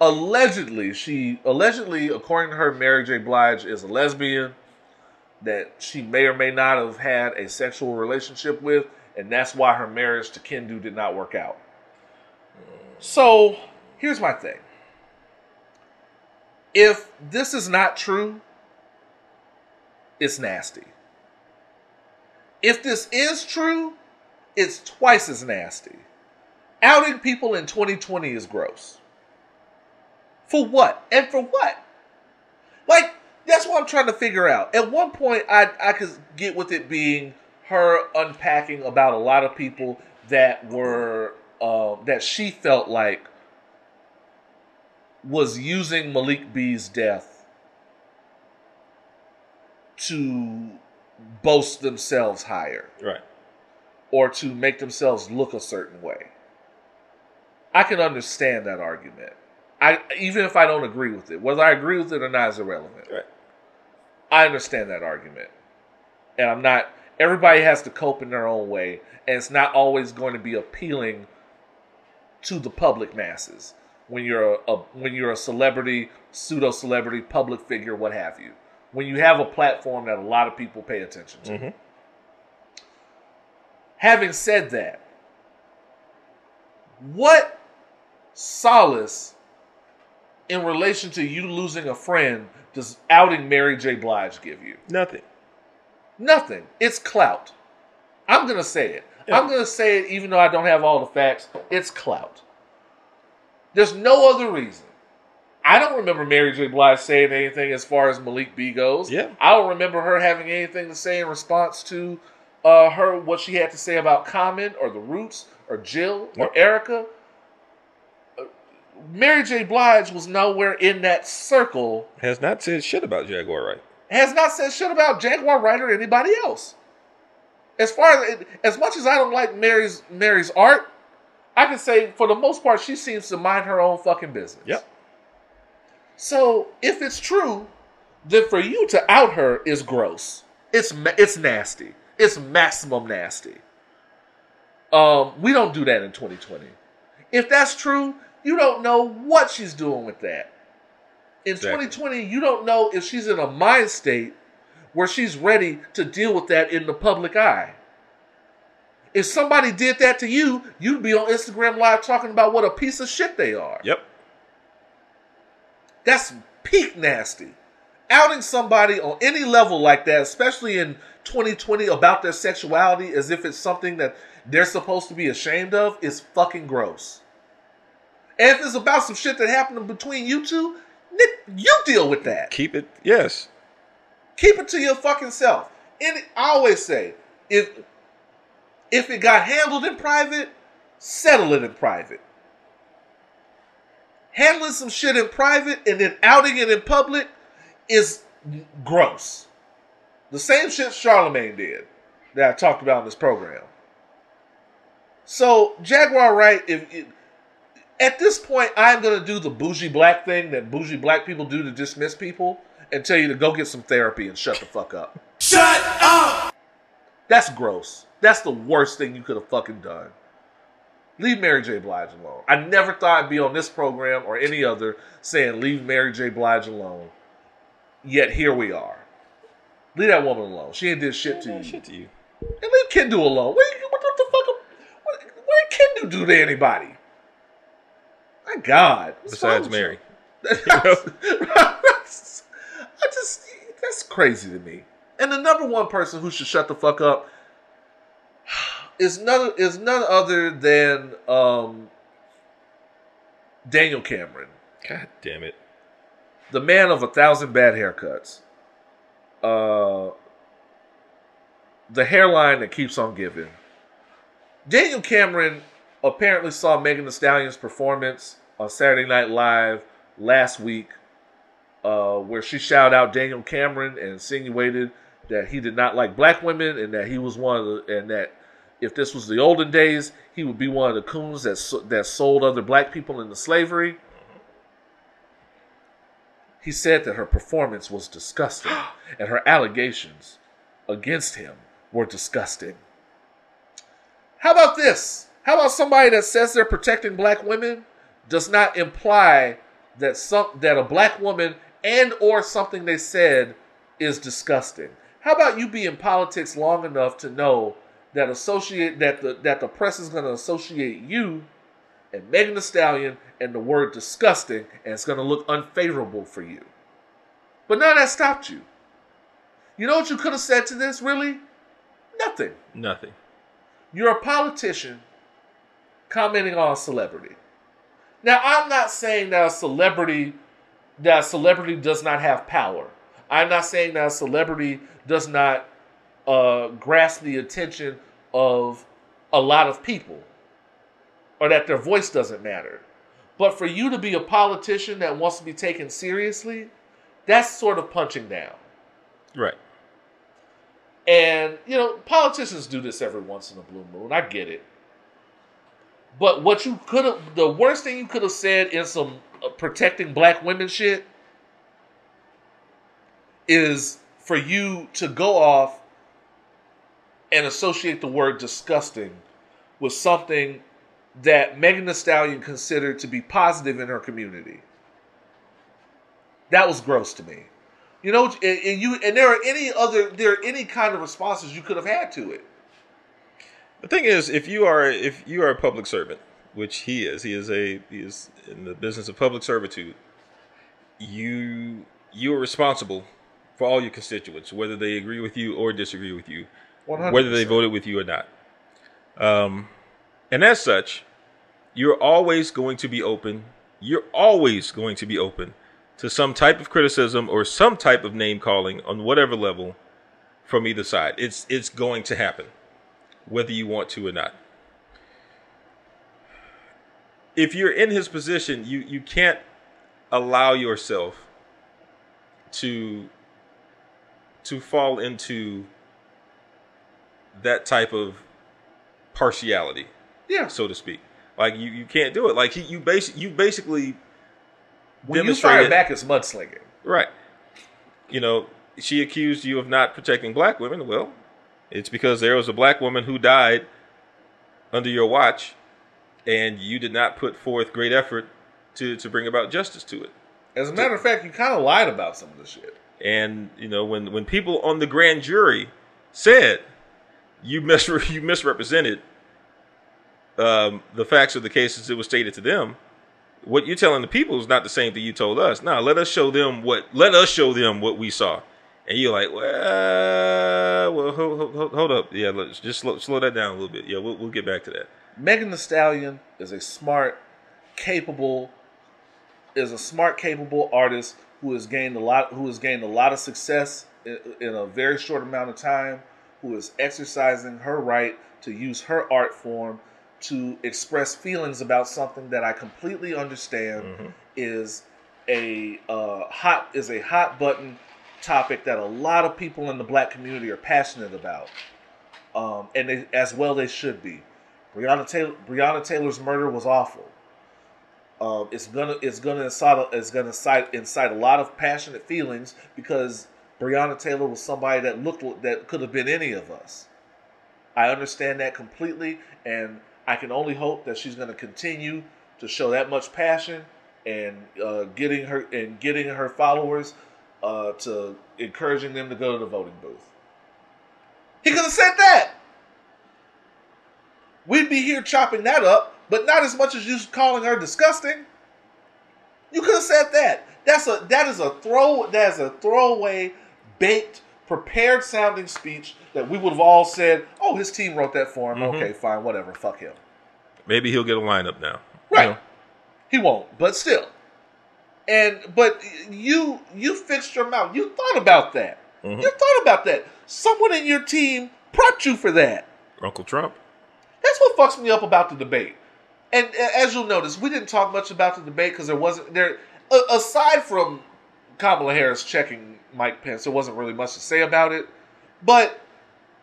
Allegedly, she allegedly, according to her, Mary J. Blige is a lesbian that she may or may not have had a sexual relationship with, and that's why her marriage to Kendu did not work out. So, here's my thing. If this is not true, it's nasty. If this is true, it's twice as nasty. Outing people in 2020 is gross. For what? And for what? Like, that's what I'm trying to figure out. At one point, I, I could get with it being her unpacking about a lot of people that were uh, that she felt like was using Malik B's death to boast themselves higher Right. Or to make themselves look a certain way. I can understand that argument. I even if I don't agree with it, whether I agree with it or not is irrelevant. Right. I understand that argument. And I'm not everybody has to cope in their own way, and it's not always going to be appealing to the public masses when you're a, a when you're a celebrity, pseudo celebrity, public figure, what have you. When you have a platform that a lot of people pay attention to. Mm-hmm. Having said that, what solace in relation to you losing a friend does outing Mary J. Blige give you? Nothing. Nothing. It's clout. I'm going to say it. I'm going to say it even though I don't have all the facts. It's clout. There's no other reason. I don't remember Mary J. Blige saying anything as far as Malik B goes. Yeah. I don't remember her having anything to say in response to uh, her what she had to say about Common or the Roots or Jill or. Erykah. Uh, Mary J. Blige was nowhere in that circle Has not said shit about Jaguar Wright. has not said shit about Jaguar Wright or anybody else. As far as as much as I don't like Mary's Mary's art, I can say for the most part she seems to mind her own fucking business. Yep. So if it's true, then for you to out her is gross. It's it's nasty. It's maximum nasty. Um, we don't do that in 2020. If that's true, you don't know what she's doing with that. In Exactly. 2020, you don't know if she's in a mind state where she's ready to deal with that in the public eye. If somebody did that to you, you'd be on Instagram Live talking about what a piece of shit they are. Yep. That's peak nasty. Outing somebody on any level like that, especially in 2020 about their sexuality as if it's something that they're supposed to be ashamed of, is fucking gross. And if it's about some shit that happened between you two, Nick, you deal with that. Keep it. Yes. Keep it to your fucking self. And I always say, if if it got handled in private, settle it in private. Handling some shit in private and then outing it in public is gross. The same shit Charlemagne did that I talked about in this program. So Jaguar Wright, if it, at this point I'm gonna do the bougie black thing that bougie black people do to dismiss people and tell you to go get some therapy and shut the fuck up. Shut up! That's gross. That's the worst thing you could have fucking done. Leave Mary J. Blige alone. I never thought I'd be on this program or any other saying leave Mary J. Blige alone. Yet here we are. Leave that woman alone. She ain't did shit to you. Shit to you. And leave Kendu alone. What, what the fuck? What, what did Kendu do to anybody? My God. Besides Mary. I just that's crazy to me. And the number one person who should shut the fuck up is none is none other than um, Daniel Cameron, God damn it. The man of a thousand bad haircuts. Uh, the hairline that keeps on giving. Daniel Cameron apparently saw Megan Thee Stallion's performance on Saturday Night Live last week, uh, where she shouted out Daniel Cameron and insinuated that he did not like black women and that he was one of the and that if this was the olden days, he would be one of the coons that that sold other black people into slavery. He said that her performance was disgusting and her allegations against him were disgusting. How about this? How about somebody that says they're protecting black women does not imply that some that a black woman and or something they said is disgusting? How about you be in politics long enough to know that associate that the that the press is going to associate you and Megan Thee Stallion and the word disgusting, and it's going to look unfavorable for you. But none of that stopped you. You know what you could have said to this, really? Nothing. Nothing. You're a politician commenting on a celebrity. Now, I'm not saying that a celebrity that a celebrity does not have power. I'm not saying that a celebrity does not uh, grasp the attention of a lot of people or that their voice doesn't matter. But for you to be a politician that wants to be taken seriously, that's sort of punching down. Right. And, you know, politicians do this every once in a blue moon. I get it. But what you could have, the worst thing you could have said in some uh, protecting black women shit is for you to go off and associate the word disgusting with something that Megan Thee Stallion considered to be positive in her community. That was gross to me. You know, and, and you and there are any other there are any kind of responses you could have had to it. The thing is, if you are if you are a public servant, which he is, he is a he is in the business of public servitude. You you are responsible for all your constituents, whether they agree with you or disagree with you, 100%. whether they voted with you or not. Um, and as such, you're always going to be open. You're always going to be open to some type of criticism or some type of name calling on whatever level from either side. It's it's going to happen, whether you want to or not. If you're in his position, you you can't allow yourself to to fall into that type of partiality Yeah. so to speak. Like you, you can't do it. Like he, you basic, you basically when you fire back, it's mudslinging. right. You know, she accused you of not protecting black women. Well, it's because there was a black woman who died under your watch, and you did not put forth great effort to to bring about justice to it. As a matter of fact, you kind of lied about some of the shit. And you know, when when people on the grand jury said you mis you misrepresented um, the facts of the case as it was stated to them, what you're telling the people is not the same thing you told us. Now, let us show them what let us show them what we saw. And you're like, well, well, hold, hold, hold up, yeah, let's just slow, slow that down a little bit. Yeah, we'll, we'll get back to that. Megan Thee Stallion is a smart, capable, is a smart, capable artist who has gained a lot, who has gained a lot of success in, in a very short amount of time. Who is exercising her right to use her art form to express feelings about something that I completely understand is a uh, hot is a hot button topic that a lot of people in the black community are passionate about um, and they, as well they should be. Breonna Taylor, Breonna Taylor's murder was awful. Um, it's gonna it's gonna incite it's gonna incite, incite a lot of passionate feelings because Breonna Taylor was somebody that looked that could have been any of us. I understand that completely, and I can only hope that she's going to continue to show that much passion and uh, getting her and getting her followers uh, to encouraging them to go to the voting booth. He could have said that. We'd be here chopping that up, but not as much as you calling her disgusting. You could have said that. That's a that is a throw that is a throwaway, baked, prepared sounding speech that we would have all said, "Oh, his team wrote that for him. Okay, fine, whatever. Fuck him." Maybe he'll get a lineup now. Right. You know? He won't, but still. And but you you fixed your mouth. You thought about that. Mhm. You thought about that. Someone in your team prepped you for that. Uncle Trump. That's what fucks me up about the debate. And as you'll notice, we didn't talk much about the debate because there wasn't there. aside from Kamala Harris checking Mike Pence, there wasn't really much to say about it. But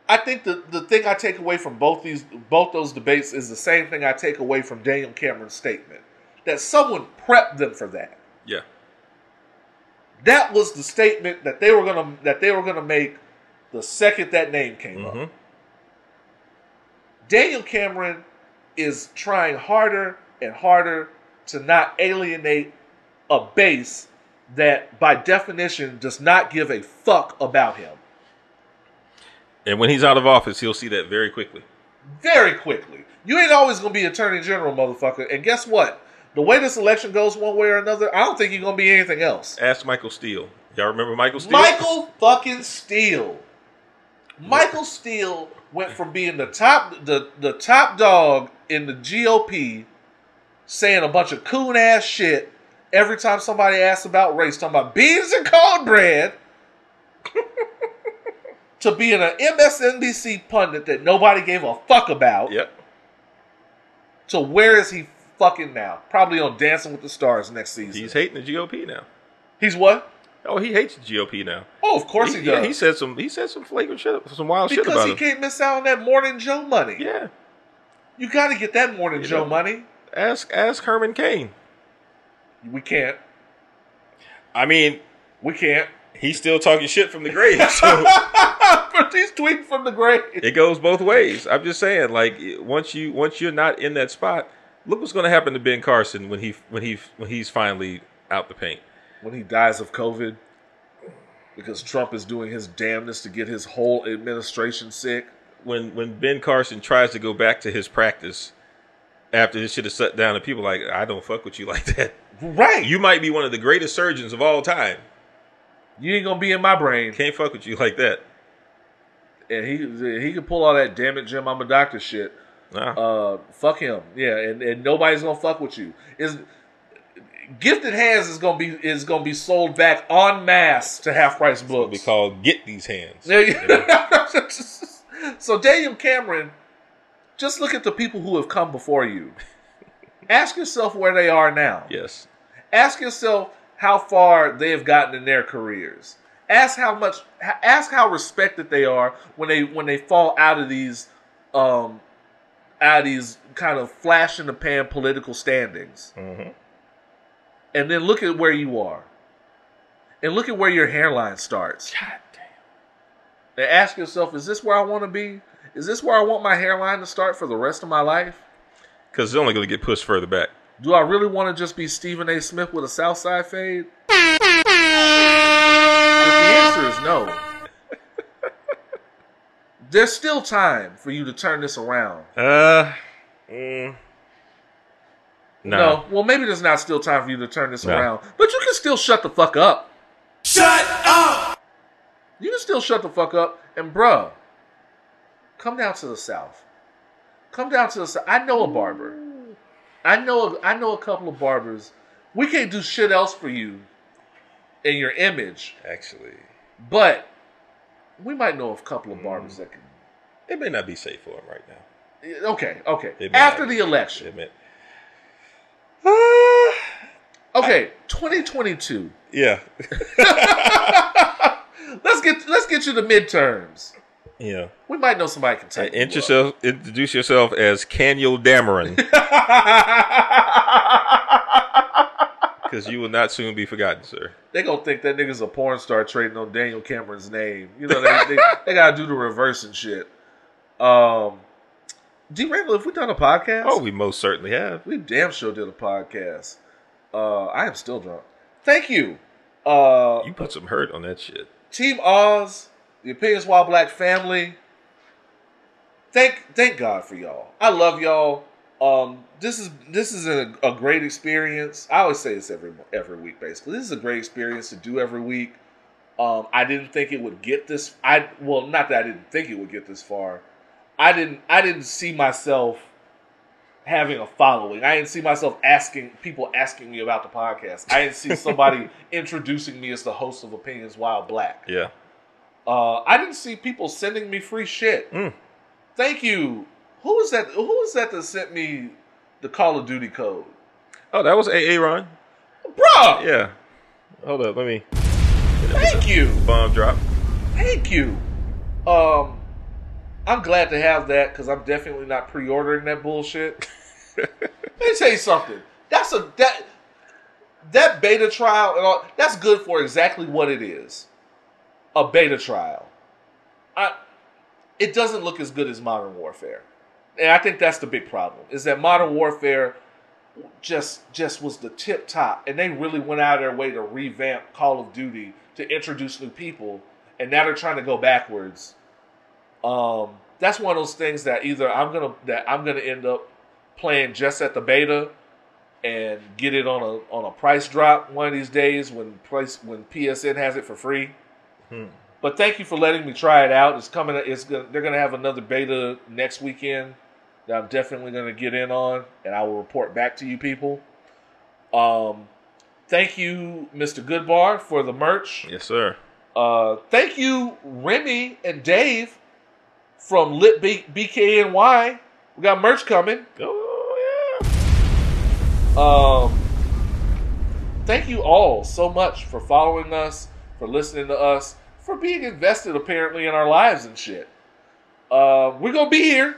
I think the the thing I take away from both these both those debates is the same thing I take away from Daniel Cameron's statement that someone prepped them for that. Yeah. That was the statement that they were gonna that they were gonna make the second that name came up. Mhm. Daniel Cameron is trying harder and harder to not alienate a base that, by definition, does not give a fuck about him. And when he's out of office, he'll see that very quickly. Very quickly. You ain't always going to be Attorney General, motherfucker. And guess what? The way this election goes, one way or another, I don't think you're going to be anything else. Ask Michael Steele. Y'all remember Michael Steele? Michael fucking Steele. Michael Steele went from being the top the, the top dog in the GOP, saying a bunch of coon ass shit every time somebody asks about race, talking about beans and cornbread, to being an MSNBC pundit that nobody gave a fuck about Yep. to where is he fucking now? Probably on Dancing with the Stars next season. He's hating the GOP now. He's what? Oh, he hates the GOP now. Oh, of course he, He, does. yeah, he said some. He said some flagrant shit, some wild shit about because he him. can't miss out on that Morning Joe money. Yeah. You got to get that Morning You Joe know. money. Ask ask Herman Cain. We can't. I mean, We can't. he's still talking shit from the grave. So but he's tweeting from the grave. it goes both ways. I'm just saying, like once you once you're not in that spot, look what's going to happen to Ben Carson when he when he when he's finally out the paint. When he dies of COVID, because Trump is doing his damnness to get his whole administration sick. When when Ben Carson tries to go back to his practice after this shit is shut down, and people are like I don't fuck with you like that. Right. You might be one of the greatest surgeons of all time. You ain't gonna be in my brain. Can't fuck with you like that. And he he can pull all that damn it, Jim, I'm a doctor shit. Nah. Uh fuck him. Yeah, and, and nobody's gonna fuck with you. Is Gifted Hands is gonna be is gonna be sold back en masse to half price books. we call get these hands. so Daniel Cameron, just look at the people who have come before you. Ask yourself where they are now. Yes. Ask yourself how far they have gotten in their careers. Ask how much. Ask how respected they are when they when they fall out of these, um, out of these kind of flash in the pan political standings. Mhm. And then look at where you are. And look at where your hairline starts. God damn. And ask yourself, is this where I want to be? Is this where I want my hairline to start for the rest of my life? Because it's only going to get pushed further back. Do I really want to just be Stephen A. Smith with a Southside fade? If the answer is no, there's still time for you to turn this around. Uh, mm, nah. No, well, maybe there's not still time for you to turn this No. around, but you can still shut the fuck up. Shut up! You can still shut the fuck up, and bruh, come down to the south. Come down to the. I know a barber. I know. A, I know a couple of barbers. We can't do shit else for you in your image, Actually, but we might know a couple of barbers mm. that can. it may not be safe for him right now. Okay, okay. After the election, It may- uh, okay, 2022. yeah. Let's get let's get you the midterms. Yeah. We might know somebody can take. you yourself, introduce yourself as Caniel Dameron, because you will not soon be forgotten, sir. they gonna think that nigga's a porn star trading on Daniel Cameron's name. You know, they, they, they gotta do the reverse and shit. Um, D. Randle, have we done a podcast? Oh, we most certainly have. we damn sure did a podcast. Uh, I am still drunk. Thank you. Uh, You put some hurt on that shit. Team Oz, the Opinions While Black family. Thank thank God for y'all. I love y'all. Um, this is this is a, a great experience. I always say this every every week. Basically, this is a great experience to do every week. Um, I didn't think it would get this. I well, not that I didn't think it would get this far. I didn't. I didn't see myself having a following. I didn't see myself asking people asking me about the podcast. I didn't see somebody introducing me as the host of Opinions While Black. Yeah. Uh, I didn't see people sending me free shit. Mm. Thank you. Who was that? Who was that that sent me the Call of Duty code? Oh, that was AA Ron. Bruh! Yeah. Hold up, let me Thank you. bomb drop. Thank you. Um, I'm glad to have that because I'm definitely not pre-ordering that bullshit. Let me tell you something. That's a that that beta trial and all that's good for exactly what it is. A beta trial. I it doesn't look as good as Modern Warfare. And I think that's the big problem. Is that Modern Warfare just just was the tip top and they really went out of their way to revamp Call of Duty to introduce new people and now they're trying to go backwards. Um that's one of those things that either I'm gonna that I'm gonna end up playing just at the beta and get it on a on a price drop one of these days when price when PSN has it for free. But thank you for letting me try it out. It's coming. It's gonna, they're gonna have another beta next weekend that I'm definitely gonna get in on, and I will report back to you people. Um, thank you, Mr. Goodbar, for the merch. Yes, sir. Uh, thank you, Remy and Dave from Lit B- BKNY. We got merch coming. Oh yeah. Um, thank you all so much for following us, for listening to us, for being invested apparently in our lives and shit. Uh, we're gonna be here.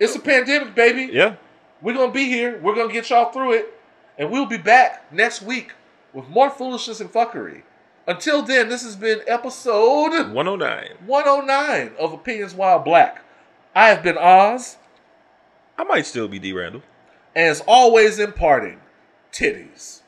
It's a pandemic, baby. Yeah. We're gonna be here. We're gonna get y'all through it, and we'll be back next week with more foolishness and fuckery. Until then, this has been episode 109. 109 of Opinions While Black. I have been Oz, I might still be D Randle. and as always, imparting titties.